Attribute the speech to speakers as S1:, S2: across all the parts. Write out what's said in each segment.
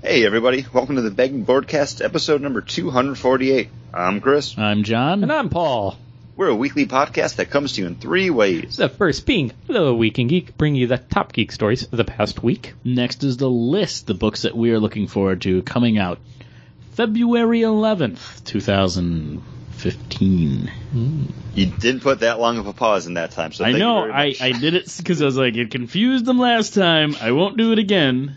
S1: Hey everybody, welcome to the Begging Broadcast episode number 248. I'm Chris.
S2: I'm John.
S3: And I'm Paul.
S1: We're a weekly podcast that comes to you in three ways.
S3: The first being Hello Week in Geek, bringing you the top geek stories of the past week.
S2: Next is the list, the books that we are looking forward to coming out February 11th, 2015. Hmm.
S1: You didn't put that long of a pause in that time, so
S2: I
S1: thank
S2: know,
S1: you very
S2: I. I did it because I was like, it confused them last time. I won't do it again.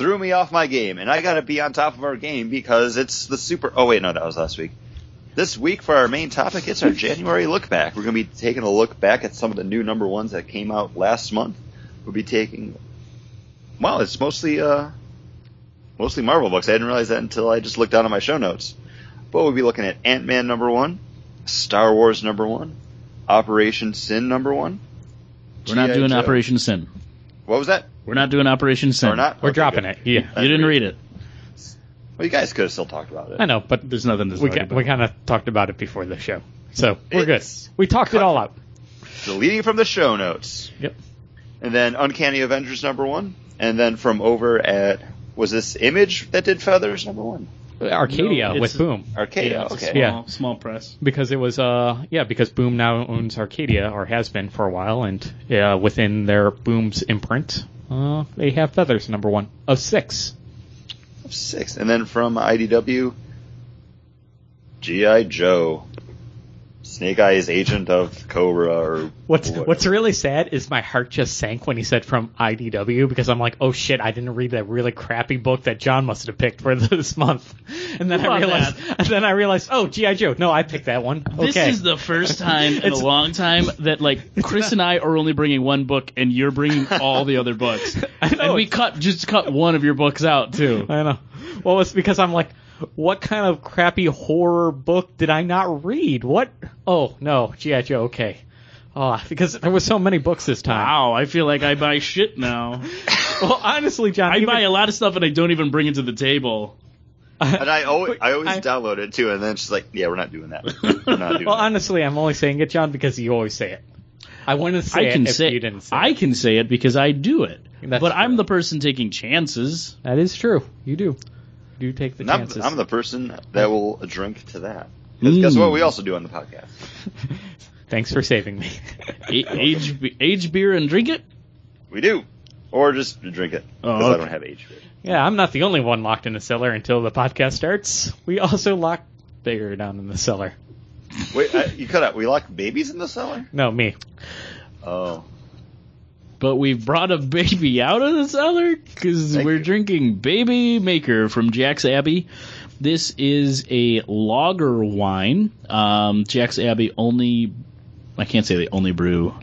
S1: Threw me off my game, and I gotta be on top of our game because it's the super. Oh wait, no, that was last week. This week for our main topic, it's our January look back. We're gonna be taking a look back at some of the new number ones that came out last month. We'll be taking. Well, it's mostly uh, mostly Marvel books. I didn't realize that until I just looked down at my show notes. But we'll be looking at Ant Man number one, Star Wars number one, Operation Sin number one.
S2: We're not doing
S1: Joe.
S2: Operation Sin.
S1: What was that?
S2: We're not doing Operation Sin.
S1: Or not?
S3: We're
S1: Okay,
S3: dropping
S1: good.
S3: it. Yeah.
S2: You didn't read it.
S1: Well, you guys could have still talked about it.
S3: I know, but
S2: There's nothing to
S3: we, ca- we kind of talked about it before the show. So we're
S1: It's
S3: good. We talked it all out.
S1: Deleting from the show notes.
S3: Yep.
S1: And then Uncanny Avengers number one. And then from over at was this Image that did Feathers number one?
S3: Arcadia
S2: No,
S3: with Boom.
S1: Arcadia.
S2: it's a
S1: okay.
S2: small,
S3: Yeah.
S2: small press.
S3: Because it was, uh, yeah, because Boom now owns Arcadia, or has been for a while, and uh, within their Boom's imprint, uh, they have Feathers number one of six.
S1: Of Six. And then from IDW, G.I. Joe. Snake Eyes Agent of Cobra or
S3: What's
S1: whatever.
S3: What's really sad is my heart just sank when he said from IDW because I'm like, oh shit, I didn't read that really crappy book that John must have picked for this month, and then
S2: Who
S3: I
S2: bought
S3: realized, and then I realized, oh GI Joe, no, I picked that one.
S2: This
S3: okay,
S2: is the first time in a long time that like Chris and I are only bringing one book and you're bringing all the other books.
S3: I know,
S2: And we cut just cut one of your books out too.
S3: I know. Well, it's because I'm like, what kind of crappy horror book did I not read? What? Oh no, GI Joe. Okay. Oh, because there was so many books this time.
S2: Wow, I feel like I buy shit now.
S3: Well, honestly, John,
S2: I
S3: even-
S2: buy a lot of stuff and I don't even bring it to the table.
S1: And I always, I always
S3: I-
S1: download it too, and then she's like, "Yeah, we're not doing that. We're not doing
S3: Well,
S1: that."
S3: honestly, I'm only saying it, John, because you always say it. I wouldn't say
S2: I can
S3: it if
S2: say
S3: you didn't say
S2: I
S3: it.
S2: can say it because I do it.
S3: That's
S2: but I'm the person taking chances.
S3: That is true. You do. You do take the
S1: And I'm,
S3: chances.
S1: I'm the person that will drink to that. 'Cause guess
S2: Mm.
S1: what? We also do on the podcast.
S3: Thanks for saving me.
S2: Age age beer and drink it.
S1: We do, or just drink it
S2: Oh,
S1: because I don't have age. beer.
S3: yeah, I'm not the only one locked in the cellar until the podcast starts. We also lock Bigger down in the cellar.
S1: Wait, uh, you cut out. We lock babies in the cellar?
S3: No, me.
S1: Oh,
S2: But we've brought a baby out of the cellar because we're
S1: you.
S2: drinking Baby Maker from Jack's Abbey. This is a lager wine. Um, Jack's Abbey only, I can't say they only brew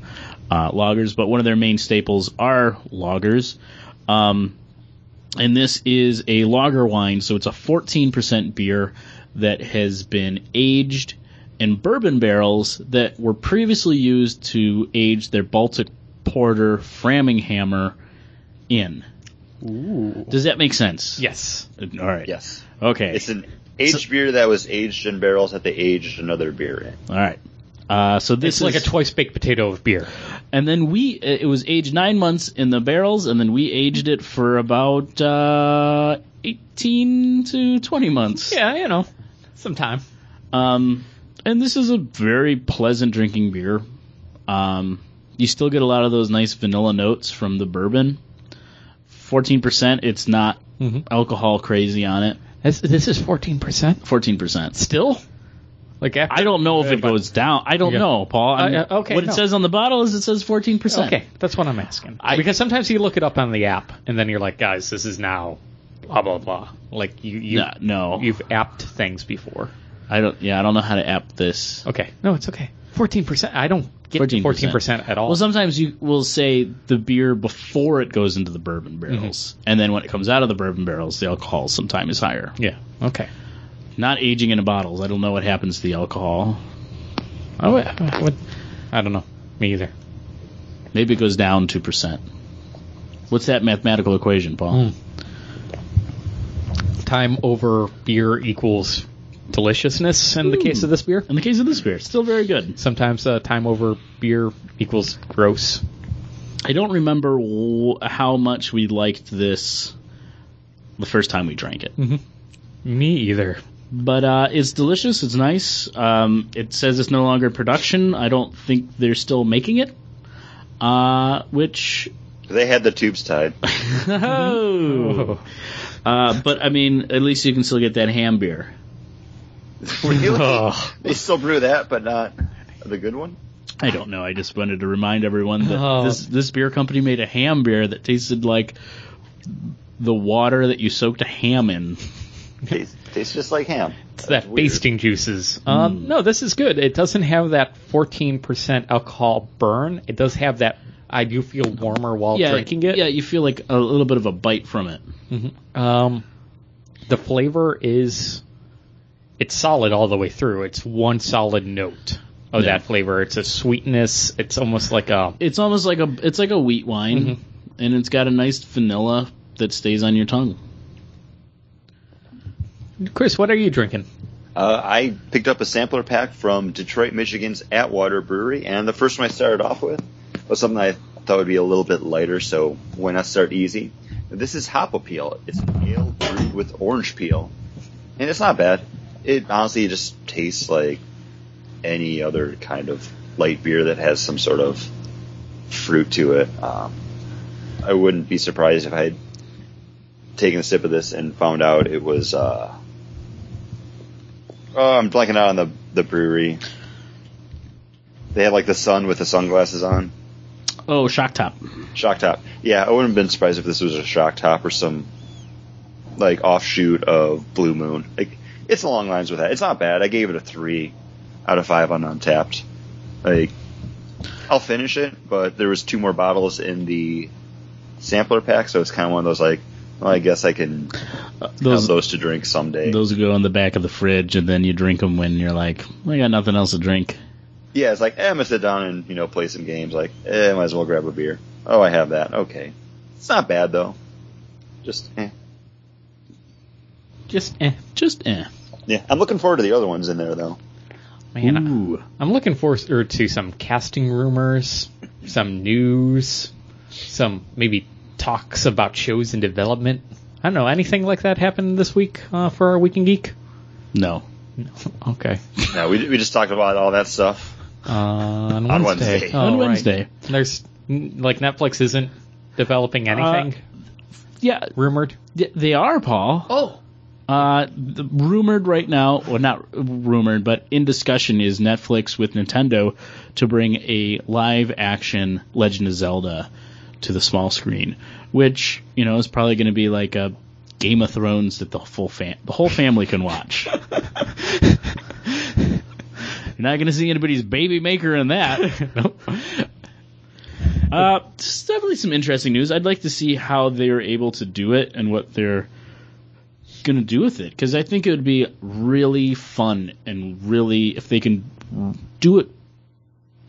S2: uh, lagers, but one of their main staples are lagers. Um, and this is a lager wine, so it's a 14% beer that has been aged in bourbon barrels that were previously used to age their Baltic Porter Framinghammer in.
S3: Ooh.
S2: Does that make sense?
S3: Yes.
S2: All right.
S1: yes.
S2: Okay.
S1: It's an aged beer that was aged in barrels that they aged another beer in.
S2: All right. Uh, so this
S3: It's like a twice baked potato of beer.
S2: and then we it was aged nine months in the barrels, and then we aged it for about uh, eighteen to twenty months.
S3: Yeah, you know, sometime.
S2: Um, and this is a very pleasant drinking beer. Um, you still get a lot of those nice vanilla notes from the bourbon. Fourteen percent. It's not
S3: Mhm.
S2: alcohol crazy on it.
S3: This, this is 14%?
S2: Fourteen percent.
S3: Still? Like after,
S2: I don't know if it goes down. I don't
S3: Yeah.
S2: know, Paul. I'm-
S3: Uh, uh, okay,
S2: what it says on the bottle is it says fourteen percent.
S3: Okay, that's what I'm asking.
S2: I-
S3: because sometimes you look it up on the app, and then you're like, guys, this is now blah blah blah. Like you, you,
S2: No, no.
S3: you've apped things before.
S2: I don't. Yeah, I don't know how to app this.
S3: Okay, no, it's okay. Fourteen percent. I don't get
S2: 14%.
S3: fourteen percent at all.
S2: Well, sometimes you will say the beer before it goes into the bourbon
S3: Mm-hmm.
S2: barrels, and then when it comes out of the bourbon barrels, the alcohol sometimes is higher.
S3: yeah. Okay.
S2: Not aging in bottles. I don't know what happens to the alcohol.
S3: Oh, wait, what? I don't know. Me either.
S2: Maybe it goes down two percent. What's that mathematical equation, Paul?
S3: Hmm. Time over beer equals deliciousness in the case of this beer.
S2: In the case of this beer, still very good.
S3: Sometimes uh, time over beer equals gross.
S2: I don't remember w- how much we liked this the first time we drank it.
S3: Me either.
S2: But uh, it's delicious. It's nice. Um, it says it's no longer in production. I don't think they're still making it. Uh, which,
S1: They had the tubes tied.
S2: oh. Uh, but I mean, at least you can still get that ham beer.
S1: really?
S3: Ugh.
S1: They still brew that, but not the good one.
S2: I don't know. I just wanted to remind everyone that
S3: Oh.
S2: this this beer company made a ham beer that tasted like the water that you soaked a ham in.
S1: Tastes, tastes just like ham.
S3: It's
S1: That's
S3: that
S1: weird.
S3: basting juices. Um, no, this is good. It doesn't have that 14% alcohol burn. It does have that. I do feel warmer while
S2: yeah,
S3: drinking it.
S2: Yeah, you feel like a little bit of a bite from it.
S3: Um, the flavor is it's solid all the way through. It's one solid note of
S2: Yeah.
S3: that flavor. It's a sweetness. It's almost like a
S2: It's almost like a it's like a wheat wine,
S3: Mhm.
S2: and it's got a nice vanilla that stays on your tongue.
S3: Chris. What are you drinking?
S1: Uh, I picked up a sampler pack from Detroit, Michigan's Atwater Brewery, and the first one I started off with was something I thought would be a little bit lighter, so why not start easy? This is Hopple Peel. It's an ale brewed with orange peel, and it's not bad. It honestly just tastes like any other kind of light beer that has some sort of fruit to it. Um, I wouldn't be surprised if I had taken a sip of this and found out it was. Uh, Oh, I'm blanking out on the the brewery. They have like the sun with the sunglasses on.
S2: Oh, shock top.
S1: Shock top. Yeah, I wouldn't have been surprised if this was a shock top or some like offshoot of Blue Moon. Like it's along lines with that. It's not bad. I gave it a three out of five on Untappd. Like I'll finish it, but there was two more bottles in the sampler pack, so it's kind of one of those like, well, I guess I can
S2: Uh,
S1: have
S2: those
S1: those to drink someday.
S2: those go in the back of the fridge, and then you drink them when you're like, I got nothing else to drink.
S1: Yeah, it's like, eh, I'm gonna sit down and, you know, play some games. Like, eh, might as well grab a beer. Oh, I have that. Okay. It's not bad, though. Just, eh.
S3: Just eh.
S2: Just eh.
S1: Yeah, I'm looking forward to the other ones in there, though.
S3: Man,
S2: Ooh.
S3: I'm looking forward to some casting rumors, some news, some maybe talks about shows in development. I don't know anything like that happened this week uh, for our Week in Geek.
S2: No. no.
S3: Okay.
S1: No, we, we just talked about all that stuff.
S3: Uh, on
S1: On
S3: Wednesday.
S1: Wednesday.
S3: Oh,
S2: On
S3: right.
S2: Wednesday.
S3: There's mm, like Netflix isn't developing anything
S2: Yeah,
S3: rumored.
S2: they are, Paul.
S3: Oh.
S2: Uh, the, rumored right now, well, not rumored, but in discussion is Netflix with Nintendo to bring a live action Legend of Zelda to the small screen, which you know is probably going to be like a Game of Thrones that the full fam- the whole family can watch. You're not going to see anybody's baby maker in that.
S3: Nope.
S2: Uh, definitely some interesting news. I'd like to see how they're able to do it and what they're going to do with it because I think it would be really fun and really if they can do it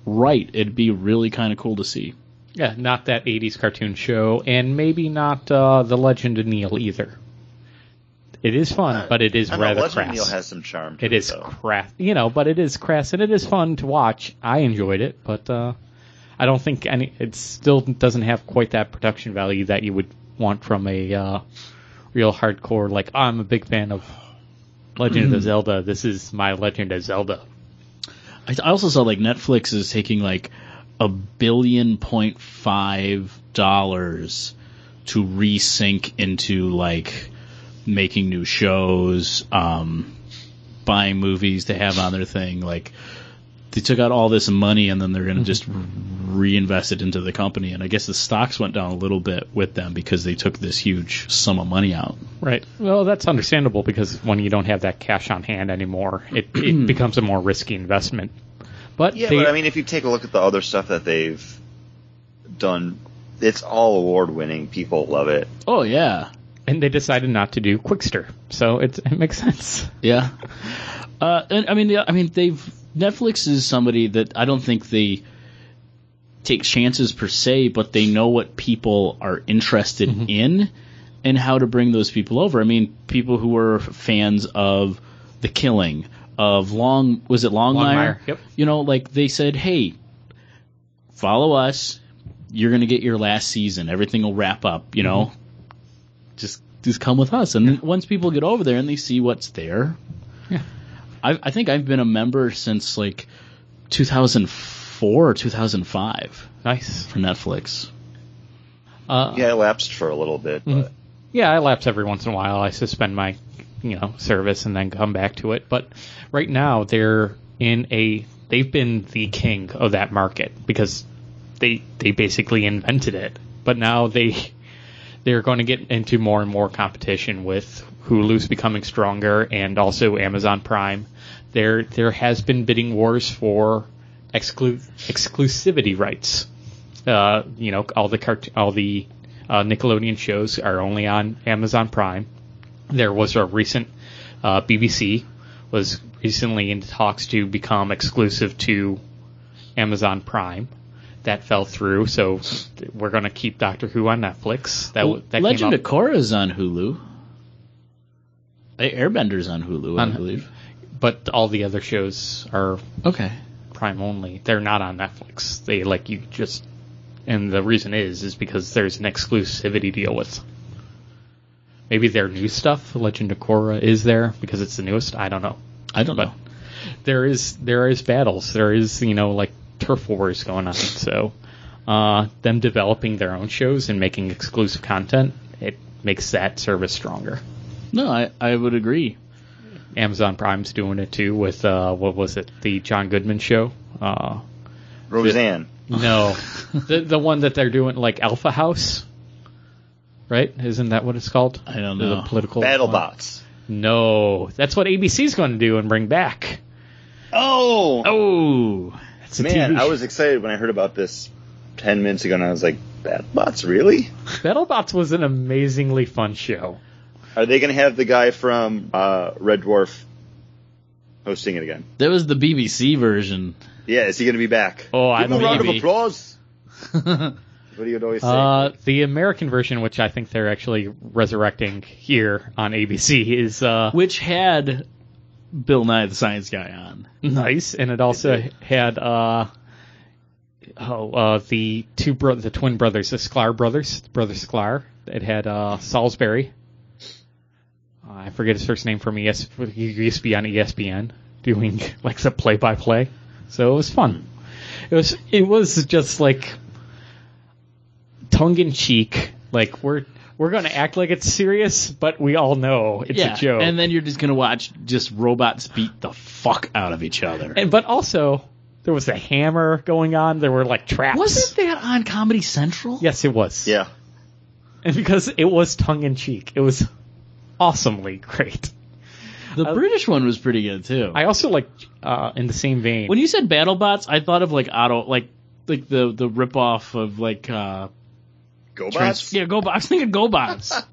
S2: right, it'd be really kind of cool to see.
S3: Yeah, not that 80s cartoon show, and maybe not uh, The Legend of Neil either. It is fun, but it is
S1: I know,
S3: rather
S1: Legend
S3: crass.
S1: Neil has some charm. To
S3: It is
S1: though.
S3: crass, you know, but it is crass and it is fun to watch. I enjoyed it, but uh, I don't think any. It still doesn't have quite that production value that you would want from a uh, real hardcore. Like I'm a big fan of Legend of Zelda. This is my Legend of Zelda.
S2: I I also saw like Netflix is taking like a billion point five dollars to resync into like making new shows, um, buying movies to have on their thing. Like they took out all this money and then they're going to just reinvest it into the company. And I guess the stocks went down a little bit with them because they took this huge sum of money out.
S3: Right. Well, that's understandable because when you don't have that cash on hand anymore, it, it becomes a more risky investment. But
S1: Yeah,
S3: they,
S1: but I mean, if you take a look at the other stuff that they've done, it's all award winning. People love it.
S2: Oh yeah,
S3: and they decided not to do Qwikster, so it, it makes sense.
S2: Yeah. Uh, and I mean, yeah, I mean, they've Netflix is somebody that I don't think they take chances per se, but they know what people are interested mm-hmm. in and how to bring those people over. I mean, people who were fans of The Killing, of Long, was it Longmire?
S3: Longmire, yep.
S2: You know, like they said, hey, follow us. You're going to get your last season. Everything will wrap up, you know? Mm-hmm. Just just come with us. And once people get over there and they see what's there,
S3: Yeah.
S2: I, I think I've been a member since like 2004 or 2005
S3: Nice.
S2: for Netflix.
S3: Uh,
S1: Yeah, I lapsed for a little bit,
S3: Mhm.
S1: but
S3: Yeah, I lapse every once in a while. I suspend my, you know, service and then come back to it. But right now they're in a they've been the king of that market because they they basically invented it. But now they they're going to get into more and more competition with Hulu's becoming stronger and also Amazon Prime. There there has been bidding wars for exclu- exclusivity rights. Uh, you know, all the cart- all the uh, Nickelodeon shows are only on Amazon Prime. There was a recent uh, BBC was recently in talks to become exclusive to Amazon Prime. That fell through, so we're going to keep Doctor Who on Netflix. That, w- that
S2: Legend of Korra is on Hulu. Airbender's on Hulu, I believe.
S3: but all the other shows are
S2: Okay.
S3: Prime only. They're not on Netflix. They like you just, and the reason is is because there's an exclusivity deal with. Maybe their new stuff, Legend of Korra, is there because it's the newest. I don't know.
S2: I don't
S3: But
S2: know.
S3: there is there is battles. There is you know like turf wars going on. So uh, them developing their own shows and making exclusive content, it makes that service stronger.
S2: No, I, I would agree.
S3: Amazon Prime's doing it too with uh, what was it, the John Goodman show? Uh,
S1: Roseanne.
S3: no, the the one that they're doing like Alpha House, right? Isn't that what it's called?
S2: I don't know.
S3: The
S2: know.
S3: political one?
S1: BattleBots.
S3: No, that's what ABC's going to do and bring back.
S1: Oh,
S2: Oh,
S3: It's a
S1: man,
S3: TV
S1: I was excited when I heard about this ten minutes ago, and I was like, BattleBots, really?
S3: BattleBots was an amazingly fun show.
S1: Are they going to have the guy from uh, Red Dwarf hosting it again?
S2: that was the BBC version.
S1: Yeah, is he going to be back?
S3: Oh, I
S1: Give him a round of applause. What do you always say?
S3: Uh, the American version, which I think they're actually resurrecting here on ABC, is uh,
S2: Which had Bill Nye the Science Guy on.
S3: nice, and it also had uh, oh uh, the two bro- the twin brothers, the Sklar brothers, brother Sklar. It had uh, Salisbury. I forget his first name from ES. He used to be on ESPN doing like the play-by-play, so it was fun. It was it was just like tongue in cheek, like we're we're gonna act like it's serious, but we all know it's
S2: yeah,
S3: a joke.
S2: and then you're just gonna watch just robots beat the fuck out of each other.
S3: And but also there was a hammer going on. There were like traps.
S2: Wasn't that on Comedy Central?
S3: Yes, it was.
S1: yeah.
S3: And because it was tongue in cheek, it was awesomely great.
S2: The
S3: Uh,
S2: British one was pretty good too.
S3: I also like uh, in the same vein.
S2: when you said BattleBots, I thought of like auto, like like the the ripoff of like uh
S1: GoBots?
S2: Trans- yeah, GoBots. I was thinking GoBots,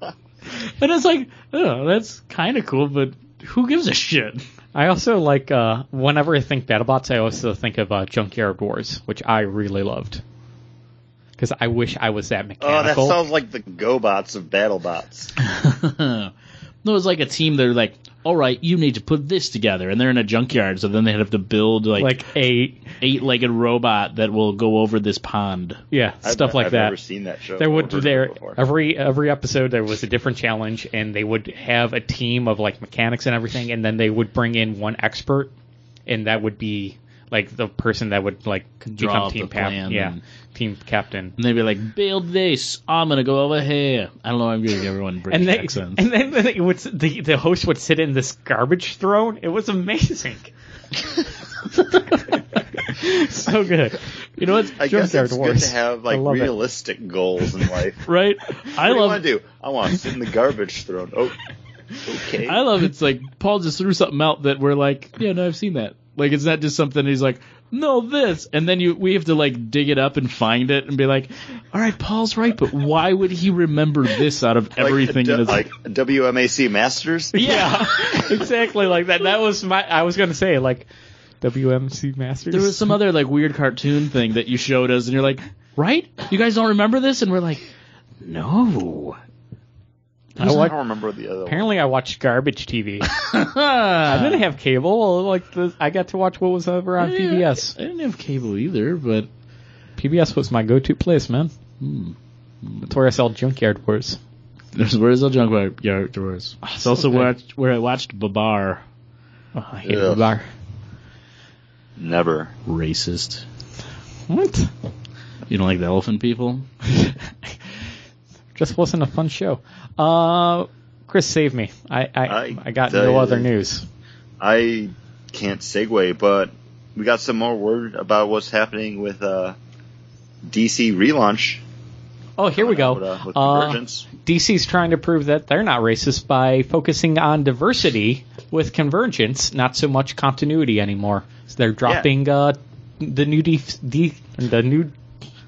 S2: and it's like, oh, that's kind of cool, but who gives a shit?
S3: I also like uh, whenever I think BattleBots, I also think of uh, Junkyard Wars, which I really loved. Because I wish I was that mechanical.
S1: Oh, that sounds like the GoBots of BattleBots.
S2: no, it's like a team. They're like, all right, you need to put this together, and they're in a junkyard, so then they have to build like,
S3: like a
S2: eight-legged robot that will go over this pond.
S3: yeah
S1: I've-
S3: stuff like
S1: I've
S3: that.
S1: never seen that show.
S3: there would
S1: or heard of
S3: there every every episode there was a different challenge and they would have a team of like mechanics and everything and then they would bring in one expert and that would be like the person that would like
S2: Draw
S3: become team
S2: the plan
S3: captain yeah
S2: and-
S3: team captain
S2: And they'd be like, build this. I'm gonna go over here. I don't know. I'm giving everyone British
S3: and they
S2: accents.
S3: and then it would the the host would sit in this garbage throne it was amazing so good
S2: you know what?
S1: I guess it's good
S3: Wars.
S1: to have like
S3: love it.
S1: realistic goals in life.
S2: Right? I
S1: what do you
S2: love.
S1: want to do? I want to sit in the garbage throne. Oh, okay.
S2: I love it's like Paul just threw something out that we're like, yeah, no, I've seen that. Like it's not just something he's like, no, this, and then you we have to like dig it up and find it and be like, all right, Paul's right, but why would he remember this out of everything
S1: a,
S2: in his
S1: like WMAC Masters.
S3: yeah exactly like that that was my i was gonna say like wmc masters
S2: There was some other like weird cartoon thing that you showed us, and you're like, right? You guys don't remember this? And we're like, no.
S3: I
S1: I don't remember the other one.
S3: apparently i watched garbage tv I didn't have cable. Like the, I got to watch what was over on PBS.
S2: I didn't have cable either, but
S3: PBS was my go-to place, man.
S2: hmm.
S3: That's where I saw Junkyard Wars.
S2: There's where's the junkyard drawers? It's
S3: so
S2: also
S3: good.
S2: where I, where I watched Babar.
S3: Oh, I hate
S1: Ugh.
S3: Bar.
S1: Never.
S2: Racist.
S3: What?
S2: You don't like the elephant people?
S3: Just wasn't a fun show. Uh, Chris, save me. I I,
S1: I
S3: I, got
S1: tell
S3: no other news.
S1: I can't segue, but we got some more word about what's happening with uh, DC relaunch.
S3: Oh, here we go.
S1: With, uh,
S3: Uh,
S1: Convergence.
S3: DC's trying to prove that they're not racist by focusing on diversity with convergence, not so much continuity anymore. So they're dropping uh, the new D, D the new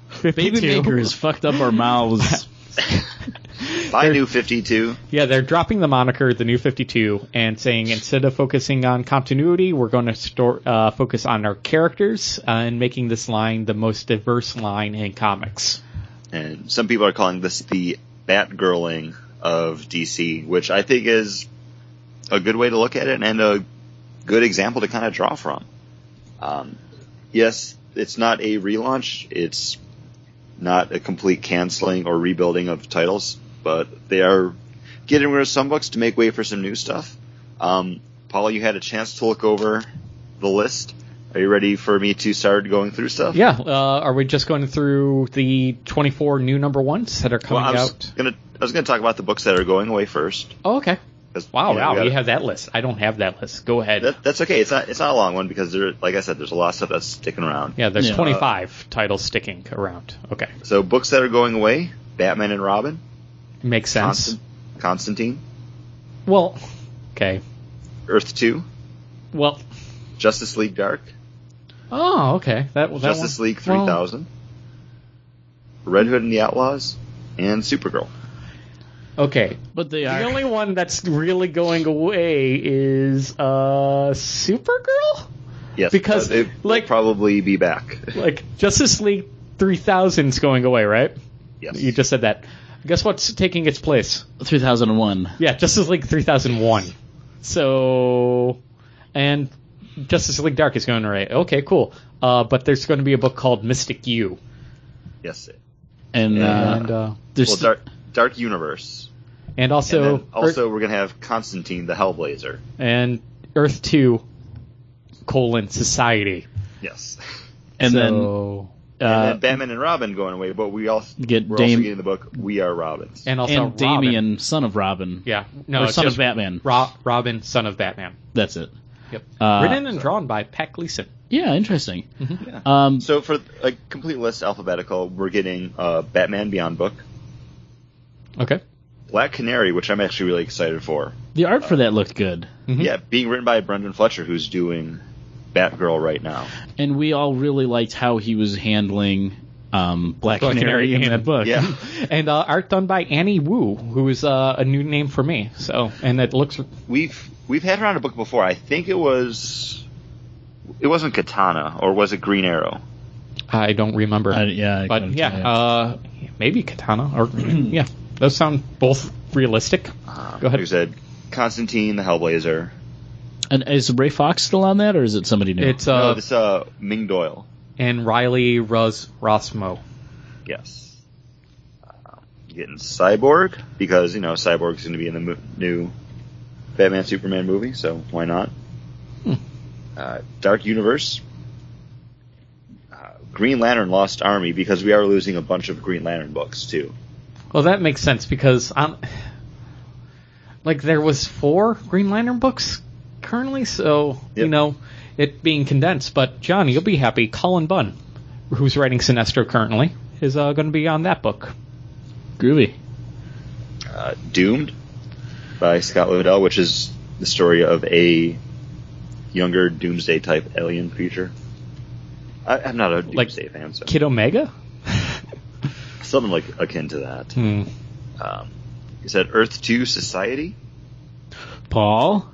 S3: 52.
S2: Baby Maker has fucked up our mouths.
S1: By New 52.
S3: Yeah, they're dropping the moniker the new 52 and saying instead of focusing on continuity, we're going to store, uh, focus on our characters uh, and making this line the most diverse line in comics.
S1: And some people are calling this the Batgirling of DC, which I think is a good way to look at it and a good example to kind of draw from. Um, yes, it's not a relaunch. It's not a complete canceling or rebuilding of titles, but they are getting rid of some books to make way for some new stuff. Um, Paul, you had a chance to look over the list. Are you ready for me to start going through stuff?
S3: Yeah, uh, are we just going through the 24 new number ones that are
S1: Well,
S3: coming
S1: I was
S3: out?
S1: gonna I was gonna talk about the books that are going away first.
S3: Oh, okay.
S1: 'Cause,
S3: Wow,
S1: you know,
S3: wow,
S1: we gotta-
S3: you have that list. I don't have that list. Go ahead.
S1: that, that's okay. It's not it's not a long one because there, like I said, there's a lot of stuff that's sticking around.
S3: yeah, there's
S2: Yeah.
S3: 25 titles sticking around. Okay,
S1: So books that are going away: Batman and Robin,
S3: makes sense.
S1: Constant, Constantine,
S3: Well, okay.
S1: Earth Two,
S3: Well,
S1: Justice League Dark,
S3: oh, okay. That, that
S1: Justice
S3: one-
S1: League
S3: well,
S1: 3000, Red Hood and the Outlaws, and Supergirl.
S3: Okay,
S2: But they
S3: The only one that's really going away is uh Supergirl?
S1: Yes,
S3: Because,
S1: uh, it will
S3: like-
S1: probably be back.
S3: Like Justice League 3000's going away, right?
S1: Yes,
S3: You just said that. Guess what's taking its place?
S2: 3001.
S3: Yeah, Justice League 3001. So and Justice League Dark is going away. Okay, cool. Uh, but there's going to be a book called Mystic U.
S1: yes.
S2: And,
S1: Yeah.
S2: uh,
S3: and uh,
S2: there's
S1: Well, Dark Dark Universe.
S3: And also
S1: and then also we're gonna have Constantine the Hellblazer.
S3: and Earth 2 colon society.
S1: Yes.
S2: and
S3: so,
S2: then,
S1: and
S2: uh,
S1: then Batman and Robin going away, but we also
S2: Get
S1: we're
S2: Dame-
S1: also getting the book We Are Robins.
S3: and also
S2: and
S3: Robin.
S2: Damian, son of Robin.
S3: Yeah, no,
S2: or son of Batman.
S3: Ro- Robin, son of Batman.
S2: That's it.
S3: Yep.
S2: Uh,
S3: Written and drawn by Pat Gleason.
S2: Yeah, interesting.
S1: Yeah.
S2: Um,
S1: So for a complete list alphabetical, we're getting uh, Batman Beyond book,
S3: Okay.
S1: Black Canary, which I'm actually really excited for.
S2: the art for that looked good.
S3: Mhm.
S1: Yeah, being written by Brenden Fletcher, who's doing Batgirl right now.
S2: And we all really liked how he was handling um, Black,
S3: Black
S2: Canary,
S3: Canary
S2: in that book.
S1: Yeah.
S3: And uh, art done by Annie Wu, who is uh, a new name for me. So, and it looks
S1: We've we've had her on a book before. I think it was it wasn't Katana or was it Green Arrow?
S3: I don't remember.
S2: I- yeah, I
S3: but
S2: couldn't
S3: yeah, uh, maybe Katana or yeah, those sound both realistic.
S1: Uh,
S3: Go ahead.
S1: Like I said, Constantine the Hellblazer.
S2: And is Ray Fawkes still on that, or is it somebody new?
S3: It's
S1: no,
S3: uh,
S1: this uh Ming Doyle.
S3: and Riley Rus Rossmo.
S1: Yes. Uh, getting Cyborg because you know Cyborg's going to be in the mo- new Batman Superman movie, so why not?
S3: Hmm.
S1: Uh, Dark Universe. Uh, Green Lantern Lost Army because we are losing a bunch of Green Lantern books too.
S3: Well, that makes sense because um, like there was four Green Lantern books currently, so you know it being condensed. But John, you'll be happy. Cullen Bunn, who's writing Sinestro currently, is uh, going to be on that book.
S2: Groovy.
S1: Uh, Doomed by Scott Lobdell, which is the story of a younger Doomsday type alien creature. I, I'm not a
S3: Like
S1: Doomsday fan, so
S3: Kid Omega.
S1: Something like akin to that.
S3: Hmm.
S1: Um, you said Earth Two Society.
S2: Paul.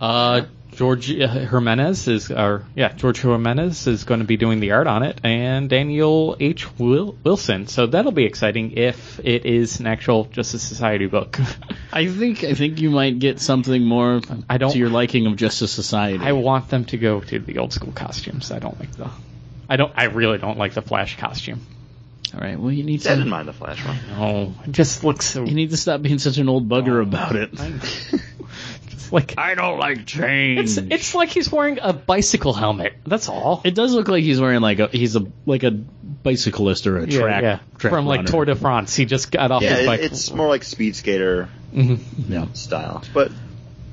S3: Uh, George uh, Jimenez is, or yeah, George Jimenez is going to be doing the art on it, and Daniel H. Wil- Wilson. So that'll be exciting if it is an actual Justice Society book.
S2: I think I think you might get something more
S3: I don't-
S2: to your liking of Justice Society.
S3: I want them to go to the old school costumes. I don't like the, I don't, I really don't like the Flash costume.
S2: All right. Well, you need
S1: I didn't
S2: to
S1: mind the Flash one.
S3: Oh, it just looks so.
S2: you need to stop being such an old bugger
S3: Oh,
S2: about it.
S3: It's like
S2: I don't like change.
S3: it's it's like he's wearing a bicycle helmet. That's all.
S2: it does look like he's wearing like a he's a like a bicyclist or a track,
S3: yeah.
S2: track
S3: from like. Tour de France. He just got off
S1: Yeah,
S3: his bike.
S1: it's more like speed skater
S3: Mhm.
S2: Yeah.
S1: style, but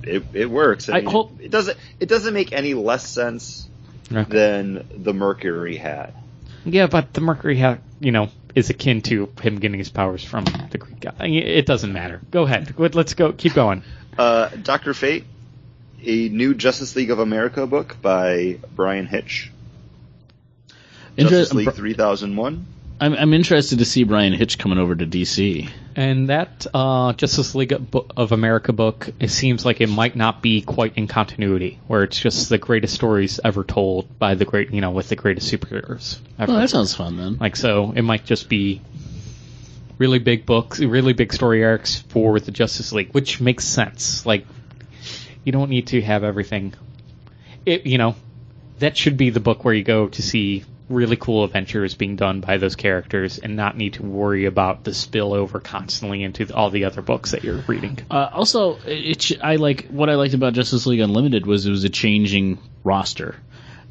S1: it it works. I,
S2: I
S1: mean,
S2: hope-
S1: it doesn't it doesn't make any less sense
S3: Yeah.
S1: than the Mercury hat.
S3: Yeah, but the Mercury hat, you know, is akin to him getting his powers from the Greek god. I mean, It doesn't matter. Go ahead. Let's go. Keep going.
S1: Uh, Doctor Fate, a new Justice League of America book by Bryan Hitch.
S2: Inter-
S1: Justice League 3001.
S2: I'm I'm interested to see Bryan Hitch coming over to DC.
S3: And that uh, Justice League of America book, it seems like it might not be quite in continuity, where it's just the greatest stories ever told by the great, you know, with the greatest superheroes ever.
S2: Oh, that sounds fun then.
S3: Like so, it might just be really big books, really big story arcs for the Justice League, which makes sense. Like you don't need to have everything. It you know that should be the book where you go to see really cool adventures being done by those characters and not need to worry about the spillover constantly into the, all the other books that you're reading.
S2: Uh, also, it, I like what I liked about Justice League Unlimited was it was a changing roster.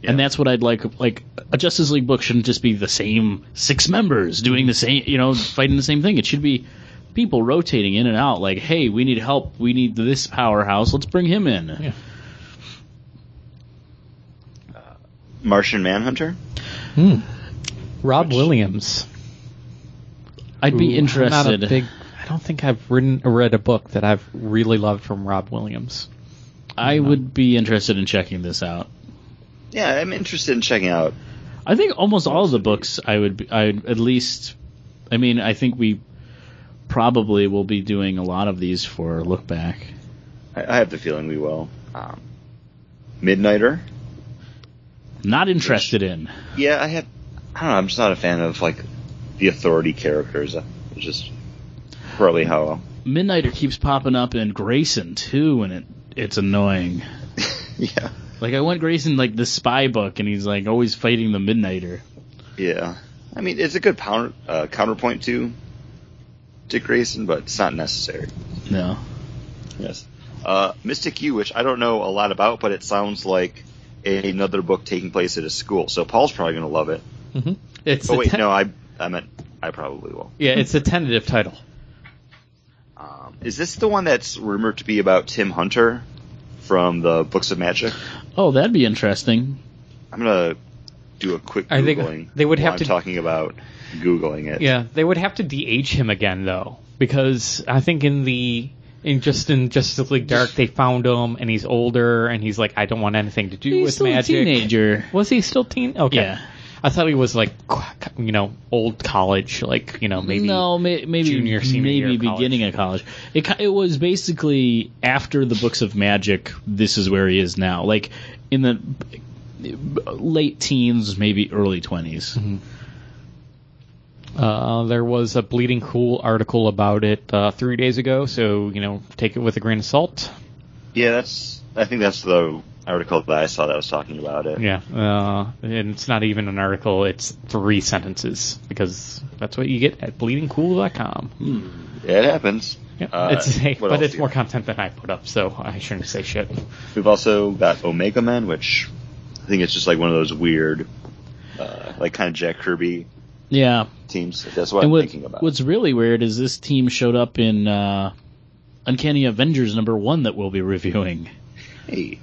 S2: And that's what I'd like. Like a Justice League book shouldn't just be the same six members doing the same, you know, fighting the same thing. It should be people rotating in and out. Like, hey, we need help. We need this powerhouse. Let's bring him in.
S3: Yeah.
S1: Martian Manhunter.
S3: Rob
S1: Which-
S3: Williams.
S2: I'd be
S3: Ooh, I'm
S2: interested.
S3: Not a big, I don't think I've written read a book that I've really loved from Rob Williams.
S2: I would be interested in checking this out.
S1: Yeah, I'm interested in checking out.
S2: I think almost all of the books I would be, I at least I mean I think we probably will be doing a lot of these for look back.
S1: I, I have the feeling we will. Um, Midnighter.
S2: Not interested in.
S1: Yeah, I have. I don't know. I'm just not a fan of like the authority characters. It's just probably how.
S2: Midnighter keeps popping up in Grayson too, and it it's annoying.
S1: yeah.
S2: Like I want Grayson like the spy book, and he's like always fighting the Midnighter.
S1: Yeah. I mean, it's a good counter, uh, counterpoint to Dick Grayson, but it's not necessary.
S2: No,
S1: Yes. Uh, Mystic U, which I don't know a lot about, but it sounds like another book taking place at a school. So Paul's probably going to love it.
S3: Mm-hmm. It's
S1: Oh wait,
S3: ten-
S1: no, I I meant I probably will.
S3: yeah, it's a tentative title.
S1: Um, is this the one that's rumored to be about Tim Hunter from the Books of Magic?
S2: oh that'd be interesting.
S1: I'm gonna do a quick
S3: Are they-
S1: googling.
S3: they would have
S1: I'm
S3: to-
S1: talking about googling it.
S3: Yeah, they would have to de-age him again though, because I think in the in just in Justice League Dark they found him and he's older and he's like I don't want anything to do
S2: He's
S3: with
S2: still
S3: magic.
S2: a teenager.
S3: Was he still teen? Okay.
S2: Yeah.
S3: I thought he was like you know old college, like you know maybe
S2: no, may, maybe
S3: junior, senior year
S2: maybe beginning of college. It it was basically after the books of magic. This is where he is now, like in the late teens, maybe early 20s
S3: Mm-hmm. Uh, there was a Bleeding Cool article about it uh, three days ago, so you know take it with a grain of salt.
S1: Yeah, that's. I think that's the article that I saw that was talking about it.
S3: Yeah, uh, and it's not even an article; it's three sentences because that's what you get at bleedingcool.com.
S1: Yeah, it happens.
S3: Yeah,
S1: Uh,
S3: it's hey, but it's more content than I put up, so I shouldn't say shit.
S1: We've also got Omega Man, which I think it's just like one of those weird, uh, like kind of Jack Kirby
S2: Yeah,
S1: teams. That's what
S2: and
S1: I'm
S2: what,
S1: thinking about.
S2: what's really weird is this team showed up in uh, Uncanny Avengers number one that we'll be reviewing.
S1: hey,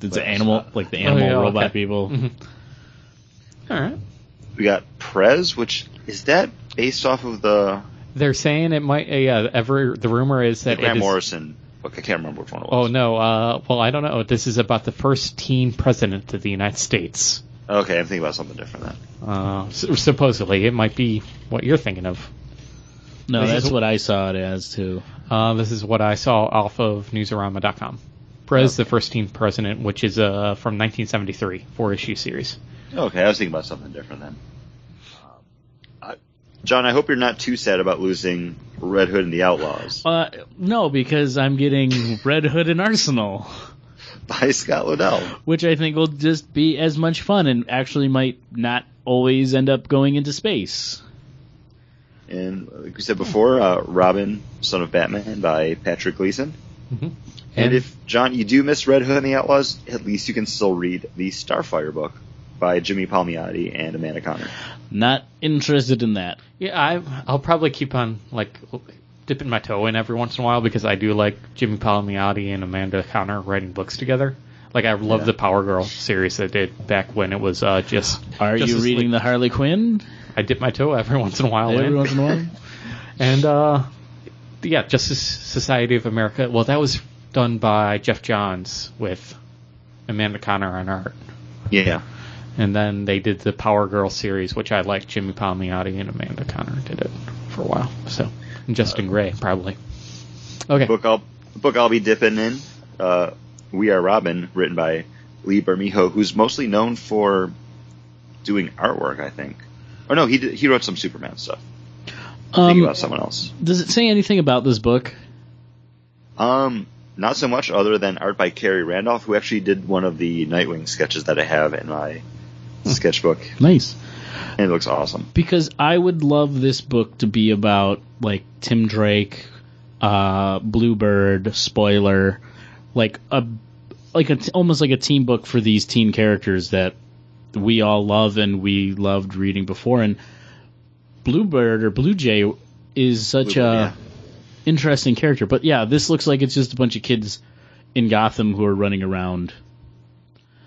S2: It's
S1: Well,
S2: the animal,
S1: not-
S2: like the animal
S3: Oh, yeah,
S2: robot
S3: okay.
S2: people.
S3: Mhm. All right.
S1: we got Prez, which is that based off of the,
S3: They're saying it might. Uh, yeah, ever the rumor is that
S1: Grant
S3: it is.
S1: Morrison book. I can't remember which one it was.
S3: Oh no. Uh, well, I don't know. This is about the first teen president of the United States.
S1: Okay, I'm thinking about something different then.
S3: Uh, s- supposedly, it might be what you're thinking of.
S2: No,
S3: This
S2: that's what I saw it as too.
S3: Uh, this is what I saw off of Newsarama.com. Prez, the first team president, which is uh, from 1973, four issue series.
S1: Okay, I was thinking about something different then. Um, I, John, I hope you're not too sad about losing Red Hood and the Outlaws
S2: Uh, no, because I'm getting Red Hood and Arsenal,
S1: by Scott Lobdell.
S2: which I think will just be as much fun and actually might not always end up going into space.
S1: And like we said before, uh, Robin, Son of Batman by Patrick Gleason.
S3: Mhm.
S1: And if John, you do miss Red Hood and the Outlaws, at least you can still read the Starfire book by Jimmy Palmiotti and Amanda Conner.
S2: Not interested in that.
S3: Yeah, I I'll probably keep on like dipping my toe in every once in a while because I do like Jimmy Palmiotti and Amanda Conner writing books together. Like I love
S1: Yeah.
S3: the Power Girl series they did back when it was uh, just.
S2: Are you reading
S3: League.
S2: the Harley Quinn
S3: I dip my toe every once in a while.
S2: every
S3: in.
S2: once in a while?
S3: And uh, yeah, Justice Society of America. Well, that was done by Geoff Johns with Amanda Conner on art.
S1: Yeah.
S3: And then they did the Power Girl series, which I like. Jimmy Palmiotti and Amanda Conner did it for a while. So, and Justin Gray probably. Okay.
S1: book I'll book I'll be dipping in. Uh, we Are Robin, written by Lee Bermejo, who's mostly known for doing artwork, I think. Or no, he did, he wrote some Superman stuff.
S2: Um,
S1: about someone else.
S2: does it say anything about this book?
S1: Um, not so much other than art by Khary Randolph, who actually did one of the Nightwing sketches that I have in my sketchbook,
S2: Nice.
S1: And it looks awesome.
S2: because I would love this book to be about like Tim Drake, uh, Bluebird, Spoiler, like a like a t- almost like a team book for these teen characters that we all love and we loved reading before. And Bluebird or Blue Jay is such
S1: Bluebird,
S2: a
S1: yeah.
S2: interesting character. But yeah, this looks like it's just a bunch of kids in Gotham who are running around.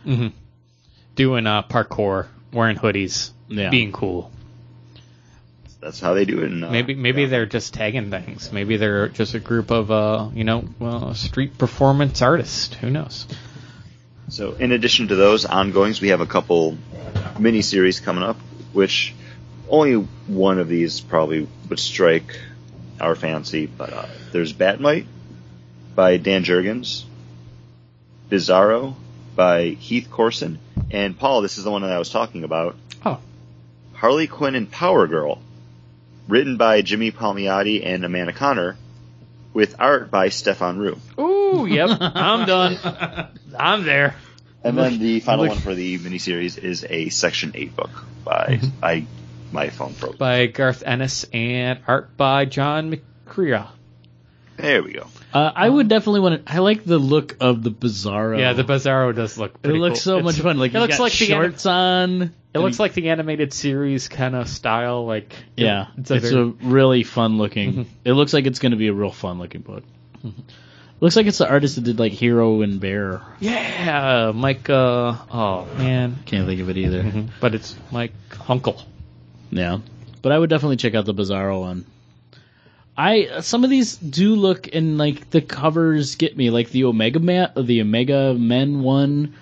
S3: hmm Doing uh, parkour, wearing hoodies,
S2: Yeah.
S3: being cool.
S1: That's how they do it. In, uh,
S3: Maybe maybe
S1: yeah.
S3: they're just tagging things. Maybe they're just a group of uh, you know, well, street performance artists. Who knows?
S1: So, in addition to those ongoings, we have a couple mini-series coming up, which only one of these probably would strike our fancy. But uh, there's Batmite by Dan Jurgens, Bizarro by Heath Corson, and Paul. This is the one that I was talking about.
S3: Oh,
S1: Harley Quinn and Power Girl, written by Jimmy Palmiotti and Amanda Conner, with art by Stéphane Roux.
S3: ooh, yep, I'm done. I'm there.
S1: And then the final one for the miniseries is a Section 8 book by mm-hmm. I my phone froze.
S3: By Garth Ennis and art by John McCrea.
S1: There we go.
S2: Uh, I would definitely want to. I like the look of the Bizarro.
S3: Yeah, the Bizarro does look.
S2: It looks
S3: cool.
S2: so
S3: It's-
S2: much fun. Like
S3: it looks
S2: got
S3: like the anim-
S2: shorts on.
S3: It looks like the animated series kind of style. Like
S2: yeah,
S3: it's
S2: it's,
S3: a,
S2: a,
S3: very,
S2: really fun looking.
S3: Mhm.
S2: It looks like it's going to be a real fun looking book. Looks like it's the artist that did like Hero and Bear.
S3: yeah, Mike. Uh, oh man,
S2: Can't think of it either.
S3: Mhm. but it's Mike Kunkel.
S2: Yeah, but I would definitely check out the Bizarro one. I some of these do look and like the covers get me like the Omega Man, the Omega Men one.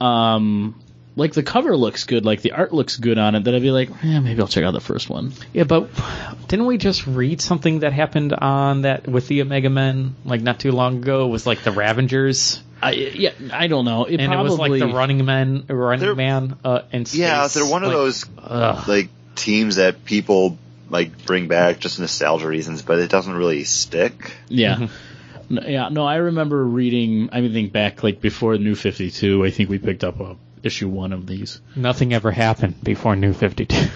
S2: Um, like the cover looks good, like the art looks good on it. That I'd be like, yeah, maybe I'll check out the first one.
S3: Yeah, but didn't we just read something that happened on that with the Omega Men like not too long ago? It was like the Ravengers,
S2: I yeah, I don't know. It
S3: and
S2: probably
S3: it was like the Running Men, Running
S1: They're-
S3: Man, uh, in space.
S1: Yeah, they're one of
S3: Like,
S1: those
S3: ugh.
S1: like teams that people like bring back just nostalgia reasons, but it doesn't really stick.
S2: Yeah.
S3: Mhm.
S2: No, yeah, no, I remember reading, I mean, think back, like, before New 52, I think we picked up a issue one of these.
S3: Nothing ever happened before New 52.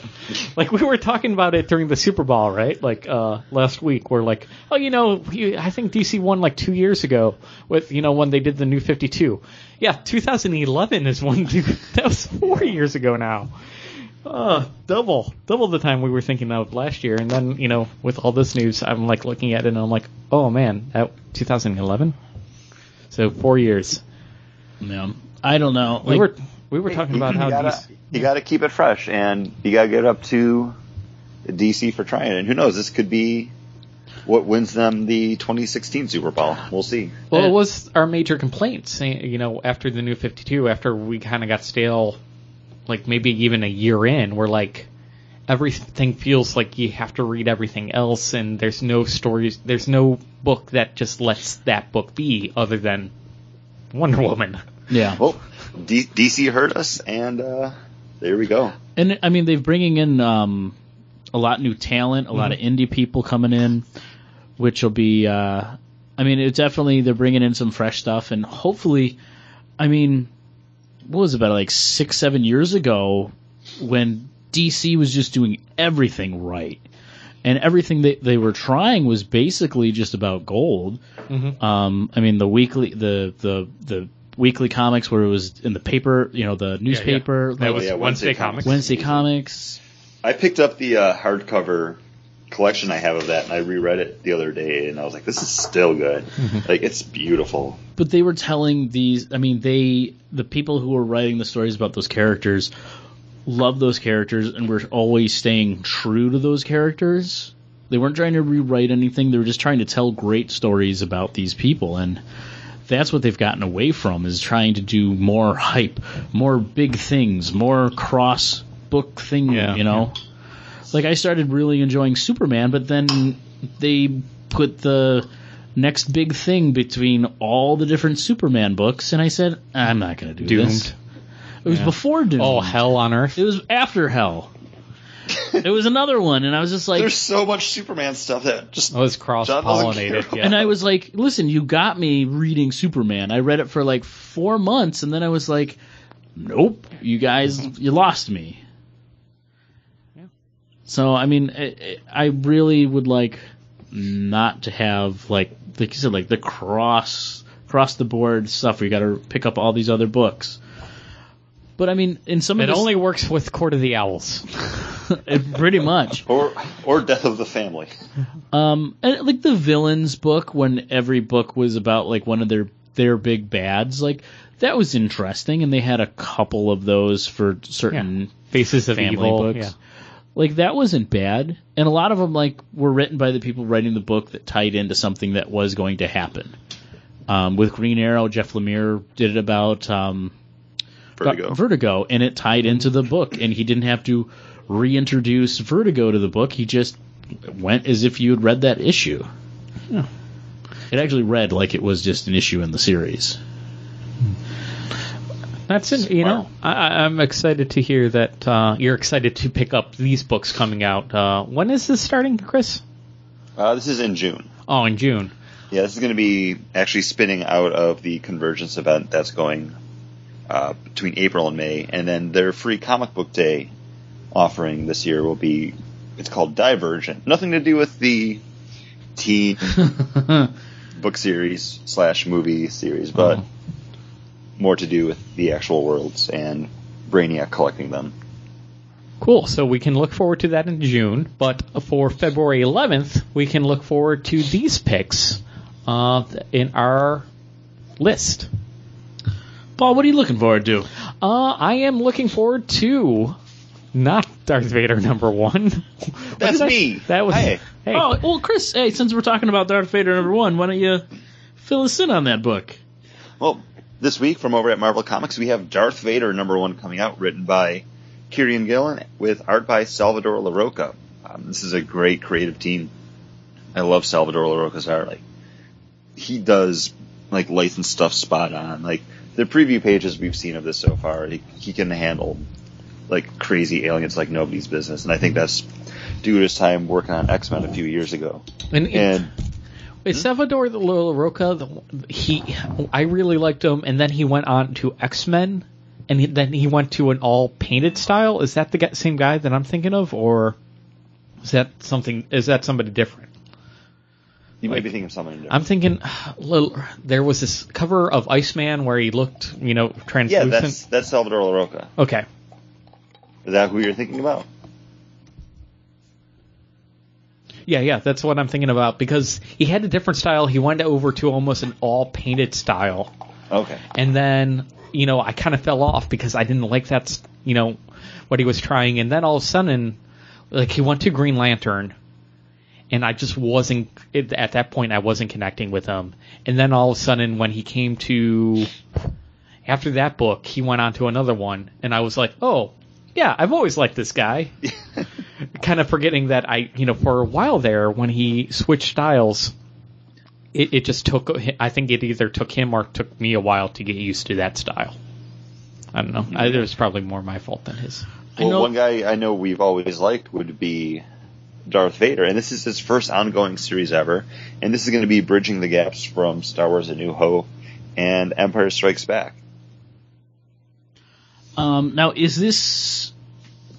S3: like we were talking about it during the Super Bowl, right? Like uh last week we're like, "Oh, you know, I think DC won like 2 years ago with, you know, when they did the New 52." Yeah, 2011 is one that was 4 years ago now. Uh, double, double the time we were thinking of last year, and then you know, with all this news, I'm like looking at it and I'm like, oh man, that 2011. So four years.
S2: No, I don't know.
S3: We
S2: Like,
S3: were we were talking about
S1: you
S3: how
S1: gotta,
S3: DC,
S1: you gotta keep it fresh, and you gotta get up to DC for trying. And who knows, this could be what wins them the 2016 Super Bowl. We'll see.
S3: Well, it was our major complaint, saying, you know, after the new 52, after we kind of got stale, like maybe even a year in, we're like, everything feels like you have to read everything else, and there's no stories, there's no book that just lets that book be other than Wonder Woman.
S2: yeah.
S1: Well, D- DC heard us, and uh, there we go.
S2: And, I mean, they're bringing in, um, a lot new talent, a lot of indie people coming in, which will be, uh, I mean, it's definitely, they're bringing in some fresh stuff, and hopefully, I mean, what was it, about like six, seven years ago, when DC was just doing everything right. And everything that they were trying was basically just about gold.
S3: Mhm.
S2: Um, I mean, the weekly, the, the, the weekly comics where it was in the paper, you know, the newspaper,
S3: That
S2: like
S3: was
S1: yeah,
S3: Wednesday,
S1: Wednesday
S3: Comics.
S2: Wednesday comics.
S1: I picked up the uh, hardcover collection I have of that, and I reread it the other day, and I was like, "This is still good. Like, it's beautiful."
S2: but they were telling these i mean they the people who were writing the stories about those characters loved those characters and were always staying true to those characters they weren't trying to rewrite anything they were just trying to tell great stories about these people and that's what they've gotten away from is trying to do more hype more big things more cross book thing
S3: Yeah,
S2: you know like i started really enjoying superman but then they put the next big thing between all the different Superman books, and I said, I'm not going to do
S3: Doomed.
S2: this. It was
S3: Yeah.
S2: before Doom.
S3: Oh, hell on earth.
S2: It was after Hell. it was another one, and I was just like,
S1: There's so much Superman stuff that just
S3: It was cross pollinated." Yeah.
S2: and I was like, listen, you got me reading Superman. I read it for like four months, and then I was like, nope, you guys, you lost me. So I mean, I, I really would like not to have like like you said, like the cross cross the board stuff where you got to pick up all these other books. But I mean, in some
S3: it
S2: of this,
S3: only works with Court of the Owls.
S2: it- pretty much.
S1: or or Death of the Family.
S2: Um, and, like the villains book, when every book was about like one of their their big bads, like that was interesting, and they had a couple of those for certain
S3: Faces of
S2: family
S3: Evil.
S2: books.
S3: Yeah.
S2: Like that wasn't bad, and a lot of them like were written by the people writing the book that tied into something that was going to happen. Um, with Green Arrow, Jeff Lemire did it about um,
S1: Vertigo.
S2: Vertigo, and it tied into the book, and he didn't have to reintroduce Vertigo to the book. He just went as if you had read that issue. It actually read like it was just an issue in the series.
S3: That's it. You know, I, I'm excited to hear that uh, you're excited to pick up these books coming out. Uh, when is this starting, Chris?
S1: Uh, this is in June.
S3: Oh, in June.
S1: Yeah, this is going to be actually spinning out of the Convergence event that's going uh, between April and May, and then their free comic book day offering this year will be. It's called Divergent. Nothing to do with the teen book series slash movie series, but more to do with the actual worlds and Brainiac collecting them.
S3: Cool. So we can look forward to that in June. But for February 11th, we can look forward to these picks uh, in our list.
S2: Paul, what are you looking forward to?
S3: Uh, I am looking forward to not Darth Vader number one.
S1: That's
S3: did I-
S1: me.
S3: That was
S1: Hey.
S3: hey.
S2: Oh, well, Chris, hey, since we're talking about Darth Vader number one, why don't you fill us in on that book?
S1: Well, this week from over at Marvel Comics, we have Darth Vader number one coming out, written by Kieron Gillen with art by Salvador Larroca. Um, this is a great creative team. I love Salvador Larroca's art. Like he does like licensed stuff spot on. Like the preview pages we've seen of this so far, he, he can handle like crazy aliens like nobody's business, and I think that's due to his time working on X Men a few years ago.
S3: and,
S1: And
S3: Is hmm? Salvador the Larroca, the, he, I really liked him, and then he went on to X Men, and he, then he went to an all painted style. Is that the same guy that I'm thinking of, or is that something? Is that somebody different?
S1: you might be thinking of something different.
S3: I'm thinking, little, there was this cover of Iceman where he looked, you know, translucent.
S1: yeah, that's that's Salvador Larroca.
S3: okay.
S1: Is that who you're thinking about?
S3: Yeah, yeah, that's what I'm thinking about because he had a different style. He went over to almost an all painted style.
S1: Okay.
S3: and then you know I kind of fell off because I didn't like that you know what he was trying, and then all of a sudden, like he went to Green Lantern, and I just wasn't at that point I wasn't connecting with him, and then all of a sudden when he came to after that book he went on to another one, and I was like oh yeah I've always liked this guy, kind of forgetting that I you know for a while there when he switched styles it, it just took I think it either took him or took me a while to get used to that style. I don't know. I, it was probably more my fault than his.
S2: I
S1: Well,
S2: know-
S1: one guy I know we've always liked would be Darth Vader, and this is his first ongoing series ever, and this is going to be bridging the gaps from Star Wars: A New Hope and Empire Strikes Back.
S2: Um, now, is this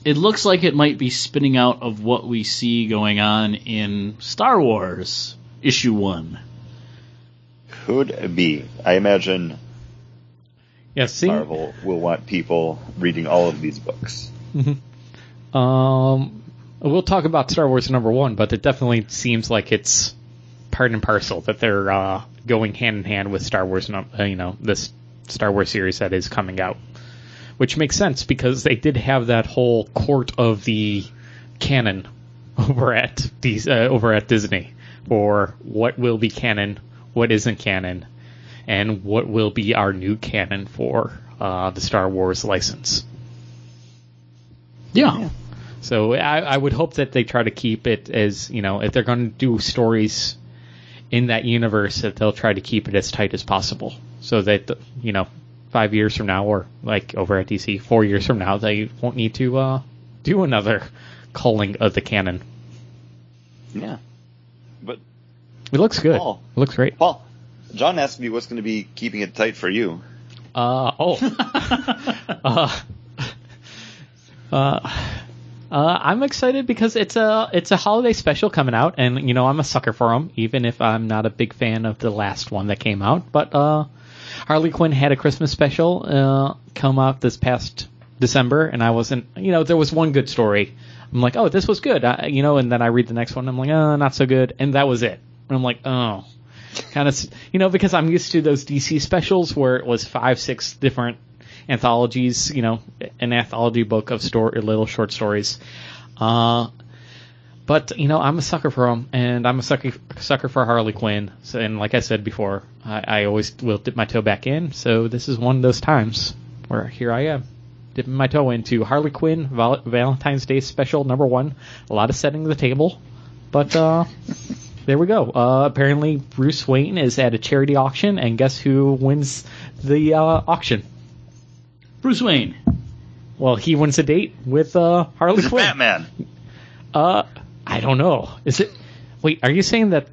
S2: it looks like it might be spinning out of what we see going on in Star Wars issue one.
S1: Could be. I imagine
S3: Yeah, seeing,
S1: Marvel will want people reading all of these books.
S3: Um, we'll talk about Star Wars number one, but it definitely seems like it's part and parcel that they're uh, going hand in hand with Star Wars. Uh, you know, this Star Wars series that is coming out, which makes sense because they did have that whole court of the canon over at these uh, over at Disney for what will be canon, what isn't canon, and what will be our new canon for uh, the Star Wars license.
S2: Yeah.
S3: So I, I would hope that they try to keep it as you know if they're going to do stories in that universe that they'll try to keep it as tight as possible so that you know five years from now or like over at DC four years from now they won't need to uh, do another culling of the canon.
S1: Yeah. But
S3: It looks good.
S1: Paul.
S3: It looks great.
S1: Paul, John asked me what's going to be keeping it tight for you.
S3: Uh oh. uh, uh, uh, I'm excited because it's a it's a holiday special coming out, and you know I'm a sucker for them, even if I'm not a big fan of the last one that came out. But uh, Harley Quinn had a Christmas special uh, come out this past December, and I wasn't, you know, there was one good story. I'm like, oh, this was good, I, you know, and then I read the next one, I'm like, oh, not so good, and that was it. And I'm like, oh, kind of, you know, because I'm used to those DC specials where it was five, six different anthologies, you know, an anthology book of story, little short stories. Uh, but you know, I'm a sucker for them, and I'm a sucker sucker for Harley Quinn. So, and like I said before, I, I always will dip my toe back in. So this is one of those times where here I am, dipping my toe into Harley Quinn Val- Valentine's Day special number one. A lot of setting the table, but uh, there we go. Uh, apparently, Bruce Wayne is at a charity auction, and guess who wins the uh, auction?
S2: Bruce Wayne.
S3: Well, he wins a date with uh, Harley
S1: He's
S3: Quinn.
S1: Batman.
S3: Uh, I don't know. Is it? Wait, are you saying that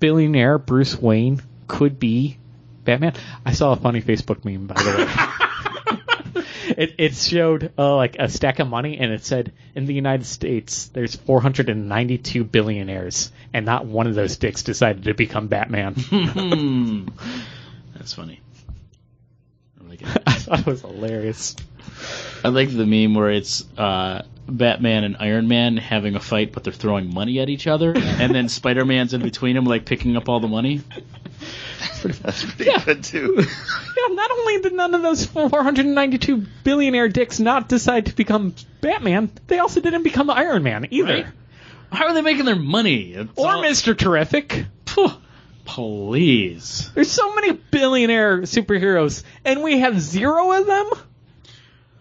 S3: billionaire Bruce Wayne could be Batman? I saw a funny Facebook meme, by the way. it, it showed uh, like a stack of money, and it said in the United States there's 492 billionaires, and not one of those dicks decided to become Batman.
S2: That's funny. I.
S3: I thought it was hilarious.
S2: I like the meme where it's uh, Batman and Iron Man having a fight, but they're throwing money at each other, and then Spider Man's in between them, like picking up all the money.
S1: That's pretty good too.
S3: Yeah, not only did none of those 492 billionaire dicks not decide to become Batman, they also didn't become Iron Man either.
S2: Right? How are they making their money? It's
S3: Or
S2: all-
S3: Mr. Terrific.
S2: Phew. Please.
S3: There's so many billionaire superheroes, and we have zero of them?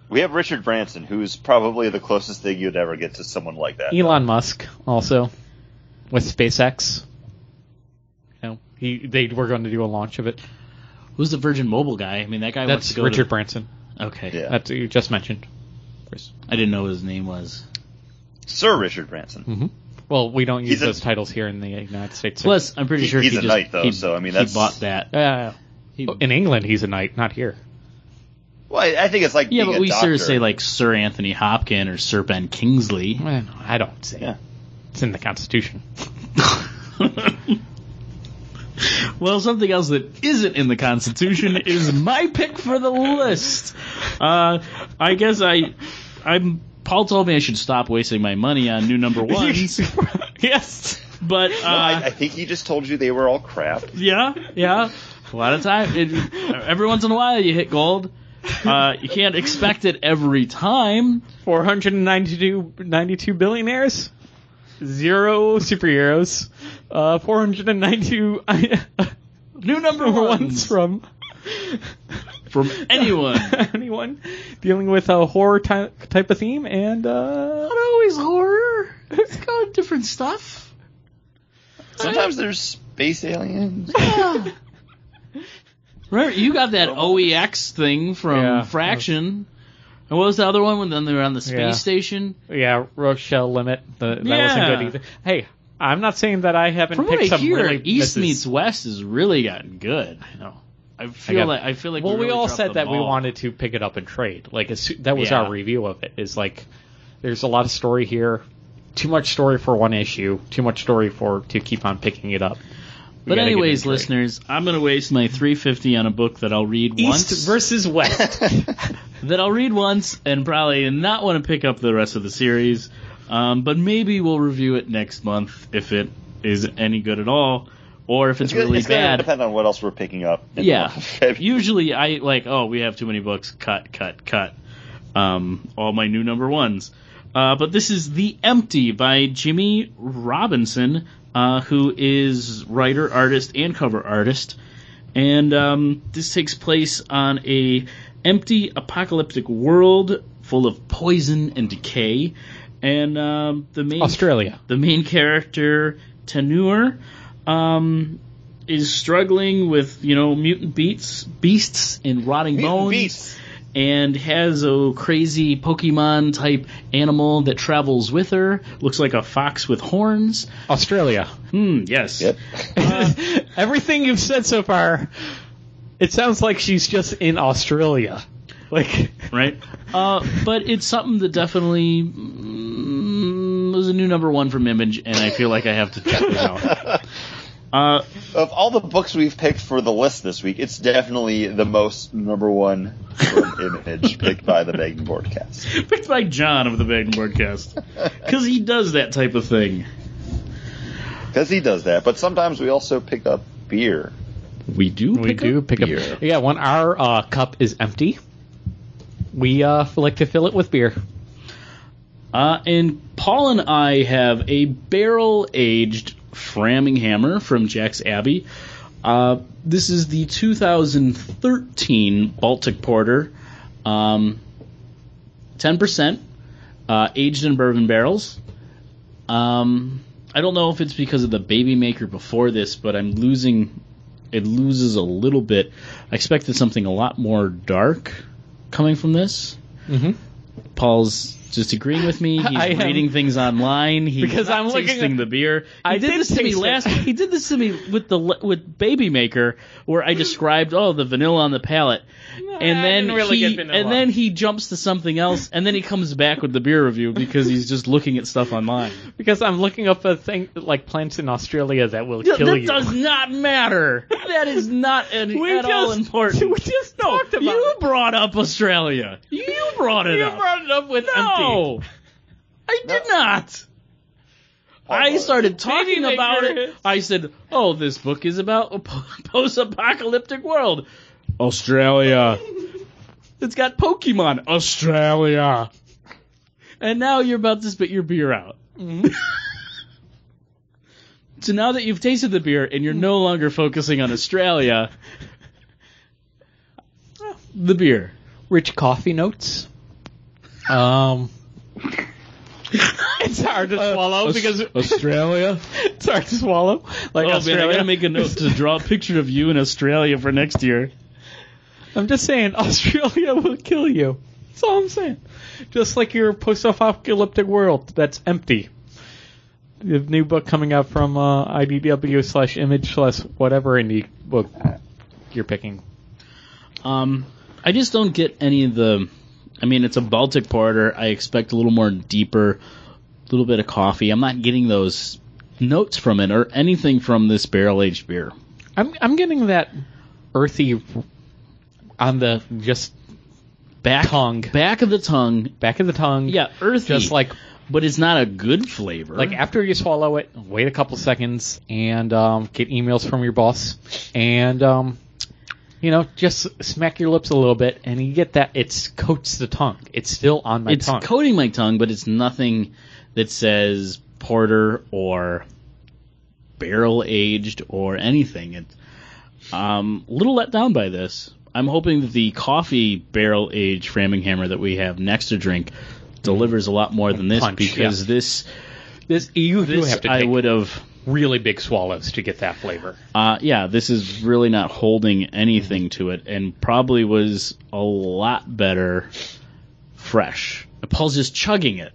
S1: We have Richard Branson, who's probably the closest thing you'd ever get to someone like that.
S3: Elon Musk, also, with SpaceX. You know, he, they were going to do a launch of it.
S2: Who's the Virgin Mobile guy? I mean, that guy wants
S3: That's
S2: to go
S3: Richard
S2: to...
S3: Branson.
S2: Okay.
S1: Yeah.
S3: That's you just mentioned. Chris.
S2: I didn't know what his name was.
S1: Sir Richard Branson.
S3: Mm-hmm. Well, we don't use
S1: He's a-
S3: those titles here in the United States.
S2: Plus, I'm pretty
S1: He-
S2: sure
S1: he's
S2: he
S1: a
S2: just,
S1: knight, though,
S2: he,
S1: so, I mean,
S2: he bought that.
S3: Uh,
S2: He,
S3: in England, he's a knight, not here.
S1: Well, I I think it's like
S2: yeah,
S1: being
S2: but
S1: a
S2: we sort of say like Sir Anthony Hopkins or Sir Ben Kingsley.
S3: Well, I don't say
S1: Yeah.
S3: It's in the Constitution.
S2: well, something else that isn't in the Constitution is my pick for the list. Uh, I guess I, I'm. Paul told me I should stop wasting my money on new number ones,
S3: yes.
S2: but uh,
S1: No, I, I think he just told you they were all crap.
S2: yeah, yeah. A lot of time, it, every once in a while, you hit gold. Uh, you can't expect it every time.
S3: 492 92 billionaires, zero superheroes, uh, 492
S2: New number
S3: number
S2: ones
S3: ones from
S2: from anyone.
S3: anyone dealing with a horror ty- type of theme, and uh,
S2: Not always horror. It's got different stuff.
S1: Sometimes there's space aliens.
S2: Yeah. Remember, you got that OEX thing from
S3: Yeah.
S2: Fraction. And what was the other one when then they were on the space
S3: Yeah.
S2: station?
S3: yeah, Rochelle Limit. The, that
S2: Yeah.
S3: wasn't good either. Hey, I'm not saying that I haven't
S2: From what
S3: picked
S2: I
S3: some
S2: hear,
S3: really
S2: East
S3: misses.
S2: meets West has really gotten good.
S3: I know.
S2: I feel
S3: got-
S2: like I feel like
S3: well, we,
S2: really
S3: all said
S2: the
S3: that we wanted to pick it up and trade. Like that was
S2: Yeah.
S3: our review of it. Is like There's a lot of story here. Too much story for one issue. Too much story for to keep on picking it up. We
S2: But anyways, listeners, I'm gonna waste my 350 on a book that I'll read
S3: East
S2: once.
S3: versus West.
S2: that I'll read once and probably not want to pick up the rest of the series. Um, but maybe we'll review it next month if it is any good at all, or if it's,
S1: gonna-
S2: really
S1: it's
S2: bad.
S1: depend on what else we're picking up. in
S2: Yeah.
S1: month of February.
S2: Usually, I like, oh, we have too many books. Cut, cut, cut. Um, all my new number ones. Uh, but this is The Empty by Jimmie Robinson, uh, who is writer, artist, and cover artist. And um, this takes place on a empty apocalyptic world full of poison and decay. And um, the main
S3: Australia.
S2: the main character Tenur um, is struggling with you know mutant beasts, beasts and rotting
S1: Mutant
S2: bones,
S1: beasts.
S2: And has a crazy Pokemon type animal that travels with her. Looks like a fox with horns.
S3: Australia.
S2: Hmm. Yes.
S1: Yep.
S3: Everything you've said so far, it sounds like she's just in Australia. Like,
S2: Right. Uh, but it's something that definitely mm, was a new number one from Image, and I feel like I have to check it out. Uh,
S1: Of all the books we've picked for the list this week, it's definitely the most number one Image picked by the Begging Broadcast.
S2: picked by John of the Bag Broadcast because he does that type of thing.
S1: Because he does that. But sometimes we also pick up beer.
S2: We do.
S3: we do pick up. Yeah, when our uh, cup is empty, we uh, like to fill it with beer.
S2: Uh, and Paul and I have a barrel aged Framinghammer from Jack's Abbey. Uh, this is the 2013 Baltic Porter, um, 10%, uh, aged in bourbon barrels. Um, I don't know if it's because of the baby maker before this, but I'm losing. It loses a little bit. I expected something a lot more dark coming from this.
S3: Mm-hmm.
S2: Paul's just agreeing with me. He's
S3: I am-
S2: reading things online. He's
S3: Because I'm looking
S2: tasting
S3: at-
S2: the beer. He
S3: I
S2: did
S3: did
S2: this to me last. He did this to me with the with Baby Maker, where I described oh the vanilla on the palate, and then
S3: really
S2: he and then he jumps to something else, and then he comes back with the beer review because he's just looking at stuff online.
S3: Because I'm looking up a thing like plants in Australia that will kill
S2: that
S3: you.
S2: That does not matter. That is not an,
S3: We
S2: at all
S3: just-
S2: important.
S3: we just
S2: no,
S3: talked about
S2: you
S3: it.
S2: brought up Australia. You brought it
S3: You
S2: up.
S3: brought it up with
S2: no,
S3: empty.
S2: I did not. I started talking
S3: Baby
S2: about it. I said, "Oh, this book is about a post-apocalyptic world, Australia. it's got Pokemon, Australia." And now you're about to spit your beer out. Mm-hmm. so now that you've tasted the beer and you're no mm. longer focusing on Australia, the beer.
S3: Rich coffee notes. Um, it's hard to swallow because
S2: Australia.
S3: it's hard to swallow. Like
S2: oh
S3: Australia.
S2: man, I gotta make a note to draw a picture of you in Australia for next year.
S3: I'm just saying, Australia will kill you. That's all I'm saying. Just like your post-apocalyptic world that's empty. The new book coming out from uh, IDW slash Image slash whatever indie book you're picking.
S2: Um, I just don't get any of the. I mean, it's a Baltic porter. I expect a little more deeper, a little bit of coffee. I'm not getting those notes from it or anything from this barrel aged beer.
S3: I'm I'm getting that earthy on the just
S2: Back
S3: tongue,
S2: back of the tongue.
S3: back of the tongue.
S2: Yeah, earthy.
S3: just like
S2: but it's not a good flavor.
S3: like after you swallow it, wait a couple seconds and um, get emails from your boss, and um, you know just smack your lips a little bit, and you get that it coats the tongue. It's still on my
S2: it's
S3: tongue.
S2: It's coating my tongue, but it's nothing that says porter or barrel aged or anything. It's um, a little let down by this. I'm hoping that the coffee barrel aged Framinghammer that we have next to drink delivers a lot more than this
S3: Punch,
S2: because
S3: yeah.
S2: this
S3: this you
S2: this
S3: have to
S2: I would have
S3: really big swallows to get that flavor.
S2: uh, yeah this is really not holding anything to it and probably was a lot better fresh. Paul's just chugging it.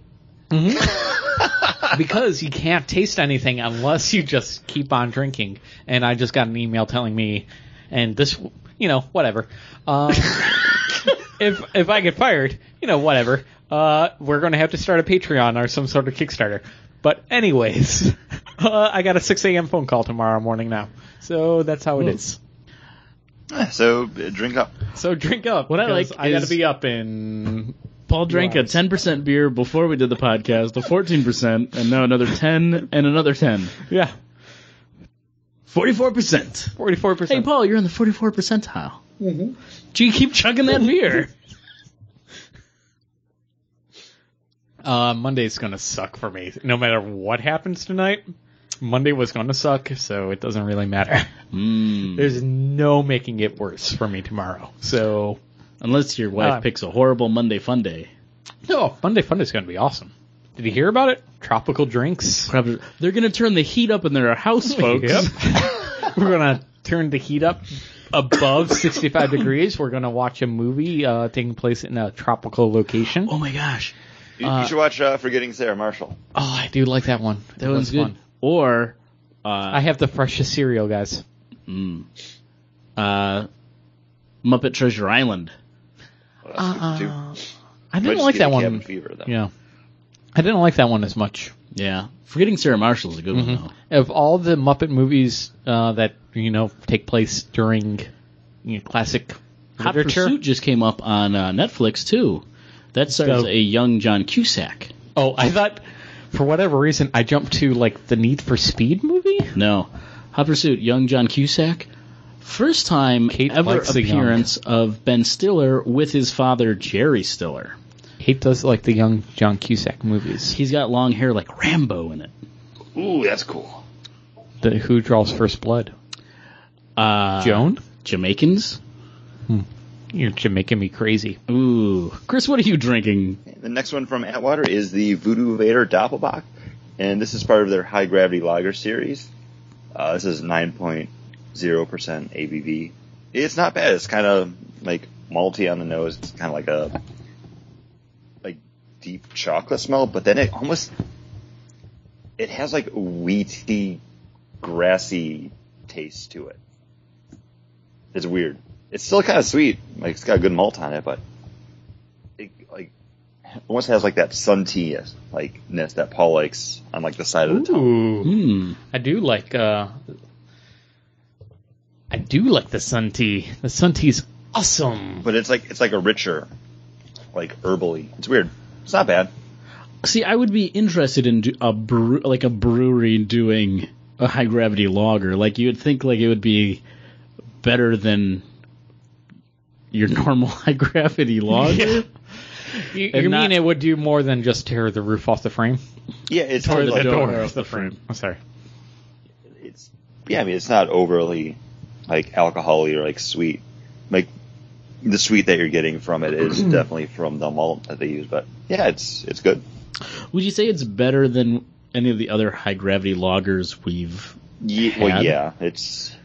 S3: because you can't taste anything unless you just keep on drinking. And I just got an email telling me, and this, you know, whatever. Um, if if I get fired, you know, whatever. Uh, we're gonna have to start a Patreon or some sort of Kickstarter. But anyways, uh, I got a 6 a.m. phone call tomorrow morning now, so that's how it
S2: Ooh.
S3: is.
S1: So uh, drink up.
S3: So drink up.
S2: What I like
S3: I gotta be up in.
S2: Paul drank a 10% beer before we did the podcast, a 14%, and now another 10 and another 10.
S3: Yeah,
S2: 44%.
S3: 44%.
S2: Hey,
S3: percent.
S2: Paul, you're in the 44 percentile. Mm-hmm. Gee, keep chugging that beer.
S3: Uh, Monday's gonna suck for me. No matter what happens tonight, Monday was gonna suck, so it doesn't really matter.
S2: Mm.
S3: There's no making it worse for me tomorrow. So
S2: Unless your wife
S3: Uh,
S2: picks a horrible Monday fun day.
S3: no, Monday Fun is gonna be awesome. Did you hear about it? Tropical drinks.
S2: They're going to turn the heat up in their house, folks.
S3: Yep. We're gonna turn the heat up above 65 degrees. We're gonna watch a movie uh, taking place in a tropical location.
S2: Oh my gosh.
S1: You,
S2: Uh,
S1: you should watch uh, Forgetting Sarah Marshall.
S3: Oh, I do like that one.
S2: That one's good.
S3: fun.
S2: Or, uh,
S3: I have the freshest cereal, guys.
S2: mm, uh, Muppet Treasure Island.
S1: Well, that's.
S3: I didn't like that one.
S1: Fever.
S3: Yeah, I didn't like that one as much.
S2: Yeah. Forgetting Sarah Marshall's a good one, though.
S3: Of all the Muppet movies uh, that you know take place during you know, classic
S2: Hot
S3: literature.
S2: Pursuit just came up on uh, Netflix, too. That stars
S3: So-
S2: a young John Cusack.
S3: Oh, I thought for whatever reason I jumped to like the Need for Speed movie.
S2: No. Hot Pursuit, young John Cusack. First time
S3: Kate
S2: ever
S3: likes the young.
S2: appearance of Ben Stiller with his father, Jerry Stiller.
S3: Kate does like the young John Cusack movies.
S2: He's got long hair like Rambo in it.
S1: Ooh, that's cool.
S3: The Who Draws First Blood?
S2: Uh,
S3: Joan,
S2: Jamaicans?
S3: You're just making me crazy.
S2: Ooh. Chris, what are you drinking?
S1: The next one from Atwater is the Voodoo Vator Doppelbock, and this is part of their high gravity lager series. Uh, this is 9.0% ABV. It's not bad. It's kind of like malty on the nose. It's kind of like a like deep chocolate smell, but then it almost it has like a wheaty, grassy taste to it. It's weird. It's still kind of sweet. Like it's got a good malt on it, but it like almost has like that sun tea like ness that Paul likes on like the side of the tongue.
S3: Ooh,
S2: Hmm.
S3: I do like. uh I do like the sun tea. The sun tea's awesome.
S1: But it's like it's like a richer, like herbally. It's weird. It's not bad.
S2: See, I would be interested in do- a brew, like a brewery doing a high gravity lager. Like you would think, like it would be better than your normal high gravity lager.
S3: You, you
S2: not-
S3: mean it would do more than just tear the roof off the frame?
S1: Yeah, it's
S2: Or the
S1: like,
S2: door.
S3: off the frame. I'm sorry.
S1: it's yeah. I mean, it's not overly like alcoholic or like sweet. Like the sweet that you're getting from it is definitely from the malt that they use. But yeah, it's it's good.
S2: Would you say it's better than any of the other high gravity lagers we've?
S1: Ye- well, yeah, it's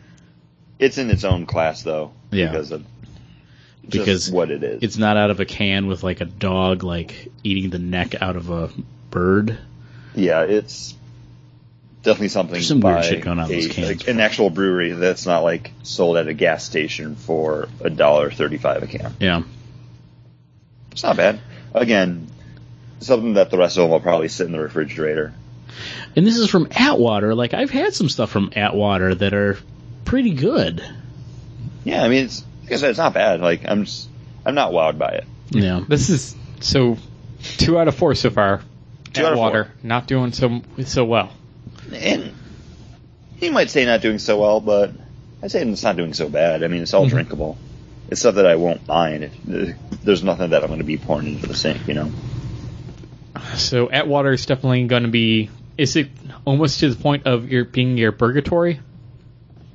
S1: it's in its own class though.
S2: Yeah.
S1: because of just
S2: Because
S1: what it is.
S2: It's not out of a can with like a dog like eating the neck out of a bird.
S1: Yeah, it's definitely something
S2: There's some weird shit going on in
S1: a-
S2: those cans.
S1: like an actual brewery that's not like sold at a gas station for a dollar thirty-five a can.
S2: Yeah.
S1: It's not bad. Again, something that the rest of them will probably sit in the refrigerator.
S2: And this is from Atwater. Like I've had some stuff from Atwater that are pretty good.
S1: Yeah, I mean, it's like I said, it's not bad. Like I'm just, I'm not wowed by it.
S2: Yeah.
S3: This is so two out of four so far.
S1: Two out of
S3: water
S1: four.
S3: not doing so so well.
S1: And you might say not doing so well, but I'd say it's not doing so bad. I mean, it's all
S2: Mm-hmm.
S1: drinkable. It's stuff that I won't mind. If, there's nothing that I'm going to be pouring into the sink, you know.
S3: So Atwater is definitely going to be. Is it almost to the point of your being your purgatory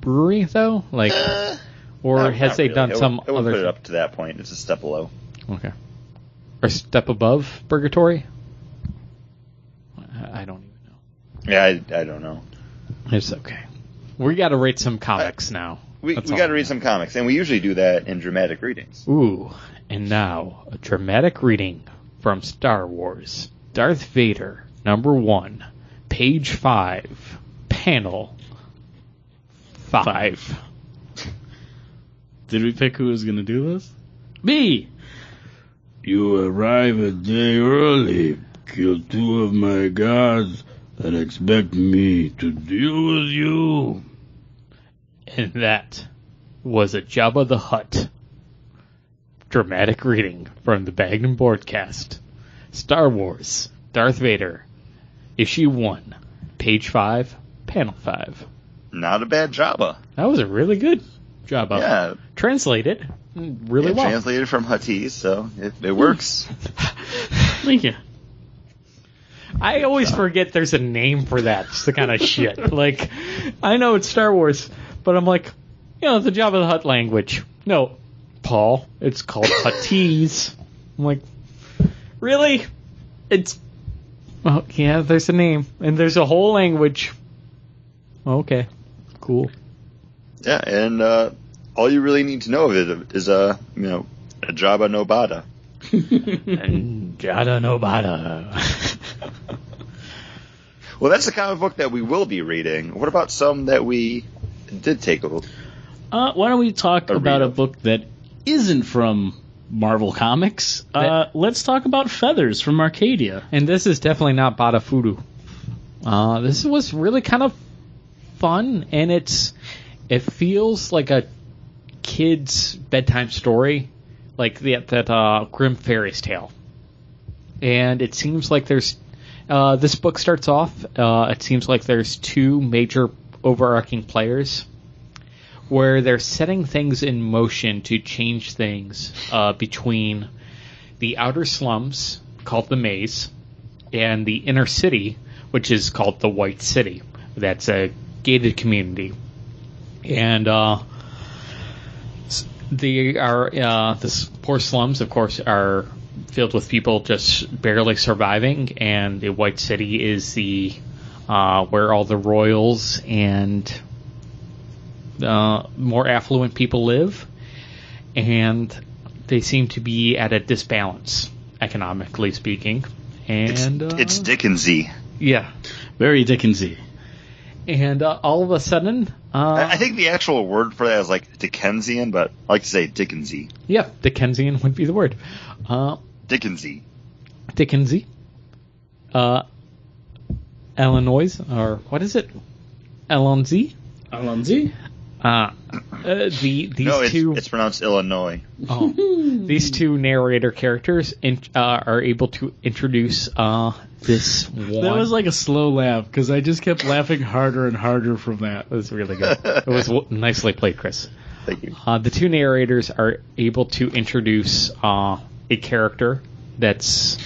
S3: brewery though? Like,
S1: Uh,
S3: or has they
S1: really.
S3: done
S1: I
S3: some
S1: would, I would
S3: other?
S1: put it up to that point. It's a step below.
S3: Okay. Or step above purgatory? I I don't even know.
S1: Yeah, I, I don't know.
S3: It's okay. We got to rate some comics now.
S1: We,
S3: That's
S1: we got to read some comics, and we usually do that in dramatic readings.
S3: Ooh, and now a dramatic reading from Star Wars. Darth Vader, number one, page five, panel five.
S2: Did we pick who was going to do this? Me.
S4: You arrive a day early, kill two of my guards, and expect me to deal with you.
S3: And that was a Jabba the Hutt dramatic reading from the Magnum Broadcast. Star Wars, Darth Vader, Issue 1, Page 5, Panel 5.
S1: Not a bad Jabba.
S3: That was a really good Jabba.
S1: Yeah,
S3: Translated really
S1: it
S3: well.
S1: translated from Huttese, so it, it works.
S2: Thank you.
S3: I always uh. forget there's a name for that It's the kind of shit. Like, I know it's Star Wars, but I'm like, you know, the Jabba the Hutt language. No, Paul, it's called Huttese. I'm like, really? It's, well, yeah, there's a name, and there's a whole language. Okay, cool.
S1: Yeah, and uh, all you really need to know of it is uh, you know, a Jabba no Bada.
S3: and Jada Nobada.
S1: Well, that's the comic book that we will be reading. What about some that we did take a look?
S2: Uh, why don't we talk
S1: A
S2: about a
S1: read-up.
S2: book that isn't from Marvel Comics? Uh, let's talk about Feathers from Archaia.
S3: And this is definitely not Bada Fudu. Uh, this was really kind of fun, and it's it feels like a kid's bedtime story, like the, that uh, Grimm fairy's tale. And it seems like there's uh, this book starts off. Uh, it seems like there's two major overarching players where they're setting things in motion to change things uh, between the outer slums called the Maze and the inner city, which is called the White City. That's a gated community, and uh, they are uh, the poor slums, of course, are filled with people just barely surviving, and the White City is the uh, where all the royals and uh, more affluent people live, and they seem to be at a disbalance economically speaking. And
S1: It's,
S3: uh,
S1: it's Dickensy.
S3: yeah,
S2: Very Dickensy.
S3: And uh, all of a sudden, uh,
S1: I, I think the actual word for that is like Dickensian, but I like to say Dickensy.
S3: yeah, Dickensian would be the word. Uh,
S1: Dickensy.
S3: Dickensy, uh, Illinois, or what is it? Elonzi.
S2: Alonzi?
S3: Uh, uh, the these
S1: no, it's,
S3: two
S1: it's pronounced Illinois.
S3: oh, these two narrator characters in, uh, are able to introduce uh, this one.
S2: That was like a slow laugh because I just kept laughing harder and harder from that.
S3: It was really good. it was nicely played, Chris.
S1: Thank you.
S3: Uh, the two narrators are able to introduce uh, a character that's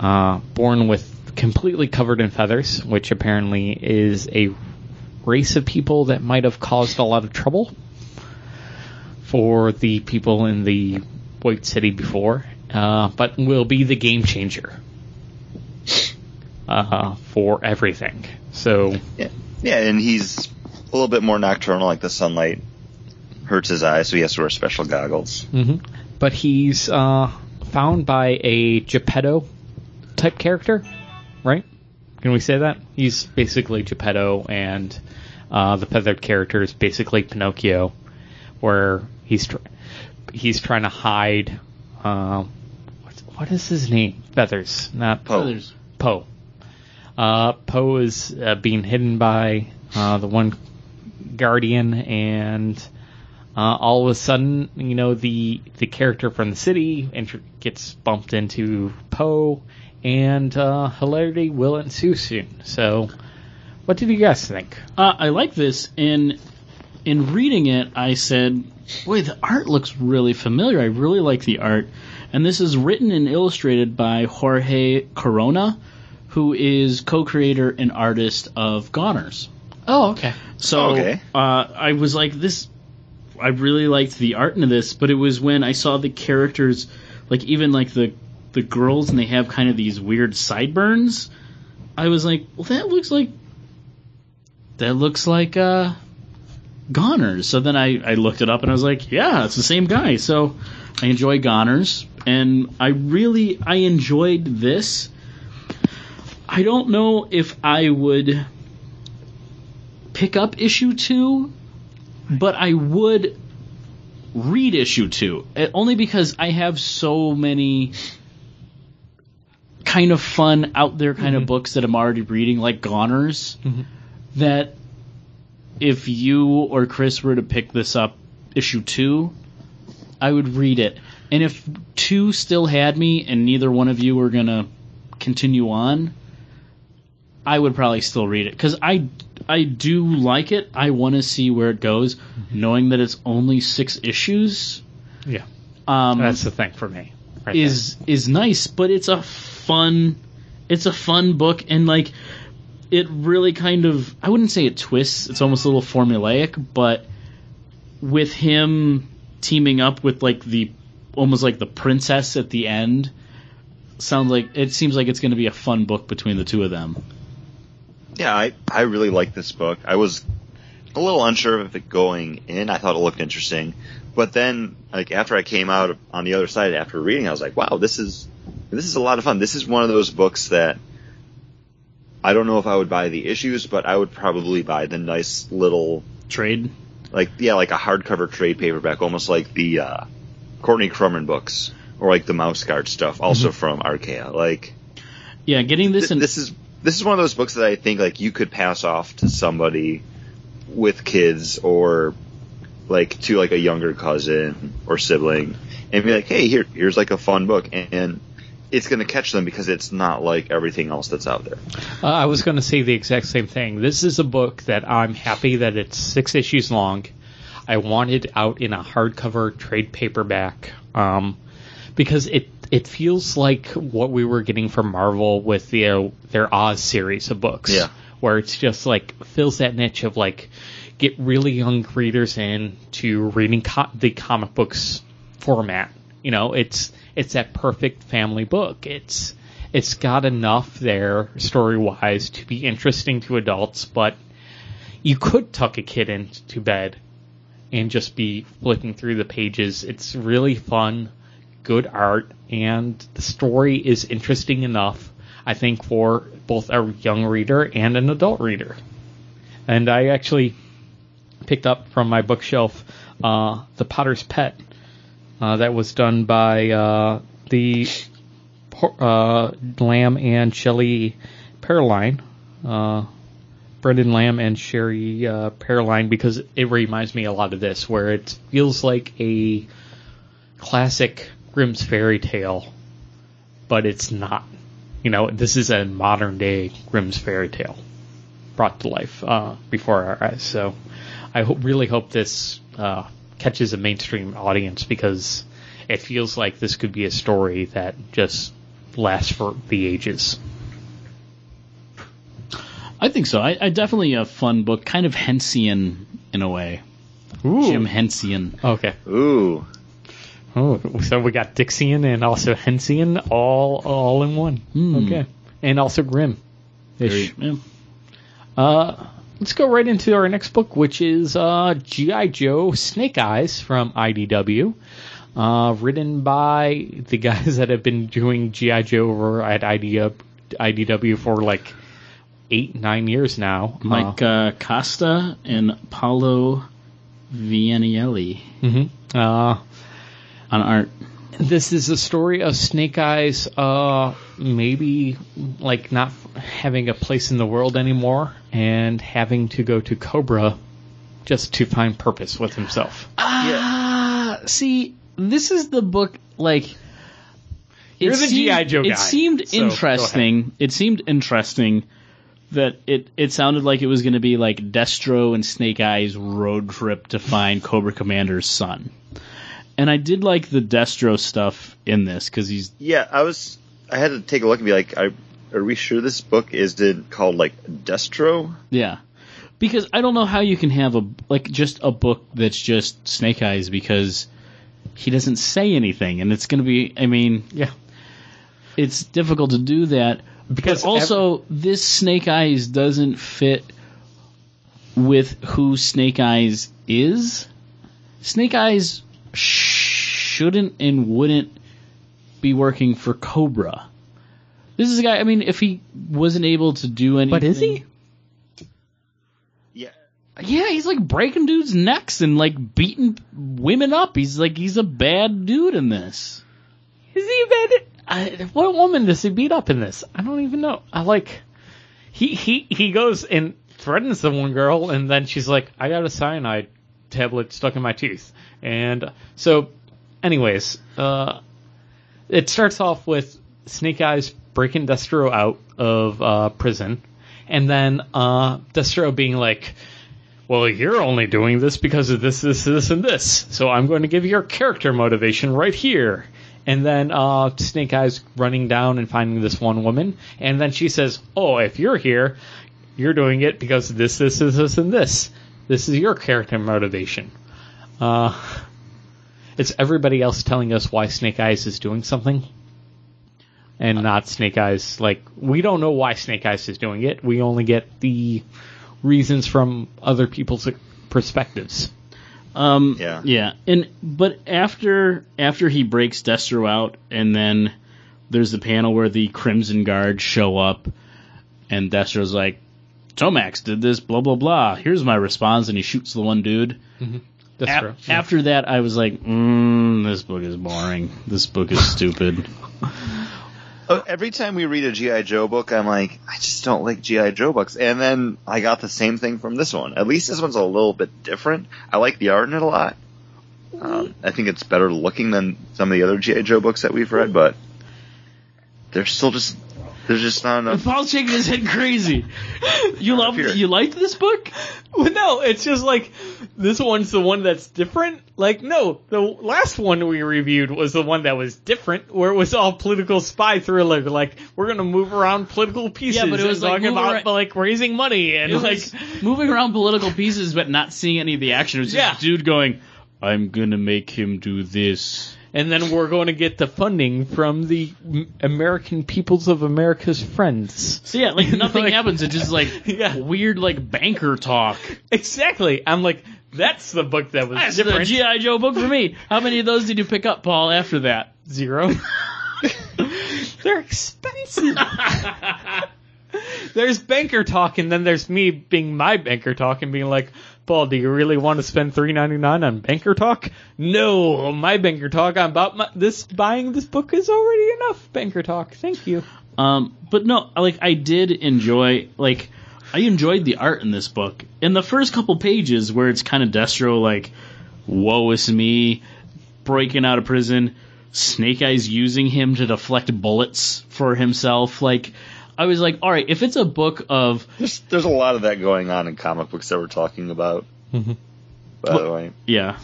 S3: uh, born with completely covered in feathers, which apparently is a race of people that might have caused a lot of trouble for the people in the White City before, uh, but will be the game changer uh, for everything. So
S1: Yeah, yeah, and he's a little bit more nocturnal, like the sunlight hurts his eyes, so he has to wear special goggles.
S3: hmm But he's uh, found by a Geppetto type character, right? Can we say that? He's basically Geppetto, and uh, the feathered character is basically Pinocchio, where he's tr- he's trying to hide. Uh, what's, what is his name? Feathers, not
S1: Poe.
S2: Feathers.
S3: Poe. Uh, Poe is uh, being hidden by uh, the one guardian, and uh, all of a sudden, you know, the the character from the city gets bumped into Poe, and uh, hilarity will ensue soon. So, what did you guys think?
S2: Uh, I like this. In in reading it, I said, "Boy, the art looks really familiar. I really like the art." And this is written and illustrated by Jorge Corona, who is co-creator and artist of Goners.
S3: Oh, okay.
S2: So
S1: Okay.
S2: uh, I was like, this. I really liked the art in this, but it was when I saw the characters, like even like the the girls, and they have kind of these weird sideburns. I was like, well, that looks like that looks like uh, Goners. So then I I looked it up, and I was like, yeah, it's the same guy. So I enjoy Goners, and I really I enjoyed this. I don't know if I would pick up issue two, but I would read issue two. Uh, Only because I have so many kind of fun out there kind of mm-hmm. books that I'm already reading, like Goners, mm-hmm. that if you or Chris were to pick this up, issue two, I would read it. And if two still had me and neither one of you were gonna continue on, I would probably still read it because I I do like it. I want to see where it goes, mm-hmm. knowing that it's only six issues.
S3: Yeah,
S2: Um,
S3: that's the thing for me. Right
S2: is is nice, but it's a fun it's a fun book and like it really kind of I wouldn't say it twists, it's almost a little formulaic, but with him teaming up with like the almost like the princess at the end sounds like it seems like it's going to be a fun book between the two of them.
S1: Yeah, I, I really like this book. I was a little unsure of it going in. I thought it looked interesting. But then, like, after I came out on the other side after reading, I was like, wow, this is, this is a lot of fun. This is one of those books that I don't know if I would buy the issues, but I would probably buy the nice little,
S2: Trade.
S1: like, yeah, like a hardcover trade paperback, almost like the, uh, Courtney Crumrin books. Or like the mouse guard stuff, also from Archaia. Like,
S2: Yeah, getting this
S1: Th-
S2: in
S1: this is this is one of those books that I think like you could pass off to somebody with kids or like to like a younger cousin or sibling and be like, hey, here here's like a fun book and it's going to catch them because it's not like everything else that's out there.
S3: Uh, I was going to say the exact same thing. This is a book that I'm happy that it's six issues long. I want it out in a hardcover trade paperback um, because it it feels like what we were getting from Marvel with their their Oz series of books.
S1: Yeah.
S3: where it's just like fills that niche of like get really young readers in to reading co- the comic books format. You know, it's it's that perfect family book. It's it's got enough there story wise to be interesting to adults, but you could tuck a kid into bed and just be flipping through the pages. It's really fun, good art, and the story is interesting enough, I think, for both a young reader and an adult reader. And I actually picked up from my bookshelf uh, The Potter's Pet. Uh, that was done by uh, the uh, Lamb and Shelli Paroline. Uh, Brendan Lamb and Sherry uh, because it reminds me a lot of this, where it feels like a classic Grimm's fairy tale, but it's not. You know, this is a modern day Grimm's fairy tale brought to life uh, before our eyes. So I hope, really hope this uh, catches a mainstream audience because it feels like this could be a story that just lasts for the ages.
S2: I think so. I, I definitely a fun book, kind of Hensian in a way.
S3: Ooh.
S2: Jim Hensian.
S3: Okay.
S1: Ooh.
S3: Oh, so we got Dixian and also Hensian all all in one. Okay. And also Grimm.
S2: Very, yeah.
S3: Uh, let's go right into our next book, which is uh, G.I. Joe Snake Eyes from IDW. Uh, written by the guys that have been doing G.I. Joe over at IDW, IDW for like eight, nine years now.
S2: Mike uh, Costa and Paolo Villanelli
S3: Uh, uh,
S2: on art.
S3: this is a story of Snake Eyes, uh, maybe like not having a place in the world anymore and having to go to Cobra just to find purpose with himself.
S2: Ah, see, this is the book. Like, it
S3: You're the
S2: seemed-
S3: G.I. Joe guy,
S2: It seemed
S3: so
S2: interesting. It seemed interesting that it it sounded like it was going to be like Destro and Snake Eyes road trip to find Cobra Commander's son. And I did like the Destro stuff in this because he's
S1: Yeah, I was. I had to take a look and be like, are, are we sure this book is did, called like Destro?
S2: Yeah. Because I don't know how you can have a like just a book that's just Snake Eyes because he doesn't say anything and it's going to be I mean,
S3: Yeah.
S2: it's difficult to do that
S3: Because
S2: but also this Snake Eyes doesn't fit with who Snake Eyes is. Snake Eyes shouldn't and wouldn't be working for Cobra. This is a guy. I mean, if he wasn't able to do anything,
S3: But is he?
S1: Yeah.
S2: Yeah, he's like breaking dudes' necks and like beating women up. He's like he's a bad dude in this.
S3: Is he bad? I, what woman does he beat up in this? I don't even know. I like he he he goes and threatens the one girl, and then she's like, "I got a cyanide tablet stuck in my teeth," and so, anyways, uh, it starts off with Snake Eyes breaking Destro out of uh, prison, and then uh, Destro being like. Well, you're only doing this because of this, this, this, and this. So I'm going to give you your character motivation right here. And then uh, Snake Eyes running down and finding this one woman, and then she says, "Oh, if you're here, you're doing it because of this, this, this, this, and this. This is your character motivation." Uh, it's everybody else telling us why Snake Eyes is doing something, and not Snake Eyes. Like we don't know why Snake Eyes is doing it. We only get the reasons from other people's perspectives.
S2: Um,
S1: Yeah.
S2: yeah, and but after after he breaks Destro out, and then there's the panel where the Crimson Guard show up, and Destro's like, "Tomax did this, blah blah blah. Here's my response," and he shoots the one dude.
S3: That's
S2: A-
S3: true.
S2: After that, I was like, mm, "This book is boring. This book is stupid."
S1: Oh, Every time we read a GI Joe book, I'm like, I just don't like GI Joe books. And then I got the same thing from this one. At least this one's a little bit different. I like the art in it a lot. Um, I think it's better looking than some of the other GI Joe books that we've read, but they're still just there's just not enough.
S2: Paul's shaking his head crazy. You love you liked this book?
S3: Well, no, it's just like this one's the one that's different. Like, no, the last one we reviewed was the one that was different, where it was all political spy thriller. Like, we're gonna move around political pieces.
S2: Yeah, but it was
S3: and
S2: like
S3: talking about
S2: ar-
S3: like raising money and
S2: It
S3: like
S2: was moving around political pieces, but not seeing any of the action. It was just
S3: Yeah.
S2: dude going, "I'm gonna make him do this."
S3: And then we're going to get the funding from the American Peoples of America's Friends.
S2: So yeah, like nothing
S3: Like-
S2: happens. It's just like
S3: Yeah.
S2: weird, like banker talk.
S3: Exactly. I'm like, that's the book that was
S2: That's the
S3: different.
S2: GI Joe book for me. How many of those did you pick up, Paul? After that,
S3: Zero. They're expensive. there's banker talk, and then there's me being my banker talk and being like, Paul, do you really want to spend three ninety nine on banker talk? No, my banker talk on about my, this buying this book is already enough banker talk. Thank you.
S2: Um, but no, like I did enjoy, like I enjoyed the art in this book. In the first couple pages, where it's kind of Destro, like, "Woe is me," breaking out of prison, Snake Eyes using him to deflect bullets for himself. Like, I was like, all right, if it's a book of
S1: There's, there's a lot of that going on in comic books that we're talking about. Mm-hmm. By the way,
S2: Yeah.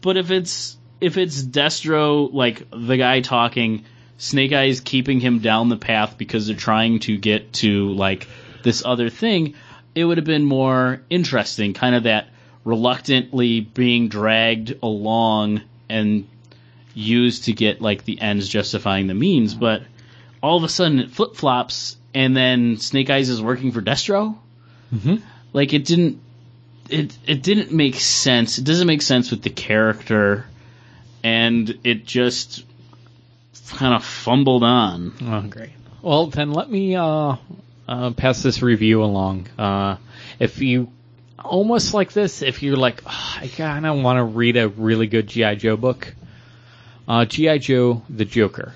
S2: But if it's if it's Destro like the guy talking, Snake Eyes keeping him down the path because they're trying to get to like this other thing, it would have been more interesting, kind of that reluctantly being dragged along and used to get like the ends justifying the means, but all of a sudden it flip flops and then Snake Eyes is working for Destro?
S3: Mhm.
S2: Like it didn't it it didn't make sense. It doesn't make sense with the character, and it just kind of fumbled on.
S3: Oh, great. Well, then let me uh, uh, pass this review along. Uh, if you almost like this, if you're like, "Ah, I kind of want to read a really good GI Joe book, uh, GI Joe: The Joker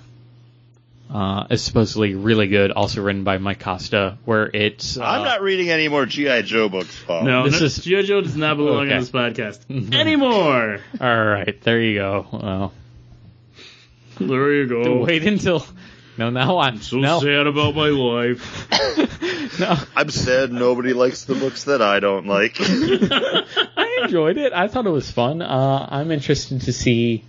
S3: uh, is supposedly really good. Also written by Mike Costa, where it's uh,
S1: I'm not reading any more GI Joe books, Paul.
S2: No,
S3: This
S2: no,
S3: is-
S2: Joe does not belong
S3: Okay.
S2: on this podcast anymore.
S3: All right, there you go. Well,
S2: There you go.
S3: wait until. No, now I'm
S2: So
S3: no,
S2: sad about my life.
S3: no.
S1: I'm sad nobody likes the books that I don't like.
S3: I enjoyed it. I thought it was fun. Uh, I'm interested to see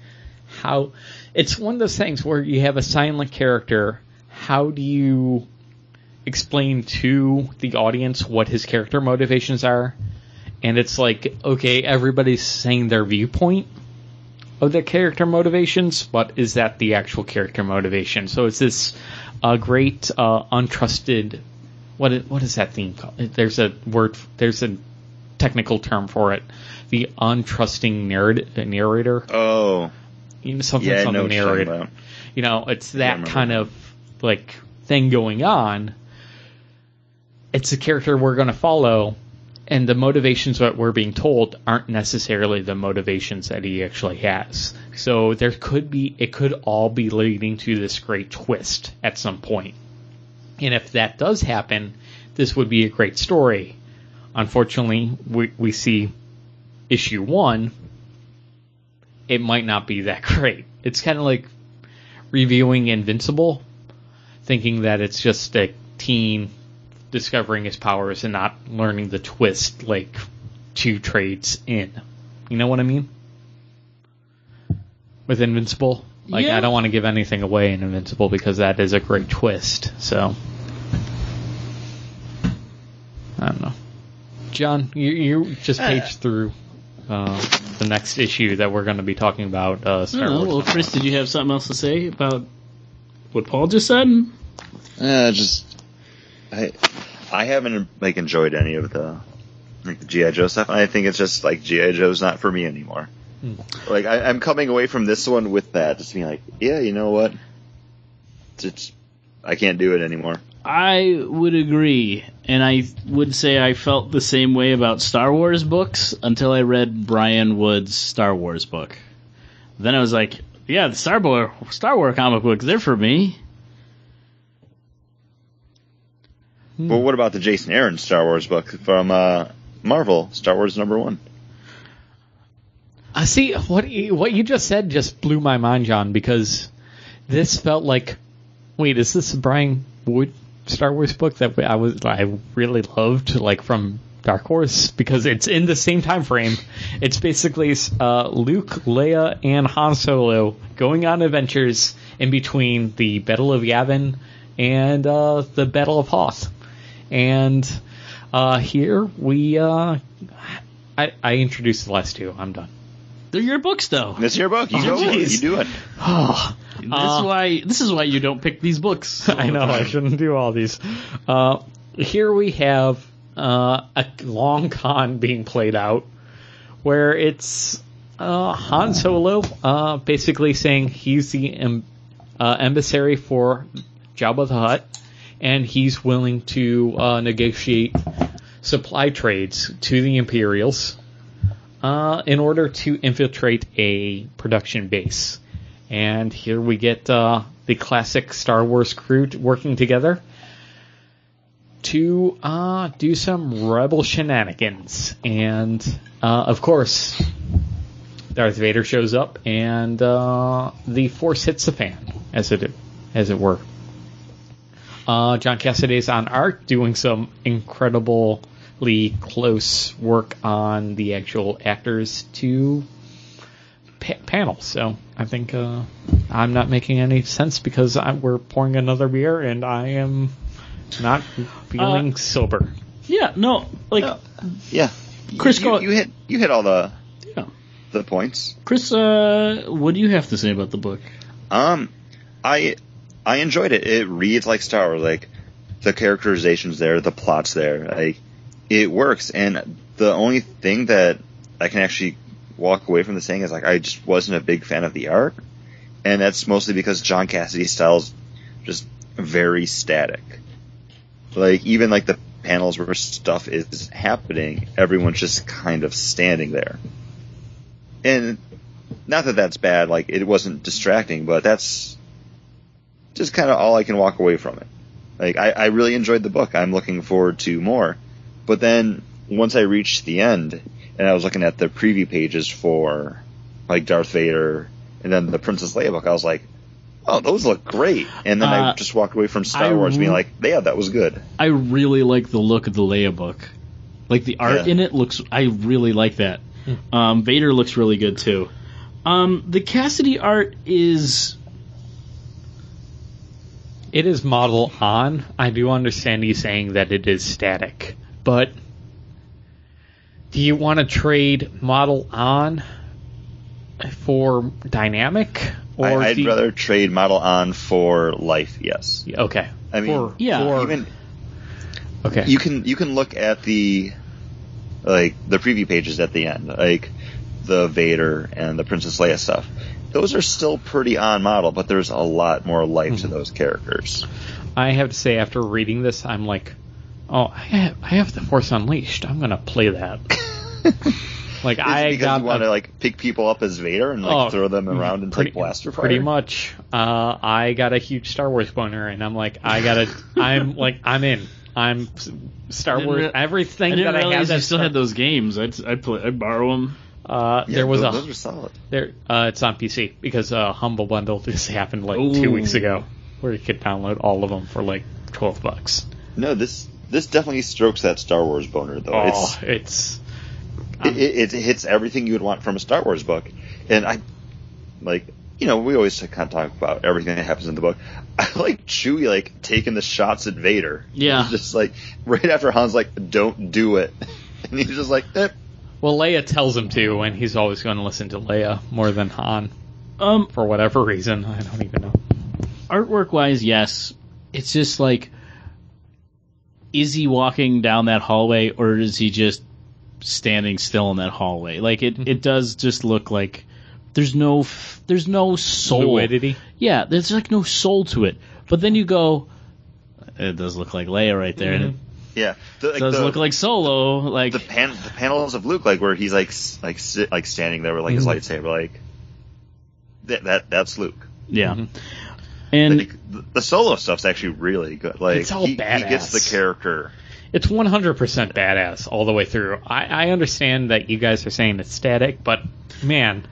S3: how it's one of those things where you have a silent character. How do you explain to the audience what his character motivations are? And it's like, okay, everybody's saying their viewpoint of their character motivations, but is that the actual character motivation? So it's this uh, great uh, untrusted. What is, what is that theme called? There's a word. There's a technical term for it. The untrusting narrat- narrator.
S1: oh,
S3: You know, something
S1: yeah, I
S3: on
S1: know
S3: the
S1: what you're talking
S3: narrator.
S1: about.
S3: You know, it's that kind of like thing going on. It's a character we're going to follow, and the motivations that we're being told aren't necessarily the motivations that he actually has. So there could be, it could all be leading to this great twist at some point. And if that does happen, this would be a great story. Unfortunately, we, we see issue one, it might not be that great. It's kind of like reviewing Invincible, thinking that it's just a teen discovering his powers and not learning the twist like two trades in. You know what I mean? With Invincible? Like,
S2: Yeah.
S3: I don't want to give anything away in Invincible because that is a great twist, so. I don't know. John, you, you just
S2: Uh,
S3: through uh, the next issue that we're going to be talking about. Uh, Star
S2: don't.
S3: Wars.
S2: Well, Chris, did you have something else to say about what Paul just said?
S1: Uh, just I I haven't like enjoyed any of the like the GI Joe stuff. I think it's just like GI Joe's not for me anymore.
S3: Hmm.
S1: Like I, I'm coming away from this one with that, just being like, yeah, you know what? It's I can't do it anymore.
S2: I would agree, and I would say I felt the same way about Star Wars books until I read Brian Wood's Star Wars book. Then I was like, yeah, the Star Wars Star Wars comic books, they're for me.
S1: But what about the Jason Aaron Star Wars book from uh, Marvel, Star Wars number one?
S3: I see what you, what you just said just blew my mind, John, because this felt like, wait, is this Brian Wood Star Wars book that I was I really loved, like from Dark Horse, because it's in the same time frame. It's basically uh, Luke, Leia, and Han Solo going on adventures in between the Battle of Yavin and uh, the Battle of Hoth, and uh, here we. Uh, I, I introduced the last two. I'm done.
S2: They're your books, though.
S1: This is your book. You
S2: Oh,
S1: go it. You do it.
S2: This
S3: Uh,
S2: is why this is why you don't pick these books.
S3: I know I shouldn't do all these. Uh, here we have uh, a long con being played out, where it's uh, Han Solo uh, basically saying he's the em- uh, emissary for Jabba the Hutt, and he's willing to uh, negotiate supply trades to the Imperials uh, in order to infiltrate a production base. And here we get uh, the classic Star Wars crew t- working together to uh, do some rebel shenanigans. And uh, of course, Darth Vader shows up, and uh, the Force hits the fan, as it as it were. Uh, John Cassaday's on art, doing some incredibly close work on the actual actors to pa- panel. So I think uh, I'm not making any sense because I, we're pouring another beer and I am not feeling sober.
S2: Yeah, no, like
S1: No. Yeah.
S2: Chris,
S1: you,
S2: go-
S1: you hit you hit all the
S2: Yeah.
S1: the points.
S2: Chris, uh, what do you have to say about the book?
S1: Um, I I enjoyed it. It reads like Star Wars. Like the characterizations there, the plots there. Like it works. And the only thing that I can actually walk away from the saying is like I just wasn't a big fan of the art, and that's mostly because John Cassaday's style's just very static. Like even like the panels where stuff is happening, everyone's just kind of standing there. And not that that's bad, like it wasn't distracting, but that's just kind of all I can walk away from it. Like I, I really enjoyed the book. I'm looking forward to more. But then once I reached the end and I was looking at the preview pages for like Darth Vader and then the Princess Leia book, I was like, oh, those look great. And then I
S2: Uh,
S1: just walked away from Star
S2: I
S1: Wars being like, yeah, that was good.
S2: I really like the look of the Leia book. Like the art
S1: Yeah.
S2: in it looks. I really like that. Um, Vader looks really good too. Um, the Cassaday art is.
S3: It is model on. I do understand you saying that it is static, but do you want to trade model on for dynamic? Or
S1: I, I'd
S3: you-
S1: rather trade Model On for Life, yes.
S3: Okay.
S1: I mean,
S3: For-
S2: Yeah,
S3: for-
S1: Even
S3: okay.
S1: you can you can look at the like the preview pages at the end, like the Vader and the Princess Leia stuff. Those are still pretty on model, but there's a lot more life to hmm. those characters.
S3: I have to say, after reading this, I'm like, oh, I have, I have the Force Unleashed. I'm gonna play that. like
S1: Is it
S3: I
S1: because
S3: got
S1: you want to like pick people up as Vader and like
S3: Oh,
S1: throw them around and
S3: pretty,
S1: take blaster fire?
S3: Pretty much. Uh, I got a huge Star Wars boner, and I'm like, I gotta. I'm like, I'm in. I'm Star Wars.
S2: rea-
S3: everything
S2: I didn't
S3: that I have.
S2: realize you still
S3: Star-
S2: had those games. I'd I'd, play, I'd borrow them.
S3: Uh,
S1: Yeah,
S3: there was
S1: those,
S3: a
S1: those are solid.
S3: there. Uh, it's on PC because uh, Humble Bundle just happened like
S2: Ooh.
S3: two weeks ago, where you could download all of them for like twelve bucks.
S1: No, this this definitely strokes that Star Wars boner though.
S3: Oh,
S1: It's
S3: it's
S1: it, it, it hits everything you would want from a Star Wars book, and I like you know we always kind of talk about everything that happens in the book. I like Chewie like taking the shots at Vader.
S2: Yeah.
S1: It's just like right after Han's like, "Don't do it," and he's just like, eh.
S3: well, Leia tells him to, and he's always going to listen to Leia more than Han
S2: Um,
S3: for whatever reason. I don't even know.
S2: artwork wise, yes. It's just like, is he walking down that hallway or is he just standing still in that hallway? Like it, it does just look like there's no, there's no soul.
S3: Fluidity.
S2: Yeah, there's like no soul to it. But then you go, it does look like Leia right there, and
S1: yeah, the, like,
S2: does
S1: the,
S2: look like Solo. Like
S1: the pan the panels of Luke like where he's like like sit, like standing there with like his
S3: Mhm.
S1: lightsaber like that that that's Luke.
S2: yeah,
S3: Mhm.
S2: And
S1: the, the solo stuff's actually really good. Like
S3: It's all
S1: he, he gets the character.
S3: It's 100% badass all the way through. I, I understand that you guys are saying it's static, but man,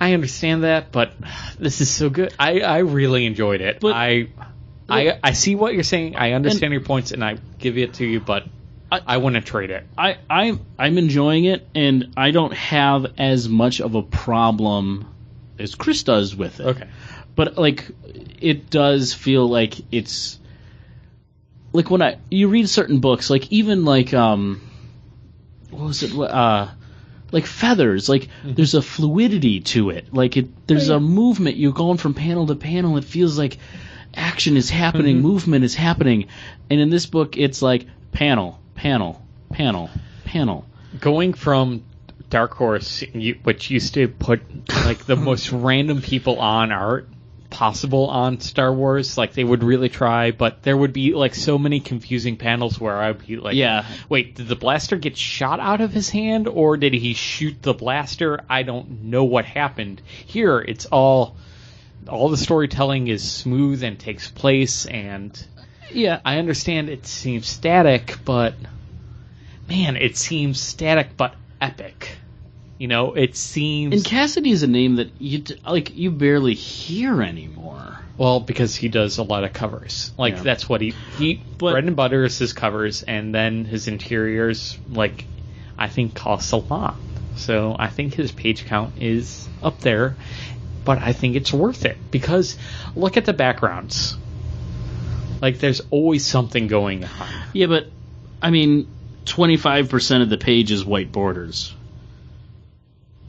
S3: I understand that, but this is so good. I, I really enjoyed it.
S2: But-
S3: I, I I see what you're saying. I understand
S2: And-
S3: your points, and I give it to you, but
S2: I-
S3: I, wouldn't trade it.
S2: I, I'm I'm enjoying it, and I don't have as much of a problem as Chris does with it.
S3: Okay.
S2: But like, it does feel like it's like when I you read certain books, like even like um, what was it? Uh, like feathers, like there's a fluidity to it. Like it, there's a movement. You're going from panel to panel. It feels like action is happening, movement is happening. And in this book, it's like panel, panel, panel, panel.
S3: Going from Dark Horse, which used to put like the most random people on art possible on Star Wars, like they would really try, but there would be like so many confusing panels where I'd be like,
S2: Yeah.
S3: wait, did the blaster get shot out of his hand or did he shoot the blaster? I don't know what happened. Here, it's all all the storytelling is smooth and takes place and
S2: Yeah,
S3: I understand it seems static, but man, it seems static but epic. You know, it seems
S2: And Cassaday is a name that you like you barely hear anymore.
S3: well because he does a lot of covers. Like
S2: Yeah.
S3: that's what he he
S2: But-
S3: bread and butter is his covers, and then his interiors like I think costs a lot. So I think his page count is up there, but I think it's worth it because look at the backgrounds. Like there's always something going on.
S2: Yeah, but I mean, twenty five percent of the page is white borders.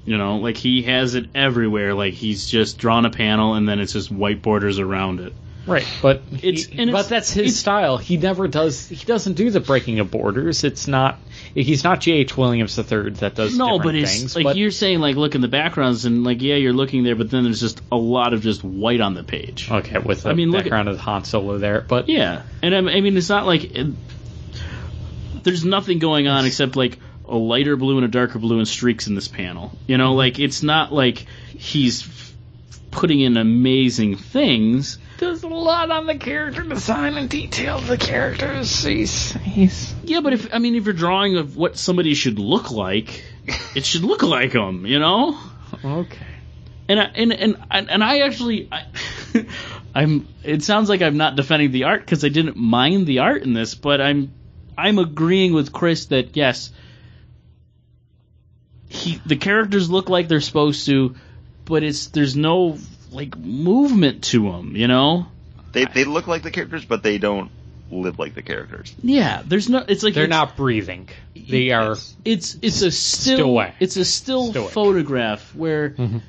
S2: You know, like he has it everywhere. Like he's just drawn a panel and then it's just white borders around it.
S3: Right, but
S2: It's-
S3: he- but that's his style. He never does. He doesn't do the breaking of borders. It's not. He's not J. H. Williams III that does
S2: No, but it's
S3: things.
S2: like
S3: but
S2: you're saying, like look in the backgrounds and like yeah, you're looking there, but then there's just a lot of just white on the page.
S3: okay with the
S2: I mean, look at-
S3: background of Han Solo there, but
S2: Yeah, and I I mean, it's not like it, there's nothing going on except like a lighter blue and a darker blue and streaks in this panel. You know, like it's not like he's f- putting in amazing things.
S3: there's a lot on the character design and detail of the characters. He's he's
S2: Yeah, but if I mean, if you're drawing of what somebody should look like, it should look like them. You know.
S3: okay.
S2: And I, and and and I actually, I, I'm. It sounds like I'm not defending the art because I didn't mind the art in this, but I'm I'm agreeing with Chris that yes, he the characters look like they're supposed to, but it's there's no like movement to them. You know?
S1: They they look like the characters, but they don't live like the characters.
S2: Yeah. There's no. It's like
S3: They're
S2: it's,
S3: not breathing. They are.
S2: It's it's a still.
S3: Stoic.
S2: It's a still
S3: Stoic.
S2: photograph where.
S3: Mhm.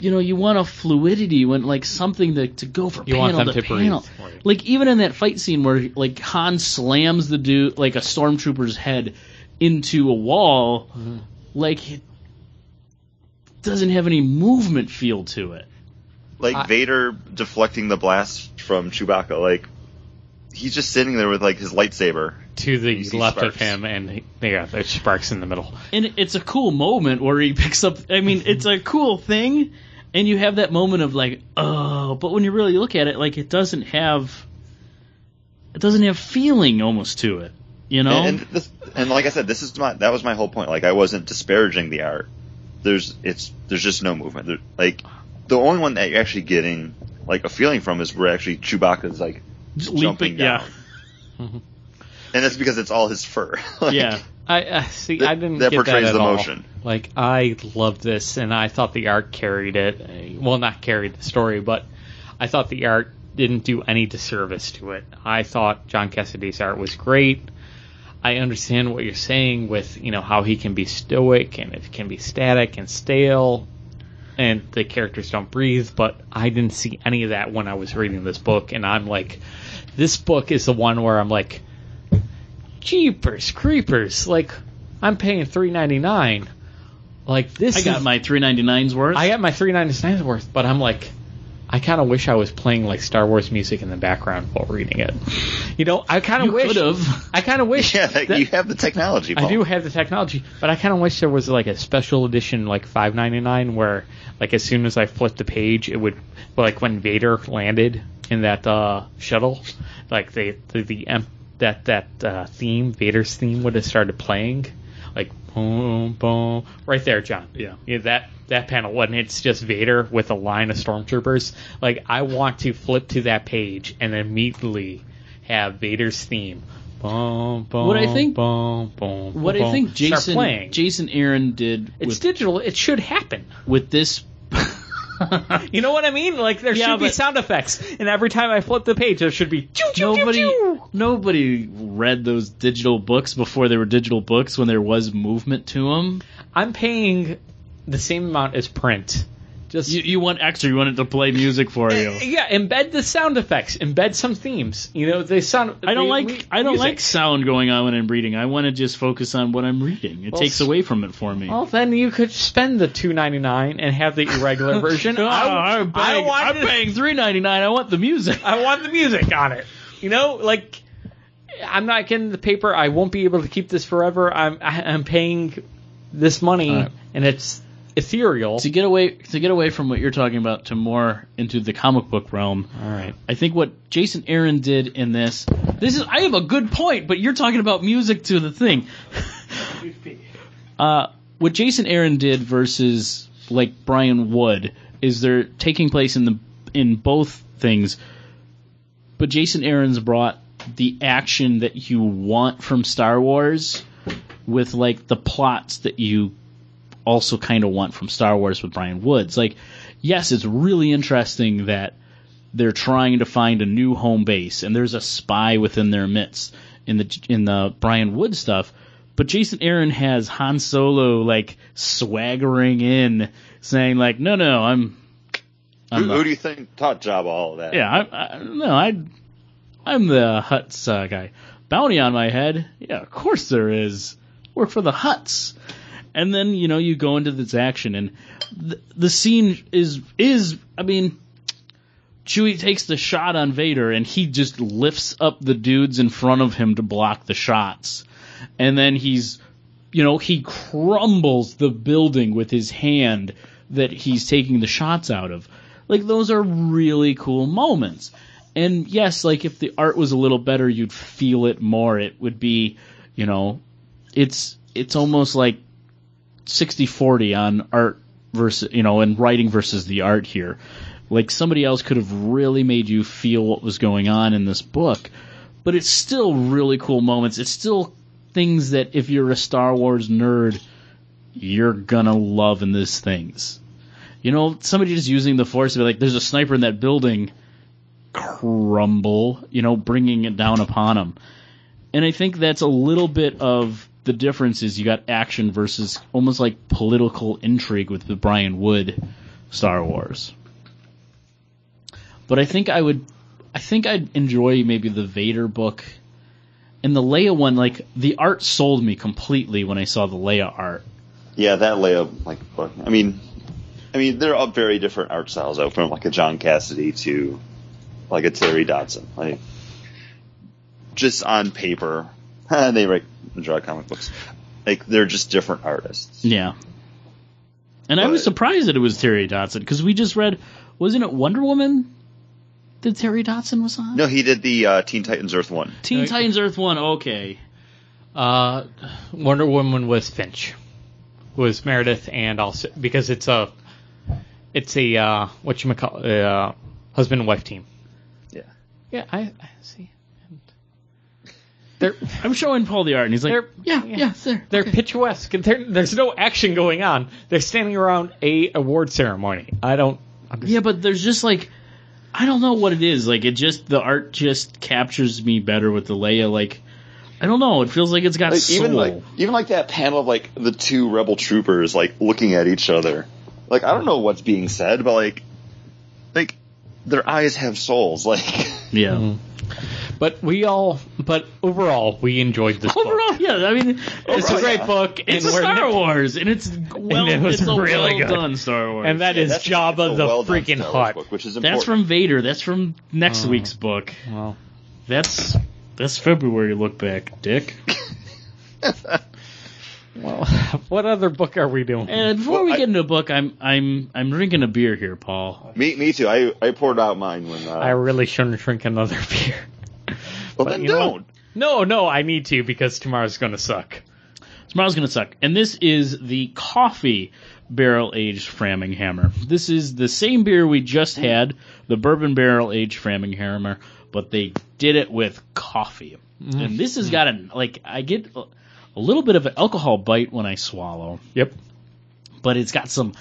S2: You know, you want a fluidity, when like something to, to go from
S3: You
S2: panel
S3: want them
S2: to,
S3: to
S2: panel.
S3: breathe.
S2: Like even in that fight scene where like Han slams the dude like a stormtrooper's head into a wall,
S3: Mm-hmm.
S2: Like it doesn't have any movement feel to it.
S1: Like
S3: I-
S1: Vader deflecting the blast from Chewbacca, like he's just sitting there with like his lightsaber,
S3: to the
S1: You see
S3: left of him, and he- yeah, there's sparks in the middle.
S2: and it's a cool moment where he picks up. I mean, it's a cool thing, and you have that moment of like, oh, but when you really look at it, like it doesn't have, it doesn't have feeling almost to it, you know.
S1: And, and this, and like I said, this is my that was my whole point. Like I wasn't disparaging the art. There's it's there's just no movement. There, like the only one that you're actually getting like a feeling from is where actually Chewbacca's like
S2: Just
S1: jumping
S2: leaping,
S1: down.
S2: yeah,
S1: and that's because it's all his fur. Like,
S2: yeah.
S3: I, I see.
S1: That-
S3: I didn't
S1: that
S3: get
S1: portrays
S3: that at
S1: the
S3: all.
S1: motion.
S3: Like I loved this, and I thought the art carried it. Well, not carried the story, but I thought the art didn't do any disservice to it. I thought John Cassaday's art was great. I understand what you're saying with you know how he can be stoic and it can be static and stale, and the characters don't breathe. But I didn't see any of that when I was reading this book, and I'm like, this book is the one where I'm like, jeepers creepers, like I'm paying three ninety nine. Like this,
S2: I got
S3: is-
S2: my three ninety nines worth.
S3: I got my three ninety nine worth, but I'm like, I kind of wish I was playing like Star Wars music in the background while reading it. You know, I kind of
S2: you
S3: wish.
S2: could have.
S3: I kind of wish.
S1: yeah,
S3: that-
S1: you have the technology.
S3: I do have the technology, but I kind of wish there was like a special edition, like five ninety nine, where like as soon as I flipped the page, it would like when Vader landed in that uh, shuttle, like the the, the em- that that uh, theme, Vader's theme, would have started playing, like boom boom, right there, John.
S2: Yeah.
S3: yeah, that that panel when it's just Vader with a line of stormtroopers. Like I want to flip to that page and immediately have Vader's theme. Boom, boom,
S2: What I think-
S3: boom, boom,
S2: What I
S3: boom,
S2: think Jason. Jason Aaron did
S3: it's
S2: with
S3: digital. It should happen.
S2: with this.
S3: You know what I mean? Like there
S2: Yeah,
S3: should be sound effects, and every time I flip the page, there should be choo, choo, choo,
S2: nobody
S3: choo.
S2: nobody read those digital books before they were digital books when there was movement to them.
S3: I'm paying the same amount as print. Just
S2: You, you want extra. You want it to play music for eh, you.
S3: yeah, embed the sound effects, embed some themes. You know, they sound.
S2: I don't
S3: they-
S2: like
S3: mu-
S2: I don't
S3: music.
S2: like sound going on when I'm reading. I want to just focus on what I'm reading. It
S3: Well,
S2: takes away from it for me.
S3: Well, then you could spend the two ninety nine and have the irregular version.
S2: Oh,
S3: I,
S2: I'm paying, I'm paying three ninety nine. I want the music.
S3: I want the music on it. You know, like I'm not getting the paper. I won't be able to keep this forever. I'm I, I'm paying this money,
S2: right.
S3: and it's ethereal.
S2: to get away to get away from what you're talking about to more into the comic book realm.
S3: All right.
S2: I think what Jason Aaron did in this, this is I have a good point, but you're talking about music to the thing. uh, what Jason Aaron did versus like Brian Wood is they're taking place in the in both things, but Jason Aaron's brought the action that you want from Star Wars with like the plots that you also kind of want from Star Wars with Brian Woods. Like, yes, it's really interesting that they're trying to find a new home base and there's a spy within their midst in the in the Brian Wood stuff. But Jason Aaron has Han Solo like swaggering in, saying like, "No, no, I'm." I'm
S1: Who,
S2: the-
S1: who do you think taught Jabba all of that?
S2: yeah, I, I no, I, I'm the Hutts uh, guy. Bounty on my head? Yeah, of course there is. Work for the Hutts. And then you know you go into this action, and the, scene is is I mean, Chewie takes the shot on Vader, and he just lifts up the dudes in front of him to block the shots, and then he's you know, he crumbles the building with his hand that he's taking the shots out of. Like those are really cool moments. And yes, like if the art was a little better, you'd feel it more. It would be, you know, it's it's almost like 60-40 on art versus, you know, and writing versus the art here. Like somebody else could have really made you feel what was going on in this book, but it's still really cool moments. It's still things that if you're a Star Wars nerd, you're gonna love in these things. You know, somebody just using the force to be like, there's a sniper in that building, crumble, you know, bringing it down upon him. And I think that's a little bit of the difference is you got action versus almost like political intrigue with the Brian Wood Star Wars. But I think I would, I think I'd enjoy maybe the Vader book and the Leia one, like the art sold me completely when I saw the Leia art.
S1: Yeah, that Leia like book. I mean, I mean they're all very different art styles though, from like a John Cassaday to like a Terry Dodson. Like just on paper, they write and draw comic books. Like they're just different artists.
S2: Yeah. And I was surprised that it was Terry Dodson because we just read, wasn't it Wonder Woman that Terry Dodson was on?
S1: No, he did the uh, Teen Titans Earth one.
S2: Teen Titans Earth One. Okay.
S3: Uh, Wonder Woman was Finch, was Meredith, and also because it's a, it's a uh, what you call uh, husband and wife team.
S1: Yeah.
S3: Yeah, I, I see. They're
S2: I'm showing Paul the art, and he's like,
S3: They're-
S2: "Yeah,
S3: yeah.
S2: yeah, it's there."
S3: they're
S2: Okay.
S3: picturesque. And they're, there's no action going on. They're standing around a award ceremony. I don't. Understand.
S2: Yeah, but there's just like, I don't know what it is. Like, it just the art just captures me better with the Leia. Like, I don't know. It feels like it's got
S1: Like,
S2: soul.
S1: even like even like that panel of like the two rebel troopers like looking at each other. Like I don't know what's being said, but like like their eyes have souls. Like
S2: yeah.
S3: Mm-hmm. But we all, but overall, we enjoyed this. book.
S2: Overall, yeah. I mean,
S3: it's
S1: Overall,
S3: a great
S1: yeah.
S3: book,
S2: It's
S3: and
S2: a
S3: we're
S2: Star Wars, and it's well,
S3: it was
S2: it's a
S3: really
S2: well
S3: good.
S2: done Star Wars.
S3: and that is
S1: that's
S3: Jabba
S1: that's a
S3: the
S1: well-done
S3: freaking
S1: Star Wars
S3: Hutt.
S1: book, which is important.
S2: that's from Vader. That's from next
S3: Oh.
S2: week's book.
S3: Well,
S2: That's that's February look back, Dick.
S3: well, what other book are we doing?
S2: And before
S1: Well,
S2: we
S1: I-
S2: get into a book, I'm I'm I'm drinking a beer here, Paul.
S1: me me too. I I poured out mine when uh,
S3: I really shouldn't drink another beer.
S1: well
S3: but
S1: then don't.
S3: No, no, I need to because tomorrow's going to suck.
S2: Tomorrow's gonna suck. And this is the coffee barrel aged Framinghammer. This is the same beer we just had, the bourbon barrel aged Framinghammer, but they did it with coffee. Mm-hmm. And this has mm-hmm. got a like I get a, a little bit of an alcohol bite when I swallow,
S3: Yep.
S2: but it's got some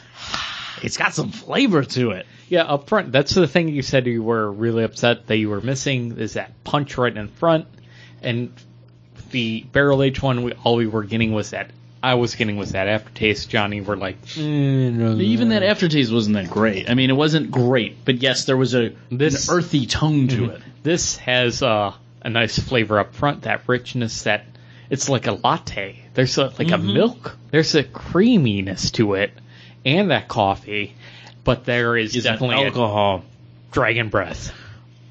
S2: it's got some flavor to it.
S3: Yeah, up front. That's the thing you said you were really upset that you were missing is that punch right in front, and the barrel aged one. We, all we were getting was that. I was getting was that aftertaste. Johnny were like, "Eh, no,
S2: Even that aftertaste wasn't that great. I mean, it wasn't great, but yes, there was a
S3: This-
S2: an earthy tone to it.
S3: This has uh, a nice flavor up front. That richness. That it's like a latte. There's a, like a milk. There's a creaminess to it, and that coffee. But there is,
S2: that
S3: definitely
S2: alcohol?
S3: dragon breath.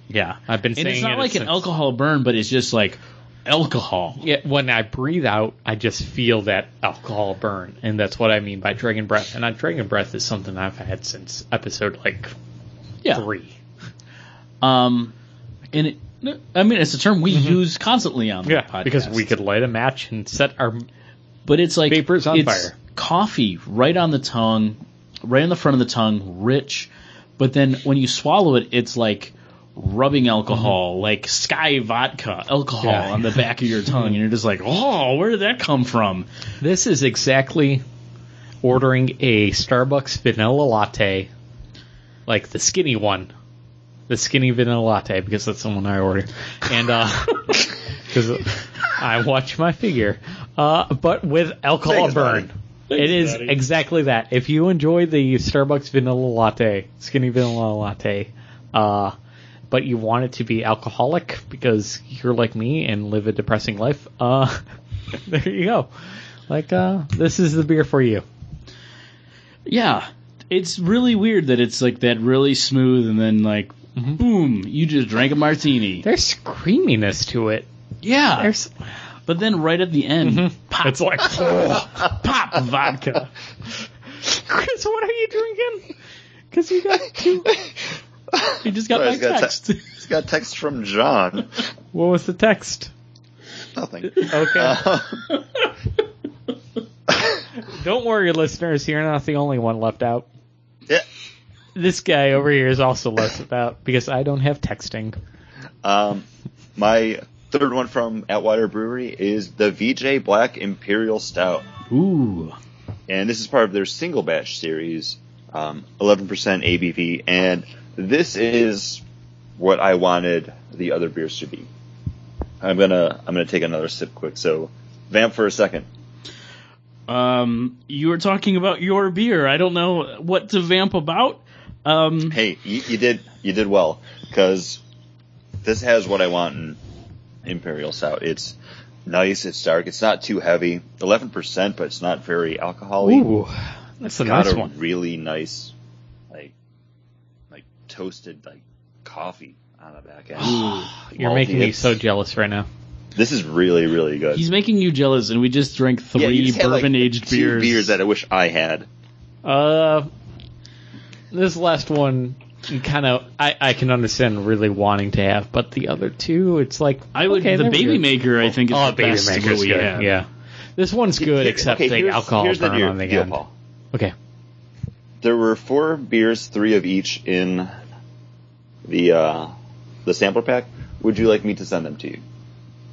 S2: Yeah,
S3: I've been
S2: and it's not
S3: it
S2: like an alcohol burn, but it's just like alcohol.
S3: Yeah, when I breathe out, I just feel that alcohol burn, and that's what I mean by dragon breath. And uh, dragon breath is something I've had since episode like
S2: Yeah.
S3: three.
S2: Um, and it, I mean, it's a term we use constantly on the
S3: Yeah,
S2: podcast
S3: because we could light a match and set our.
S2: but it's like
S3: Vapors on
S2: it's
S3: fire.
S2: Coffee right on the tongue, right on the front of the tongue, rich. But then when you swallow it, it's like rubbing alcohol, like Skyy vodka alcohol
S3: Yeah.
S2: on the back of your tongue, and you're just like, oh, where did that come from?
S3: This is exactly ordering a Starbucks vanilla latte, like the skinny one, the skinny vanilla latte, because that's the one I ordered, and uh, because I watch my figure, uh, but with alcohol
S1: Thanks, buddy.
S3: Burn. It is
S2: buddy.
S3: exactly that. If you enjoy the Starbucks vanilla latte, skinny vanilla latte, uh, but you want it to be alcoholic because you're like me and live a depressing life, uh, there you go. Like, uh, this is the beer for you.
S2: Yeah, it's really weird that it's like that really smooth, and then like, boom, you just drank a martini.
S3: There's creaminess to it.
S2: Yeah,
S3: There's,
S2: but then right at the end, pop,
S3: it's like, oh,
S2: pop vodka.
S3: Chris, what are you drinking? Because you got two.
S2: You just got
S1: Sorry,
S2: my
S1: he's got
S2: text.
S1: te- he's got text from John.
S3: What was the text?
S1: Nothing.
S3: Okay.
S1: Uh,
S3: Don't worry, listeners. You're not the only one left out.
S1: yeah.
S3: This guy over here is also left out because I don't have texting.
S1: Um, my third one from Atwater Brewery is the VJ Black Imperial Stout.
S2: Ooh,
S1: and this is part of their single batch series, um, 11% ABV, and this is what I wanted the other beers to be. I'm gonna I'm gonna take another sip quick. So, vamp for a second.
S2: um, you were talking about your beer. I don't know what to vamp about. Um,
S1: Hey, you, you did you did well because this has what I want in Imperial Stout. It's nice. It's dark. It's not too heavy. 11%, but it's not very alcoholic.
S3: Ooh, that's a
S1: got
S3: nice
S1: a
S3: one.
S1: really nice, like, like toasted like coffee on the back end.
S3: You're
S1: Malty.
S3: making me so jealous right now.
S1: This is really, really good.
S2: He's making you jealous, and we just drank
S1: Yeah,
S2: three
S1: just had, like,
S2: bourbon aged
S1: two
S2: beers.
S1: beers that I wish I had.
S3: Uh, this last one, kind of, I, I can understand really wanting to have, but the other two, it's like
S2: I would.
S3: okay,
S2: the baby
S3: good.
S2: maker, I think, is
S3: Oh,
S2: the
S3: baby
S2: best of
S3: maker's
S2: we
S3: good.
S2: have.
S3: Yeah, this one's good,
S1: Here-
S3: except
S1: okay,
S3: the
S1: here's-
S3: alcohol
S1: here's the
S3: burn
S1: deal-
S3: on the
S1: deal,
S3: end.
S1: Paul.
S3: Okay,
S1: There were four beers, three of each in the uh, the sampler pack. Would you like me to send them to you?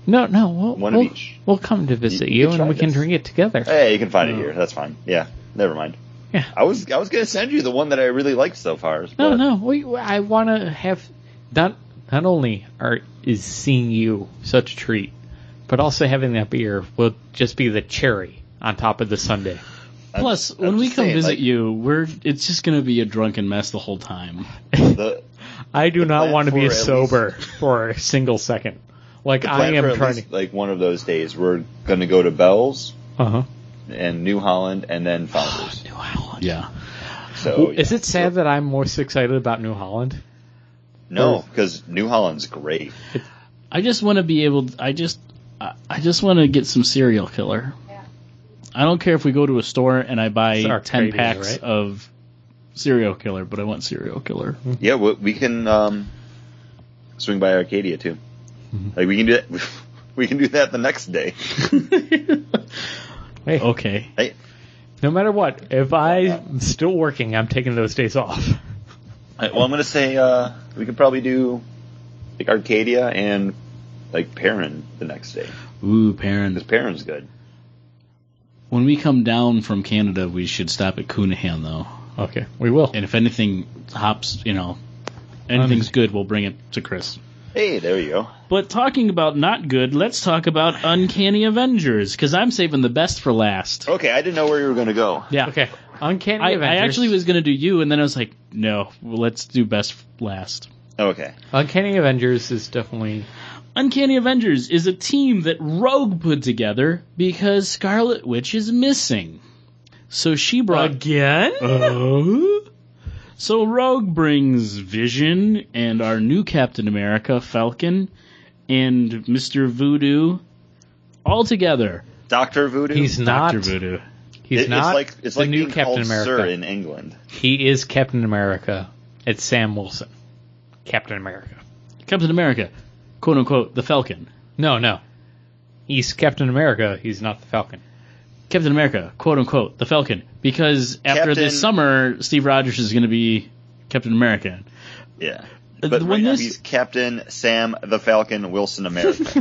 S3: no, no, we'll,
S1: One of
S3: we'll,
S1: each.
S3: we'll come to visit
S1: You-
S3: you,
S1: you
S3: and
S1: try
S3: we can
S1: this.
S3: drink it together.
S1: Hey, you can find it
S2: Oh.
S1: here. That's fine. Yeah, never mind.
S3: Yeah.
S1: I was I was gonna send you the one that I really liked so far.
S3: No,
S1: but-
S3: no, we, I want to have not not only are is seeing you such a treat, but also having that beer will just be the cherry on top of the sundae.
S1: I'm-
S2: Plus,
S1: I'm
S2: when we come
S1: saying,
S2: visit
S1: like,
S2: you, we're it's just gonna be a drunken mess the whole time.
S1: the,
S3: I do not want to be
S1: for at
S3: sober for a single second. Like
S1: the
S3: I am
S1: for at
S3: trying
S1: least, like one of those days, we're gonna go to Bell's.
S3: Uh huh.
S1: And New Holland and then Founders.
S3: New Holland.
S2: Yeah.
S1: So
S3: Is
S1: yeah.
S3: it sad that I'm most excited about New Holland?
S1: No, because New Holland's great.
S2: I just want to be able. I just. I I just want to get some serial killer. I don't care if we go to a store and I buy ten
S3: Arcadia,
S2: packs
S3: right?
S2: of serial killer, but I want serial killer.
S1: Yeah, we, we can um, swing by Arcadia too.
S3: Mm-hmm.
S1: Like we can do that. We can do that the next day.
S3: Hey,
S2: Okay.
S1: Hey,
S3: no matter what, if I'm still working, I'm taking those days off.
S1: I- well, I'm gonna say uh, we could probably do like Arcadia and like Perrin the next day
S2: Ooh, Perrin.
S1: because Perrin's good.
S2: When we come down from Canada, we should stop at Kuhnhenn though.
S3: Okay, we will.
S2: And if anything hops, you know, anything's good, we'll bring it to Chris.
S1: Hey, there you go.
S2: But talking about not good, let's talk about Uncanny Avengers because I'm saving the best for last.
S1: Okay, I didn't know where you were gonna go.
S2: Yeah.
S3: Okay, Uncanny
S2: I, I actually was gonna do you, and then I was like, no, let's do best last.
S1: Okay.
S3: Uncanny Avengers is definitely
S2: Uncanny Avengers is a team that Rogue put together because Scarlet Witch is missing. So she brought
S3: again.
S2: Uh? So Rogue brings Vision and our new Captain America, Falcon, and Mr. Voodoo all together.
S1: Doctor Voodoo.
S3: He's not.
S2: Dr. Voodoo.
S3: He's
S1: It-
S3: not
S1: It's like it's
S3: the
S1: like
S3: new
S1: being
S3: Captain
S1: called
S3: America.
S1: Sir in England.
S3: He is Captain America. It's Sam Wilson. Captain America.
S2: Captain America, quote unquote, the Falcon.
S3: No, no. He's Captain America. He's not the Falcon.
S2: Captain America, quote unquote, the Falcon. Because after
S1: Captain-
S2: this summer, Steve Rogers is going to be Captain America.
S1: Yeah.
S2: Uh,
S1: But
S2: when
S1: right now
S2: this-
S1: he's Captain Sam the Falcon Wilson America.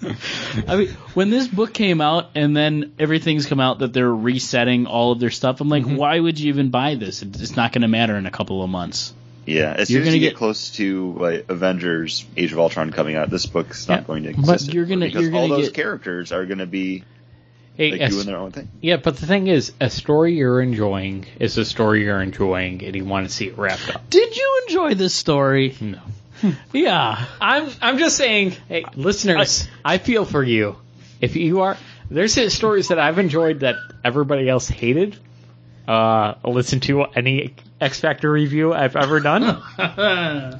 S2: I mean, when this book came out and then everything's come out that they're resetting all of their stuff, I'm like, why would you even buy this? It's not going to matter in a couple of months.
S1: yeah. As
S2: You're
S1: soon as
S2: gonna
S1: you get,
S2: get-
S1: close to like Avengers: Age of Ultron coming out, this book's not
S3: Yeah,
S1: going to exist.
S3: but
S1: exist.
S2: you're gonna-
S1: because
S2: you're
S1: all
S2: gonna
S1: those
S2: get-
S1: characters are going to be
S3: Hey,
S1: like
S3: a-
S1: doing their own thing.
S3: yeah, but the thing is, a story you're enjoying is a story you're enjoying, and you want to see it wrapped up.
S2: Did you enjoy this story?
S3: No.
S2: Yeah.
S3: I'm I'm just saying, hey, listeners, I, feel for you. If you are, there's stories that I've enjoyed that everybody else hated. Uh, listen to any X Factor review I've ever done. uh,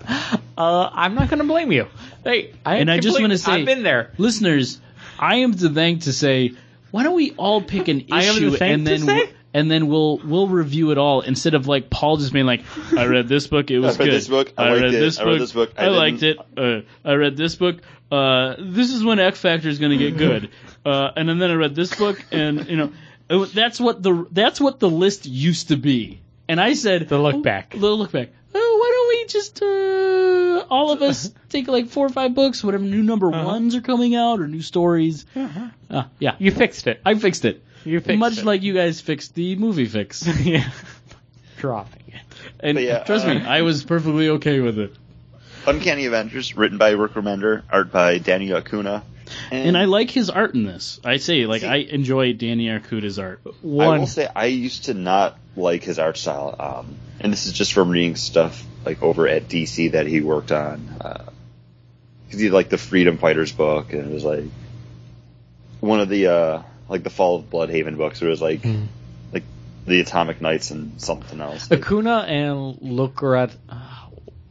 S3: I'm not going to blame you. Hey, I
S2: And I just wanna say-
S3: I've been there.
S2: Listeners, I am the thing to say, why don't we all pick an
S3: I the
S2: issue and
S3: to
S2: then
S3: say?
S2: and then we'll we'll review it all instead of like Paul just being like, I read this book, it was
S1: read
S2: good.
S1: this book, I liked
S2: read
S1: it.
S2: this
S1: I read
S2: book,
S1: this book, I
S2: I, liked it. Uh, I read this book. Uh, this is when X Factor is going to get good. Uh, and then, then I read this book, and you know, it that's what the that's what the list used to be. And I said
S3: The look
S2: oh,
S3: back.
S2: The look back. Oh, why don't we just uh, all of us take like four or five books, whatever new number
S3: Uh-huh.
S2: ones are coming out or new stories. Uh, yeah,
S3: You fixed it.
S2: I fixed it.
S3: You fixed
S2: Much
S3: it.
S2: like you guys fixed the movie fix.
S3: yeah. Dropping it.
S2: And
S1: yeah,
S2: trust me,
S1: uh,
S2: I was perfectly okay with it.
S1: Uncanny Avengers, written by Rick Remender, art by Danny Acuna.
S2: And I like his art in this. I say, like,
S1: See-
S2: I enjoy Danny Arcuda's art.
S1: I
S3: One.
S1: will say I used to not like his art style, um, and this is just from reading stuff like over at DC that he worked on. Because he had like the Freedom Fighters book, and it was like one of the uh, like the Fall of Blüdhaven books. Where it was like
S3: Hmm.
S1: like the Atomic Knights and something else. Like,
S3: and. Uh,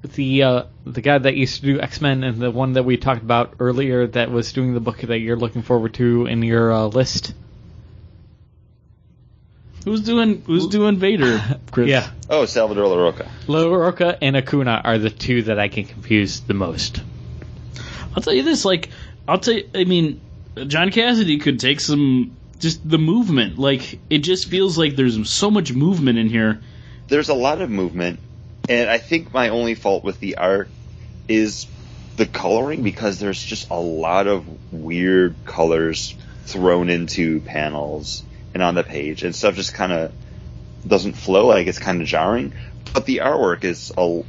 S3: the uh, the guy that used to do X Men and the one that we talked about earlier that was doing the book that you're looking forward to in your uh, list?
S2: Who's doing Who's doing Vader? Chris?
S3: Yeah,
S1: Oh, Salvador Larroca.
S3: Larroca and Acuna are the two that I can confuse the most.
S2: I'll tell you this. Like, I'll tell you. I mean, John Cassaday could take some. Just the movement. Like, it just feels like there's so much movement in here.
S1: There's a lot of movement, and I think my only fault with the art is the coloring because there's just a lot of weird colors thrown into panels and on the page, and stuff just kind of doesn't flow. Like it's kind of jarring. But the artwork is a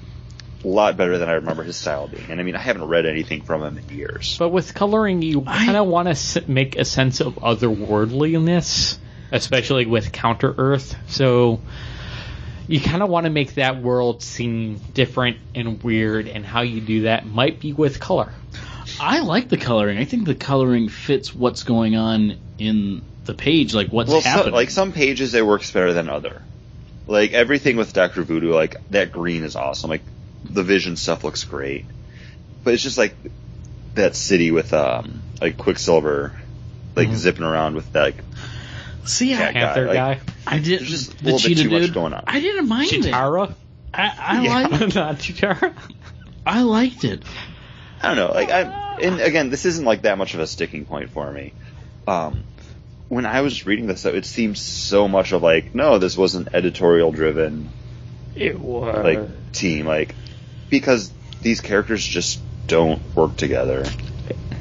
S1: lot better than I remember his style being. And I mean, I haven't read anything from him in years.
S3: But with coloring, you kind of want to s- make a sense of otherworldliness, especially with Counter Earth. So you kind of want to make that world seem different and weird, and how you do that might be with color.
S2: I like the coloring. I think the coloring fits what's going on in the page, like what's
S1: well, so,
S2: happening.
S1: like some pages it works better than other. Like everything with Doctor Voodoo, like that green is awesome. Like the Vision stuff looks great, but it's just like that city with um like Quicksilver, like
S2: Mm-hmm.
S1: zipping around with that. Like,
S2: See,
S1: cat
S2: I,
S3: Panther
S1: like-
S3: guy,
S2: I did
S1: There's just a
S2: the
S1: little bit
S2: cheetah
S1: too much
S2: dude.
S1: going on.
S2: I didn't mind it.
S3: Chitara,
S2: I, I
S1: Yeah.
S2: liked.
S3: not Chitara.
S2: I liked it.
S1: I don't know. Like I, and again, this isn't like that much of a sticking point for me. Um, when I was reading this, though, it seemed so much of like, no, this wasn't editorial driven.
S3: It was
S1: like team like because these characters just don't work together.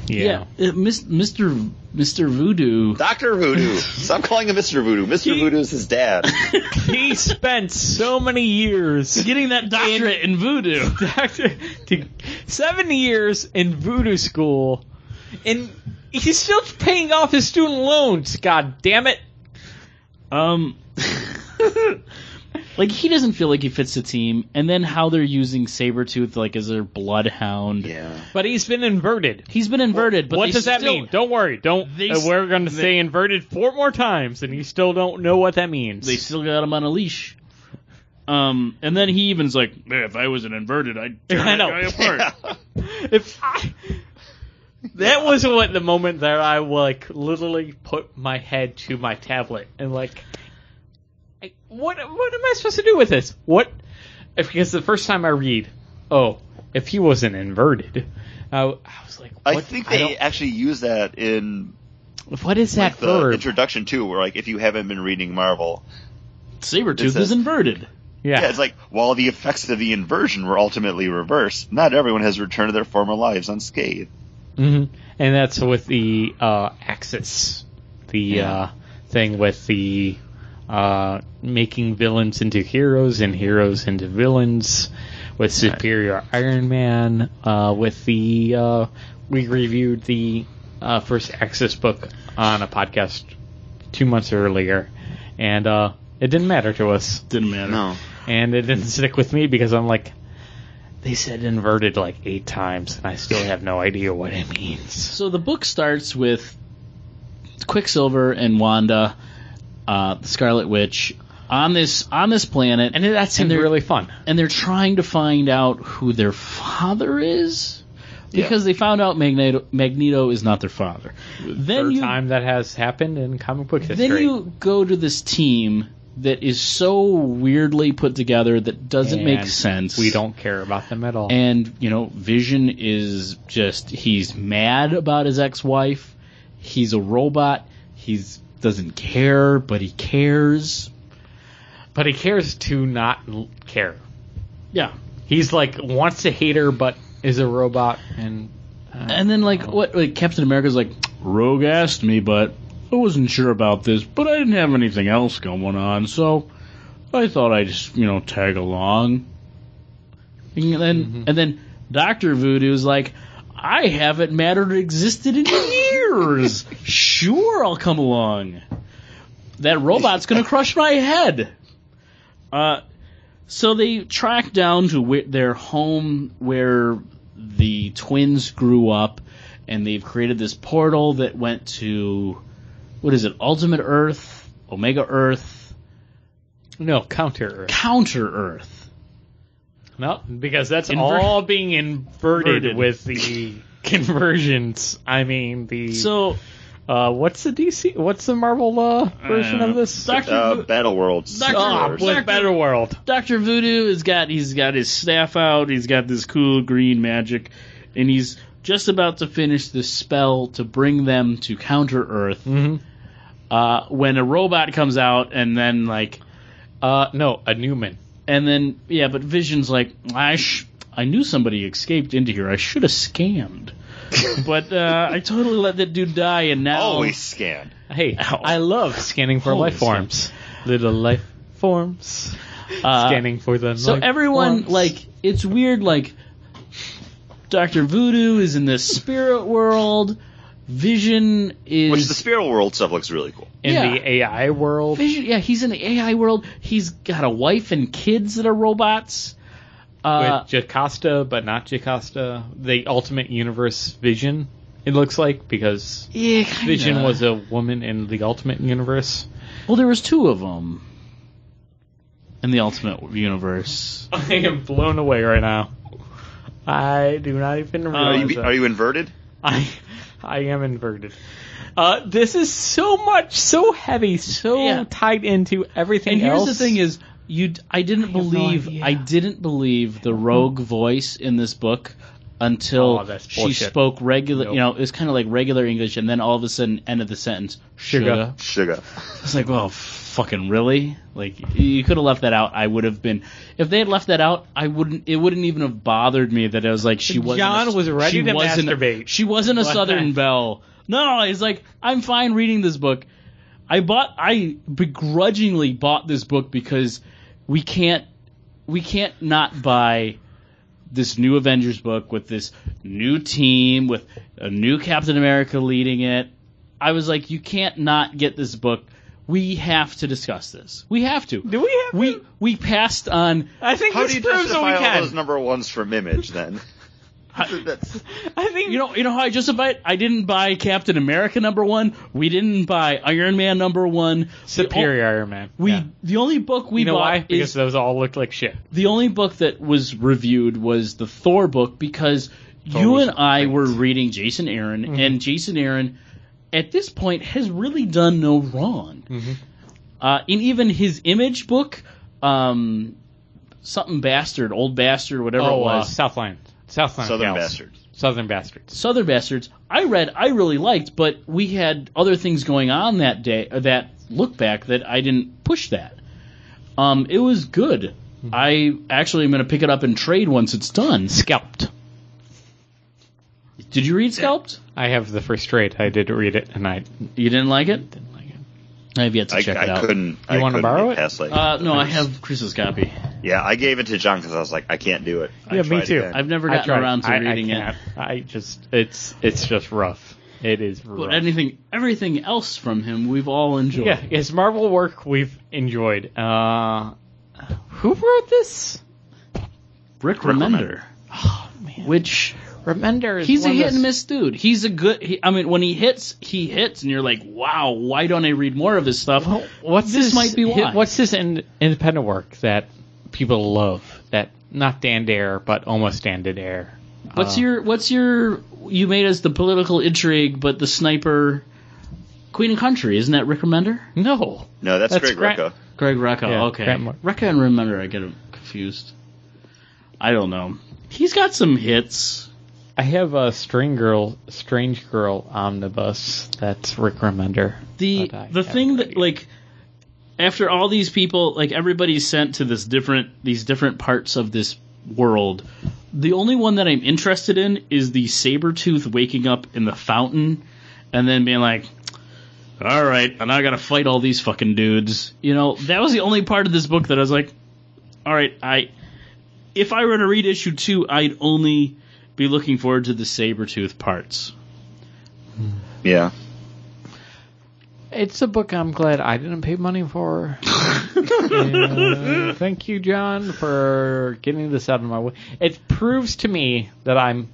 S3: yeah.
S2: uh, Mis- Mr. Mr. Voodoo.
S1: Doctor Voodoo. Stop calling him Mr. Voodoo. Mr. Voodoo is his dad.
S3: he spent so many years
S2: Getting that doctorate in voodoo.
S3: Doctor, to, seven years in voodoo school, and he's still paying off his student loans. God damn it!
S2: Um, like he doesn't feel like he fits the team, and then how they're using Sabretooth like as their bloodhound.
S1: Yeah.
S3: But he's been inverted.
S2: He's been inverted, but
S3: what
S2: they
S3: does that
S2: still-
S3: mean? Don't worry. Don't.
S2: They
S3: uh, we're going to say inverted four more times, and you still don't know what that means.
S2: They still got him on a leash. Um, and then he even's like, if I wasn't inverted, I'd tear
S3: I
S2: that
S3: know.
S2: guy apart.
S3: if I, that was what the moment that I like literally put my head to my tablet and like, I, what what am I supposed to do with this? What? If, because the first time I read, oh, if he wasn't inverted, I, I was like,
S1: I think they
S3: don't-
S1: actually use that in
S3: what is that
S1: like, the
S3: verb?
S1: introduction too, where like if you haven't been reading Marvel,
S2: Sabretooth
S1: says-
S2: is inverted.
S3: yeah,
S1: yeah, it's like while the effects of the inversion were ultimately reversed, not everyone has returned to their former lives unscathed.
S3: Hmm And that's with the uh, Axis, the
S1: Yeah.
S3: uh, thing with the uh, making villains into heroes and heroes into villains, with Superior Iron Man, uh, with the uh, we reviewed the uh, first Axis book on a podcast two months earlier, and uh, it didn't matter to us,
S2: Didn't matter.
S1: No.
S3: and it didn't stick with me because I'm like. They said inverted like eight times, and I still have no idea what it means.
S2: So the book starts with Quicksilver and Wanda, uh, the Scarlet Witch, on this on this planet,
S3: And that seemed
S2: they're-
S3: really fun.
S2: and they're trying to find out who their father is because they found out Magneto, Magneto is not their father. Then
S3: Third
S2: you
S3: time that has happened in comic book history.
S2: then you go to this team that is so weirdly put together that doesn't make sense.
S3: We don't care about them at all.
S2: And you know, Vision is just he's mad about his ex-wife. He's a robot. He's doesn't care, but he cares.
S3: but he cares to not care.
S2: Yeah.
S3: He's like wants to hate her, but is a robot. And uh,
S2: And then like what like Captain America's like Rogue asked me, but I wasn't sure about this, but I didn't have anything else going on, so I thought I'd just, you know, tag along. And then and then Doctor Voodoo's like, I haven't mattered or existed in years. sure, I'll come along. That robot's gonna crush my head. Uh, so they track down to their home where the twins grew up, and they've created this portal that went to what is it? Ultimate Earth, Omega Earth,
S3: no counter. Earth.
S2: Counter Earth.
S3: No, because that's
S2: Inver-
S3: all being inverted
S2: Inverted.
S3: with the conversions. I mean the
S2: So
S3: uh, what's the DC? What's the Marvel uh, version
S2: Uh,
S3: of this?
S2: Doctor
S1: Uh,
S2: Vo-
S1: Battle Worlds.
S2: Doctor-
S3: Oh,
S1: Spoilers.
S3: with Better World.
S2: Doctor Voodoo has got he's got his staff out. He's got this cool green magic, and he's just about to finish the spell to bring them to Counter Earth.
S3: Mm-hmm.
S2: Uh, when a robot comes out, and then like,
S3: Uh, no, a Newman.
S2: and then yeah, but Vision's like, I sh- I knew somebody escaped into here. I should have scammed, but uh, I totally let that dude die, and now
S1: Always scan.
S3: Hey,
S2: Ow.
S3: I love scanning for
S2: Holy
S3: life forms. Little life forms.
S2: uh,
S3: scanning for them.
S2: So
S3: life
S2: everyone
S3: forms.
S2: like it's weird like Doctor Voodoo is in this spirit world. Vision is
S1: Which the spirit world stuff looks really cool.
S3: in
S2: yeah.
S3: the AI world.
S2: Vision. Yeah, he's in the AI world. He's got a wife and kids that are robots. Uh,
S3: with Jocasta, but not Jocasta. The Ultimate Universe Vision. It looks like because
S2: yeah.
S3: Vision was a woman in the Ultimate Universe.
S2: well. There was two of them in the Ultimate Universe.
S3: I am blown away right now. I do not even
S1: Are
S3: realize
S1: you, are you inverted?
S3: I I am inverted. Uh, this is so much, so heavy, so
S2: Yeah.
S3: tied into everything
S2: And here's
S3: else.
S2: the thing: is you? I didn't
S3: I have no
S2: believe. I didn't believe the rogue voice in this book until
S3: Oh,
S2: she
S3: bullshit.
S2: spoke regular.
S3: Nope.
S2: You know, it was kind of like regular English, and then all of a sudden, end of the sentence,
S3: Sugar.
S2: sugar.
S1: Sugar.
S2: It's like, well, fucking really? Like you could have left that out. I would have been. If they had left that out, I wouldn't. It wouldn't even have bothered me that it was like she wasn't.
S3: John
S2: a,
S3: was ready
S2: she
S3: to
S2: wasn't,
S3: masturbate.
S2: She wasn't a
S3: What?
S2: Southern Belle. No, it's like I'm fine reading this book. I bought. I begrudgingly bought this book because we can't. We can't not buy this new Avengers book with this new team with a new Captain America leading it. I was like, you can't not get this book. We have to discuss this. We have to.
S3: Do we have?
S2: We we passed on.
S3: I think
S1: How
S3: this
S1: do you
S3: proves that we
S1: justify all
S3: can.
S1: those number ones from Image then? That's,
S3: I think
S2: You know, you know how I justified? I didn't buy Captain America number one. We didn't buy Iron Man number one.
S3: Superior Iron Man.
S2: We
S3: Yeah.
S2: the only book we
S3: You know
S2: bought
S3: why? Because
S2: is
S3: those all looked like shit.
S2: the only book that was reviewed was the Thor book because you and I
S3: great.
S2: were reading Jason Aaron,
S3: Mm-hmm.
S2: and Jason Aaron, at this point, has really done no wrong.
S3: Mm-hmm.
S2: Uh, in even his image book, um, something bastard, old bastard, whatever
S3: oh,
S2: it was,
S3: uh, Southland. Southland.
S1: Southern
S3: Gals.
S1: Bastards.
S3: Southern Bastards.
S2: Southern Bastards, I read, I really liked, but we had other things going on that day, that look back that I didn't push that. Um, it was good. I actually am going to pick it up and trade once it's done.
S3: Scalped.
S2: Did you read Scalped?
S3: I have the first trade. I did read it, and I
S2: You didn't like it?
S3: Didn't like it.
S2: I have yet to
S1: I,
S2: check it
S1: I
S2: out.
S1: couldn't. I
S3: wanna
S1: couldn't
S3: borrow
S1: get
S3: it?
S1: Past, like,
S2: Uh, no, I have Chris's copy.
S1: yeah, I gave it to John because I was like, I can't do it.
S3: Yeah, me too.
S1: again.
S2: I've never
S3: I
S2: gotten
S3: tried.
S2: around to
S3: I,
S2: reading
S3: I
S2: it.
S3: I just it's it's just rough. It is rough.
S2: But anything, everything else from him, we've all enjoyed.
S3: yeah, his Marvel work we've enjoyed. Uh, who wrote this?
S2: Rick
S1: Rick
S2: Remender,
S3: Oh man,
S2: which
S3: Remender is
S2: he's a
S3: one of
S2: hit
S3: those-
S2: and miss dude. He's a good. He, I mean, when he hits, he hits, and you're like, wow, why don't I read more of his stuff?
S3: What's
S2: this
S3: his,
S2: might be why.
S3: What's his in, independent work that people love? That not Dan Dare, but almost Dan Dare.
S2: What's
S3: Uh,
S2: your What's your? You made us the political intrigue, but the sniper, Queen and Country, isn't that Rick Remender?
S3: No,
S1: no, that's,
S3: That's
S1: Greg
S3: Grant-
S1: Rucka.
S2: Greg Rucka.
S3: Yeah,
S2: okay,
S3: Grant Mar-
S2: Rucka and Remender, I get him confused. I don't know. He's got some hits.
S3: I have a Strange Girl, Strange Girl omnibus. That's Rick Remender.
S2: the the thing that
S3: read
S2: like after all these people like everybody's sent to this different these different parts of this world the only one that i'm interested in is the saber tooth waking up in the fountain and then being like all right and i gotta fight all these fucking dudes you know that was the only part of this book that i was like all right i if i were to read issue two i'd only be looking forward to the saber tooth parts
S1: Yeah.
S3: It's a book I'm glad I didn't pay money for. Uh, thank you, John, for getting this out of my way. It proves to me that I'm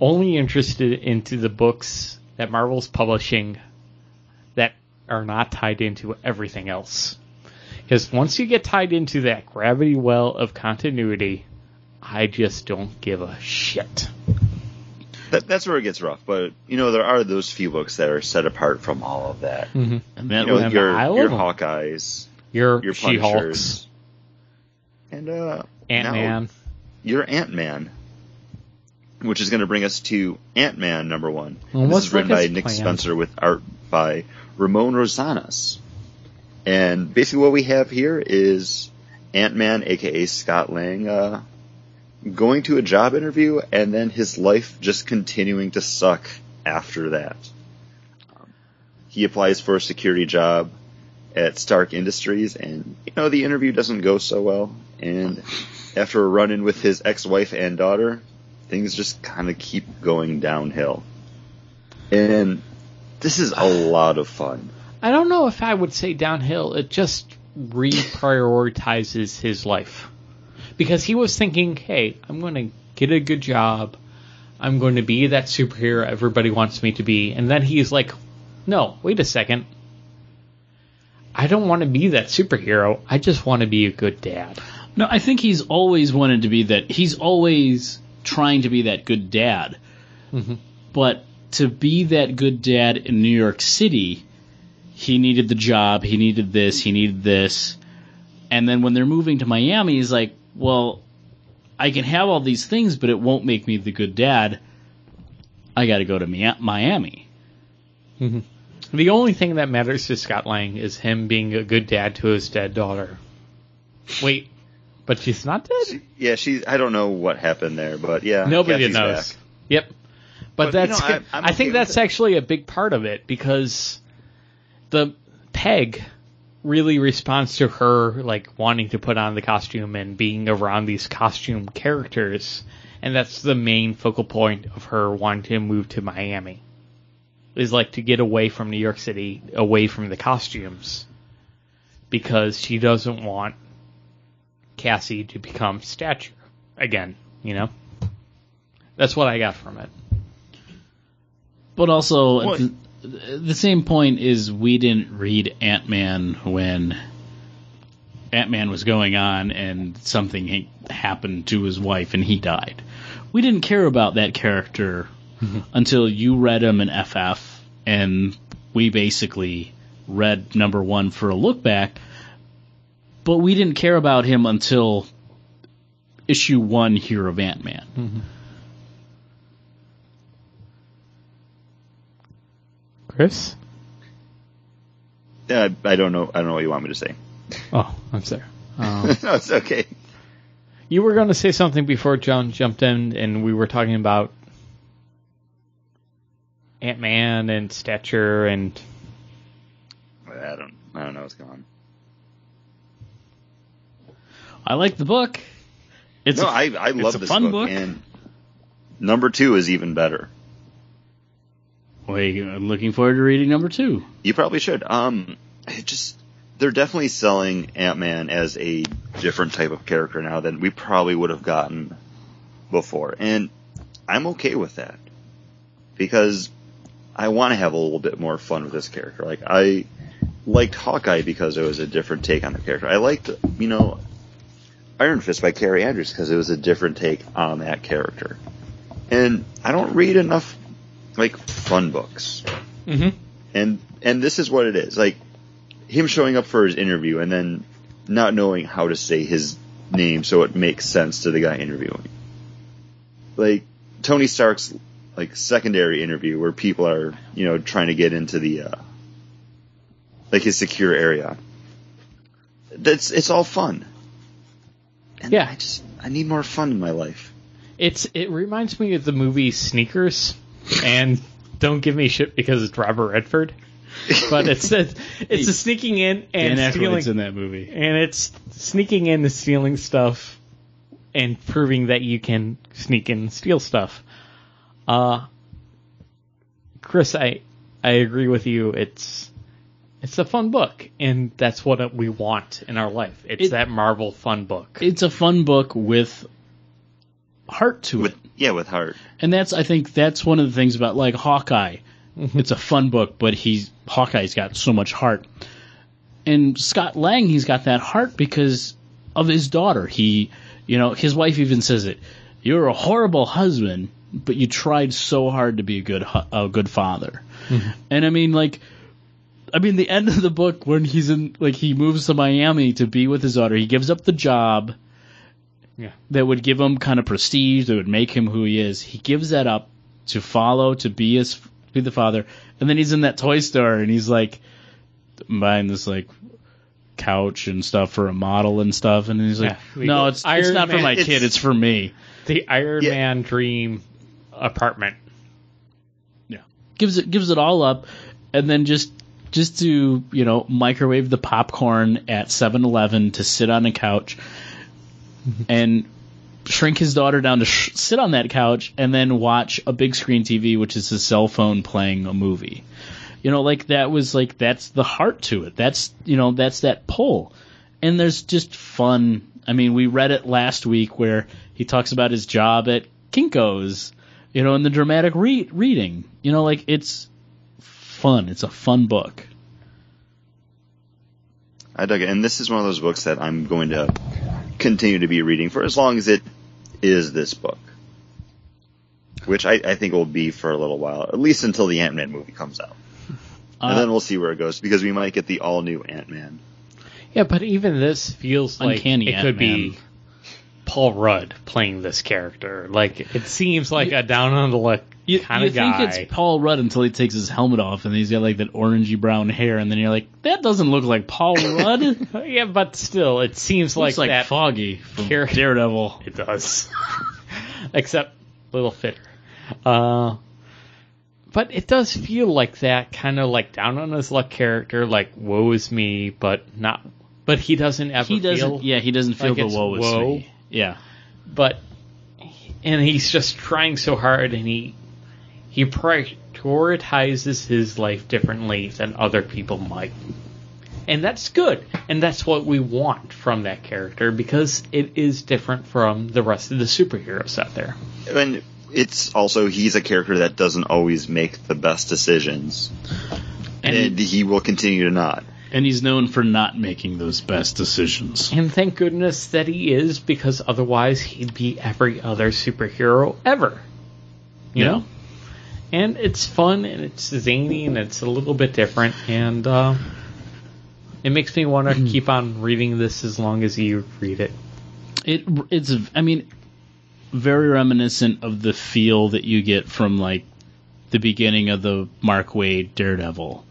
S3: only interested into the books that Marvel's publishing that are not tied into everything else. Because once you get tied into that gravity well of continuity, I just don't give a shit.
S1: That, that's where it gets rough. But you know, there are those few books that are set apart from all of that.
S2: And then
S1: You know, your
S3: I love
S1: your
S3: them.
S1: Hawkeyes,
S3: Your,
S1: your
S3: She-Hulks,
S1: and uh,
S3: Ant Man.
S1: your Ant Man, which is going to bring us to Ant Man number one.
S3: Well,
S1: this is written by Nick
S3: plan?
S1: Spencer with art by Ramon Rosanas. And basically, what we have here is Ant Man, aka Scott Lang, uh, going to a job interview, and then his life just continuing to suck after that. Um, he applies for a security job at Stark Industries, and you know the interview doesn't go so well. And after a run-in with his ex-wife and daughter, things just kind of keep going downhill. And this is a lot of fun.
S3: I don't know if I would say downhill. It just reprioritizes his life. Because he was thinking, hey, I'm going to get a good job. I'm going to be that superhero everybody wants me to be. And then he's like, no, wait a second. I don't want to be that superhero. I just want to be a good dad.
S2: No, I think he's always wanted to be that. He's always trying to be that good dad. Mm-hmm. But to be that good dad in New York City, he needed the job, he needed this, he needed this. And then when they're moving to Miami, he's like, well, I can have all these things, but it won't make me the good dad. I got to go to Mi- Miami. Mm-hmm.
S3: The only thing that matters to Scott Lang is him being a good dad to his dead daughter. Wait, but she's not dead?
S1: Yeah, she. I don't know what happened there, but yeah,
S3: Nobody
S1: Kathy's
S3: knows.
S1: back.
S3: Yep. But,
S1: But, you
S3: that's
S1: know, I- I'm
S3: think
S1: okay
S3: that's
S1: it.
S3: actually a big part of it because the peg really responds to her like wanting to put on the costume and being around these costume characters and that's the main focal point of her wanting to move to Miami. Is like to get away from New York City, away from the costumes because she doesn't want Cassie to become stature again, you know? That's what I got from it.
S2: But also,
S1: Well-
S2: the, same point is we didn't read Ant Man when Ant Man was going on and something happened to his wife and he died. We didn't care about that character mm-hmm. until you read him in FF, and we basically read number one for a look back. But we didn't care about him until issue one here of Ant Man. Mm-hmm.
S3: Chris?
S1: Uh, I don't know. I don't know what you want me to say.
S3: Oh, I'm sorry. Um,
S1: no, it's okay.
S3: you were going to say something before John jumped in, and we were talking about Ant Man and stature, and
S1: I don't. I don't know what's going on.
S2: I like the book. It's
S1: No,
S2: a-
S1: I I love this
S2: fun
S1: book,
S2: book.
S1: and number two is even better.
S2: Wait, I'm looking forward to reading number two.
S1: You probably should. Um, it just they're definitely selling Ant Man as a different type of character now than we probably would have gotten before, and I'm okay with that because I want to have a little bit more fun with this character. Like I liked Hawkeye because it was a different take on the character. I liked you know Iron Fist by Kaare Andrews because it was a different take on that character, and I don't read enough like fun books.
S3: Mhm.
S1: and and this is what it is. Like him showing up for his interview and then not knowing how to say his name so it makes sense to the guy interviewing. Like tony stark's like secondary interview where people are you know trying to get into the uh like his secure area. That's it's all fun. And
S3: Yeah.
S1: i just i need more fun in my life.
S3: It's it reminds me of the movie Sneakers, and don't give me shit because it's Robert Redford, but it's a, it's a sneaking in and
S2: Dan
S3: stealing
S2: Aykroyd's in that movie.
S3: and it's sneaking in and stealing stuff and proving that you can sneak in and steal stuff. Uh, Chris, I I agree with you. It's it's a fun book, and that's what we want in our life. It's
S2: It-
S3: that Marvel fun book.
S2: It's a fun book with heart to
S1: with
S2: it.
S1: Yeah with heart
S2: And that's I think that's one of the things about like Hawkeye. Mm-hmm. It's a fun book, but he's Hawkeye's got so much heart. And Scott Lang, he's got that heart because of his daughter. He, you know, his wife even says it. You're a horrible husband, but you tried so hard to be a good a good father. Mm-hmm. And I mean, like, I mean, the end of the book when he's in, like, he moves to Miami to be with his daughter. He gives up the job
S3: Yeah.
S2: that would give him kind of prestige, that would make him who he is. He gives that up to follow, to be his, be the father. And then he's in that toy store and he's like buying this like couch and stuff for a model and stuff. And he's like,
S3: Yeah,
S2: no,
S3: go,
S2: it's, it's
S3: Iron
S2: not for my
S1: it's-
S2: kid, it's for me.
S3: The Iron
S1: Yeah.
S3: Man dream apartment.
S2: Yeah. Gives it, gives it all up and then just, just to, you know, microwave the popcorn at 7-Eleven to sit on a couch and shrink his daughter down to sh- sit on that couch and then watch a big screen TV, which is his cell phone playing a movie. You know, like that was like that's the heart to it. That's you know that's that pull, and there's just fun. I mean, we read it last week where he talks about his job at Kinko's, you know, in the dramatic re- reading. You know, like it's fun. It's a fun book.
S1: I dug it, and this is one of those books that I'm going to continue to be reading for as long as it is this book, which I, I think will be for a little while, at least until the Ant Man movie comes out,
S2: Uh,
S1: and then we'll see where it goes because we might get the all new Ant Man.
S3: Yeah, but even this feels like
S2: Uncanny
S3: it could
S2: Ant-Man.
S3: be Paul Rudd playing this character. Like it seems like a down on the luck
S2: You,
S3: kind of guy.
S2: think it's Paul Rudd until he takes his helmet off and he's got like that orangey brown hair, and then you're like, that doesn't look like Paul Rudd.
S3: Yeah, but still, it seems like,
S2: like
S3: that.
S2: Foggy from
S3: character-
S2: Daredevil.
S3: It does, except a little fitter. Uh, but it does feel like that kind of like down on his luck character, like woe is me, but not. But he doesn't ever
S2: He doesn't.
S3: feel.
S2: yeah, he doesn't feel
S3: like
S2: the woe is
S3: woe.
S2: me. Yeah,
S3: but and he's just trying so hard and he he prioritizes his life differently than other people might and that's good and that's what we want from that character because it is different from the rest of the superheroes out there
S1: And it's also he's a character that doesn't always make the best decisions,
S2: and,
S1: and he will continue to not.
S2: and he's known for not making those best decisions.
S3: and thank goodness that he is because otherwise he'd be every other superhero ever you
S2: Yeah.
S3: know and it's fun and it's zany and it's a little bit different and uh, it makes me want to keep on reading this as long as you read it.
S2: It it's I mean very reminiscent of the feel that you get from like the beginning of the Mark Waid Daredevil.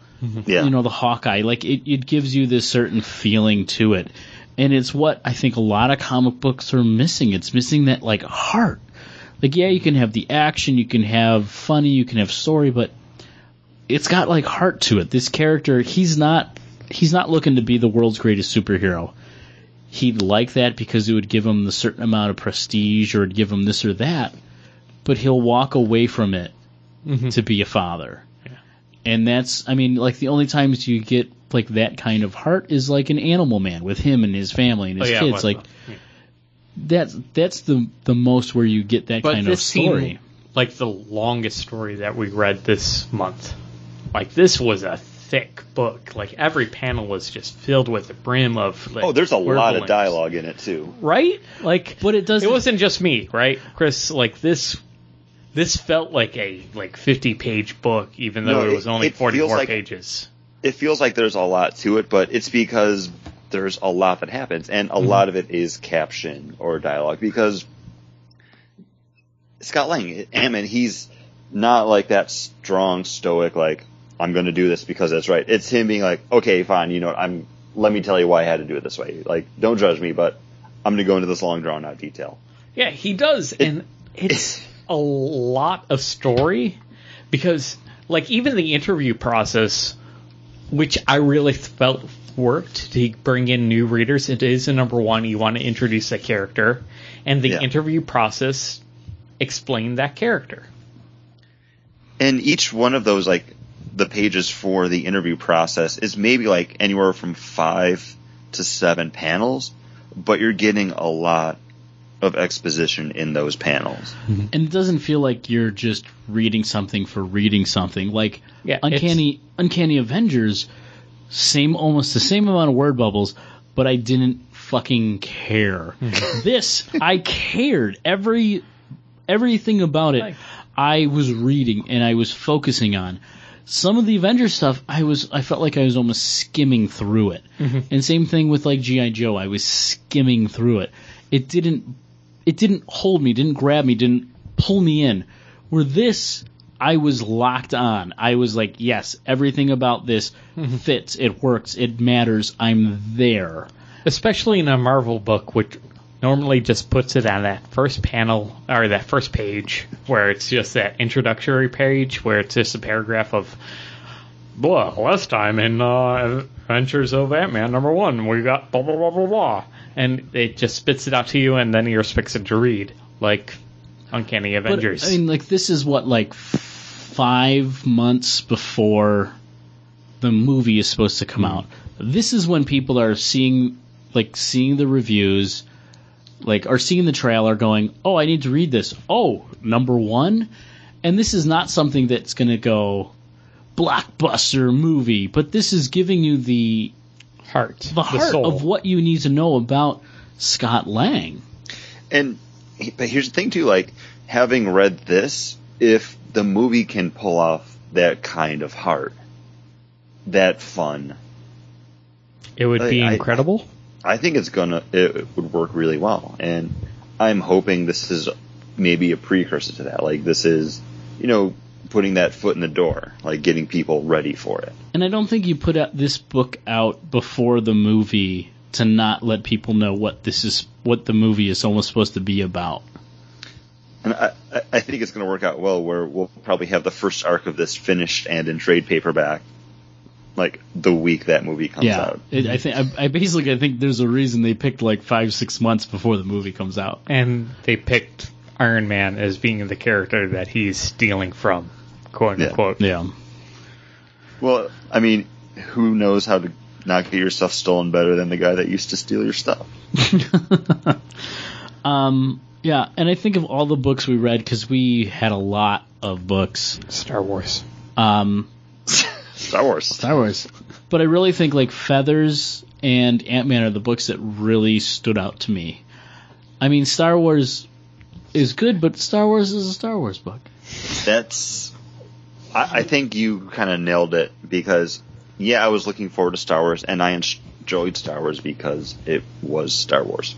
S1: Yeah,
S2: you know the Hawkeye like it, it gives you this certain feeling to it. And it's what I think a lot of comic books are missing. It's missing that like heart like yeah you can have the action you can have funny you can have story but it's got like heart to it. This character he's not he's not looking to be the world's greatest superhero. He'd like that because it would give him the certain amount of prestige or it'd give him this or that but he'll walk away from it mm-hmm. to be a father. And that's I mean like the only times you get like that kind of heart is like an Animal Man with him and his family and his oh, kids.
S3: but-
S2: like that's that's the the most where you get that
S3: but
S2: kind of story.
S3: seemed like the longest story that we read this month like this was a thick book like every panel was just filled with the brim of like,
S1: Oh, there's a lot of dialogue in it too.
S3: right? Like,
S2: But it doesn't-
S3: It wasn't just me, right, Chris? Like this, this felt like a like 50 page book, even though
S1: No,
S3: it was only
S1: it
S3: 44
S1: like-
S3: pages.
S1: It feels like there's a lot to it, but it's because there's a lot that happens, and a mm-hmm. lot of it is caption or dialogue because Scott Lang, Ant-Man, he's not like that strong, stoic, like I'm going to do this because that's right. It's him being like, okay, fine, you know, what, I'm. Let me tell you why I had to do it this way. Like, don't judge me, but I'm going to go into this long, drawn out detail.
S3: Yeah, he does, and it's a lot of story because, like, even the interview process, which I really felt worked to bring in new readers. It is a number one. You want to introduce a character, and the
S1: Yeah.
S3: interview process explained that character.
S1: And each one of those, like, the pages for the interview process is maybe like anywhere from five to seven panels, but you're getting a lot of exposition in those panels. Mm-hmm.
S2: and it doesn't feel like you're just reading something for reading something. Like
S3: Yeah,
S2: Uncanny Uncanny Avengers, same almost the same amount of word bubbles, but I didn't fucking care. Hmm. this I cared every everything about it. I was reading and I was focusing on. Some of the Avengers stuff, I was I felt like I was almost skimming through it. Mm-hmm. And same thing with like GI Joe, I was skimming through it. It didn't it didn't hold me, didn't grab me, didn't pull me in. Where this, I was locked on. I was like, yes, everything about this fits, it works, it matters, I'm there.
S3: especially in a Marvel book, which normally just puts it on that first panel or that first page where it's just that introductory page where it's just a paragraph of. Blah, last time in uh, Adventures of Ant-Man number one, we got blah blah blah blah blah, and it just spits it out to you, and then you're expected to read like Uncanny
S2: But,
S3: Avengers.
S2: I mean, like, this is what, like, five months before the movie is supposed to come hmm. out. This is when people are seeing, like, seeing the reviews, like, are seeing the trailer going, oh, I need to read this. Oh, number one? And this is not something that's going to go blockbuster movie, but this is giving you the
S3: heart,
S2: the heart
S3: soul.
S2: of what you need to know about Scott Lang.
S1: And but here's the thing too, like having read this, if the movie can pull off that kind of heart, that fun,
S3: It would be
S1: I- I-
S3: incredible.
S1: I think it's gonna it, it would work really well. And I'm hoping this is maybe a precursor to that. Like this is, you know, putting that foot in the door, like getting people ready for it.
S2: And I don't think you put out this book out before the movie to not let people know what this is, what the movie is almost supposed to be about.
S1: And I, I- I think it's going to work out well where we'll probably have the first arc of this finished and in trade paperback, like the week that movie comes
S2: yeah,
S1: out.
S2: it, I think I, I basically I think there's a reason they picked like five six months before the movie comes out.
S3: and they picked Iron Man as being the character that he's stealing from, quote
S1: Yeah.
S3: unquote.
S2: Yeah,
S1: Well, I mean, who knows how to not get your stuff stolen better than the guy that used to steal your stuff?
S2: um, yeah, and I think of all the books we read because we had a lot of books.
S3: Star Wars.
S2: Um,
S1: Star Wars.
S2: Star Wars. But I really think like Feathers and Ant Man are the books that really stood out to me. I mean, Star Wars is good, but Star Wars is a Star Wars book.
S1: That's. I, I think you kind of nailed it because, yeah, I was looking forward to Star Wars and I enjoyed Star Wars because it was Star Wars.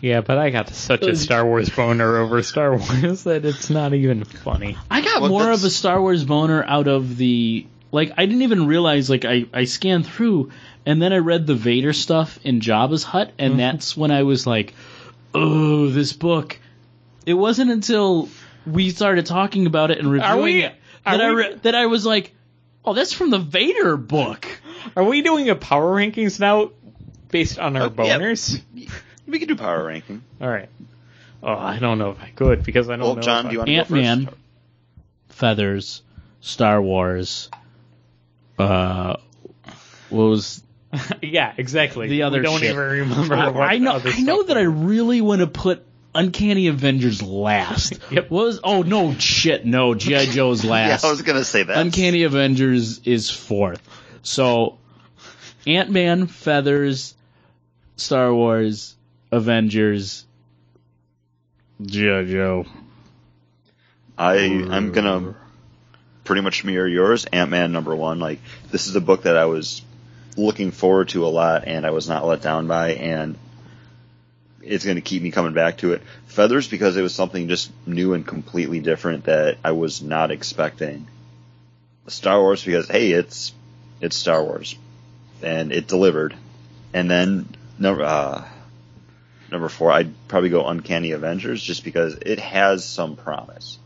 S3: Yeah, but I got such a Star Wars boner over Star Wars that it's not even funny.
S2: I got
S1: Well,
S2: more
S1: that's-
S2: of a Star Wars boner out of the like. I didn't even realize like I I scanned through and then I read the Vader stuff in Jabba's hut, and mm-hmm. that's when I was like, oh, this book. It wasn't until we started talking about it and reviewing
S3: we-
S2: it
S3: are
S2: that I
S3: we-
S2: re- that I was like, oh, that's from the Vader book.
S3: Are we doing a power rankings now based on our
S1: uh, yeah.
S3: boners?
S1: We could do power ranking.
S3: All right. Oh, I don't know if I could because I don't
S1: Well,
S3: know.
S1: John,
S3: if
S1: do you want
S2: Ant-Man. Feathers, Star Wars. Uh, what was
S3: yeah, exactly.
S2: The other
S3: we don't
S2: shit.
S3: even remember.
S2: I,
S3: what
S2: I know.
S3: other
S2: I know
S3: stuff
S2: that I really want to put Uncanny Avengers last.
S3: Yep.
S2: What was oh no shit no GI Joe's last.
S1: Yeah,
S2: last.
S1: I was gonna say that.
S2: Uncanny Avengers is fourth. So Ant Man, Feathers, Star Wars, Avengers, GI Joe.
S1: I I'm gonna pretty much mirror yours. Ant Man number one. Like this is a book that I was looking forward to a lot, and I was not let down by, and it's gonna keep me coming back to it. Feathers because it was something just new and completely different that I was not expecting. Star Wars because hey, it's it's Star Wars, and it delivered. And then number uh, number four, I'd probably go Uncanny Avengers just because it has some promise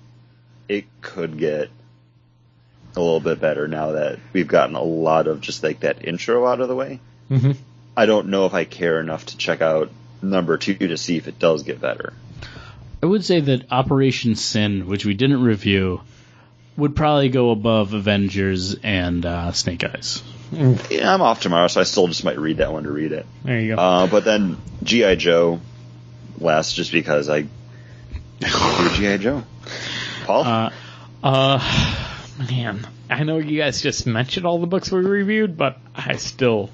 S1: it could get a little bit better now that we've gotten a lot of just like that intro out of the way.
S3: Mhm.
S1: I don't know if I care enough to check out number two to see if it does get better.
S2: I would say that Operation Sin, which we didn't review, would probably go above Avengers and uh, Snake Eyes.
S1: Yeah, I'm off tomorrow, so I still just might read that one to read it.
S3: There you go.
S1: Uh, but then GI Joe last just because I do GI Joe. Paul,
S2: Uh,
S3: Uh, man, I know you guys just mentioned all the books we reviewed, but I still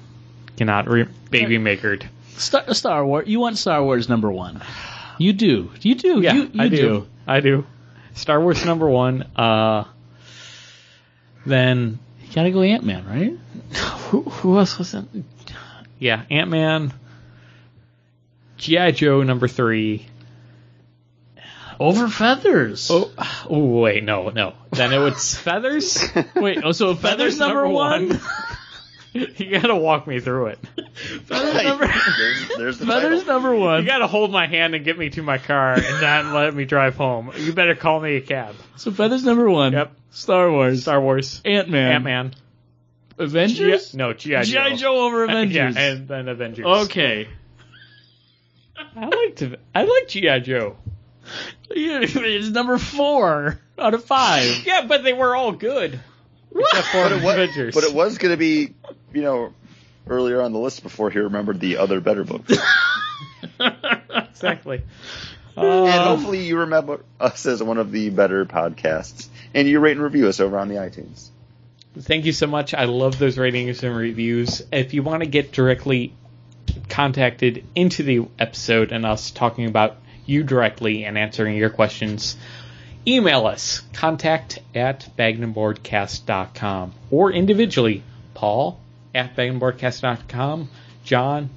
S3: cannot re- baby makered.
S2: Star, Star Wars. You want Star Wars number one. You do. You do.
S3: Yeah,
S2: you, you
S3: I do. I do. Star Wars number one. Uh, then
S2: You gotta go Ant Man, right?
S3: who, who else was it? Yeah, Ant Man. GI Joe number three.
S2: Over feathers.
S3: Oh, oh wait, no, no. Then it was Feathers.
S2: wait. Oh, so feathers, number, one.
S3: you gotta walk me through it.
S2: feathers number.
S1: there's, there's the
S2: feathers
S1: title.
S2: number one.
S3: You gotta hold my hand and get me to my car and not let me drive home. You better call me a cab.
S2: so feathers number one.
S3: Yep.
S2: Star Wars.
S3: Star Wars.
S2: Ant Man.
S3: Ant Man.
S2: Avengers.
S3: no, G.I. Joe.
S2: GI Joe over Avengers.
S3: Yeah, and then Avengers.
S2: okay.
S3: I liked I like G.I. Joe.
S2: It's number four out of five.
S3: Yeah, but they were all good. Except for
S1: But it, was,
S3: Avengers.
S1: but it was going to be, you know, earlier on the list before he remembered the other better books.
S3: exactly.
S1: and
S3: Uh,
S1: hopefully you remember us as one of the better podcasts. And you rate and review us over on the iTunes.
S3: thank you so much. I love those ratings and reviews. If you want to get directly contacted into the episode and us talking about you directly and answering your questions, email us contact at bagnandboardcast.com or individually Paul at bagnandboardcast.com, John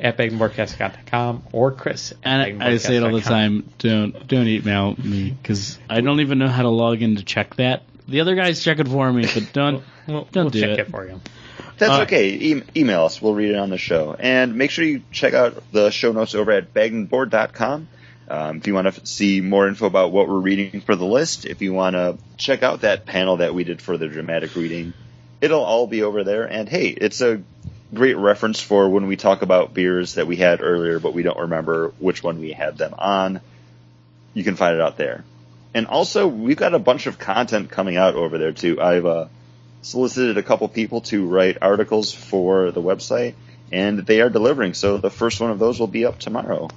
S3: at bagnandboardcast.com, or Chris
S2: And I, I say it all the time. Don't don't email me because I don't even know how to log in to check that. The other guys check it for me, but don't
S3: We'll,
S2: don't
S3: we'll
S2: do
S3: check
S2: it.
S3: it for you.
S1: That's
S2: Uh,
S1: okay. E- email us. We'll read it on the show. And make sure you check out the show notes over at bagandboard.com. Um, if you want to see more info about what we're reading for the list, if you want to check out that panel that we did for the dramatic reading, it'll all be over there. And hey, it's a great reference for when we talk about beers that we had earlier, but we don't remember which one we had them on. You can find it out there. And also, we've got a bunch of content coming out over there too. I've uh, solicited a couple people to write articles for the website, and they are delivering. So the first one of those will be up tomorrow.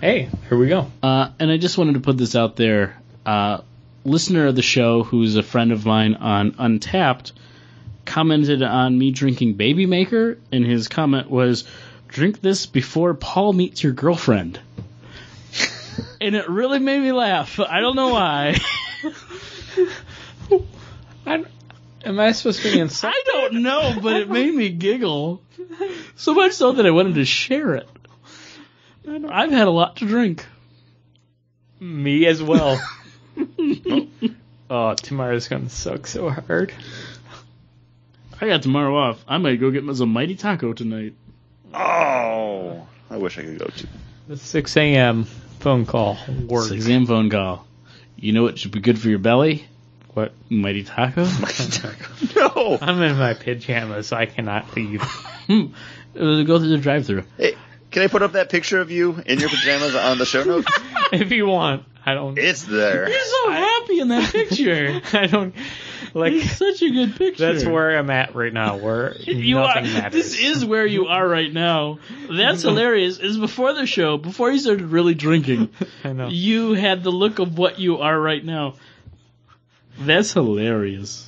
S3: Hey, here we go.
S2: Uh, and I just wanted to put this out there. Uh, listener of the show, who's a friend of mine on Untappd, commented on me drinking Baby Maker, and his comment was, "Drink this before Paul meets your girlfriend." and it really made me laugh. I don't know why.
S3: I'm, am I supposed to be insulted?
S2: I don't know, but it made me giggle. So much so that I wanted to share it. I've had a lot to drink.
S3: Me as well. Oh, oh, tomorrow's gonna suck so hard.
S2: I got tomorrow off. I might go get me some mighty taco tonight.
S1: Oh, I wish I could go to.
S3: The 6 a.m. phone call works.
S2: 6 a.m. phone call. You know what should be good for your belly?
S3: What?
S2: Mighty taco. Mighty taco.
S1: no.
S3: I'm in my pajamas, so I cannot leave.
S2: Hmm. Go through the drive-through.
S1: Hey, can I put up that picture of you in your pajamas on the show notes?
S3: if you want, I don't.
S1: It's there.
S2: You're so happy in that picture.
S3: I don't like.
S2: it's such a good picture.
S3: That's where I'm at right now. Where
S2: you are.
S3: nothing matters.
S2: This is where you are right now. That's hilarious. Is before the show, before you started really drinking,
S3: I know.
S2: you had the look of what you are right now. That's hilarious.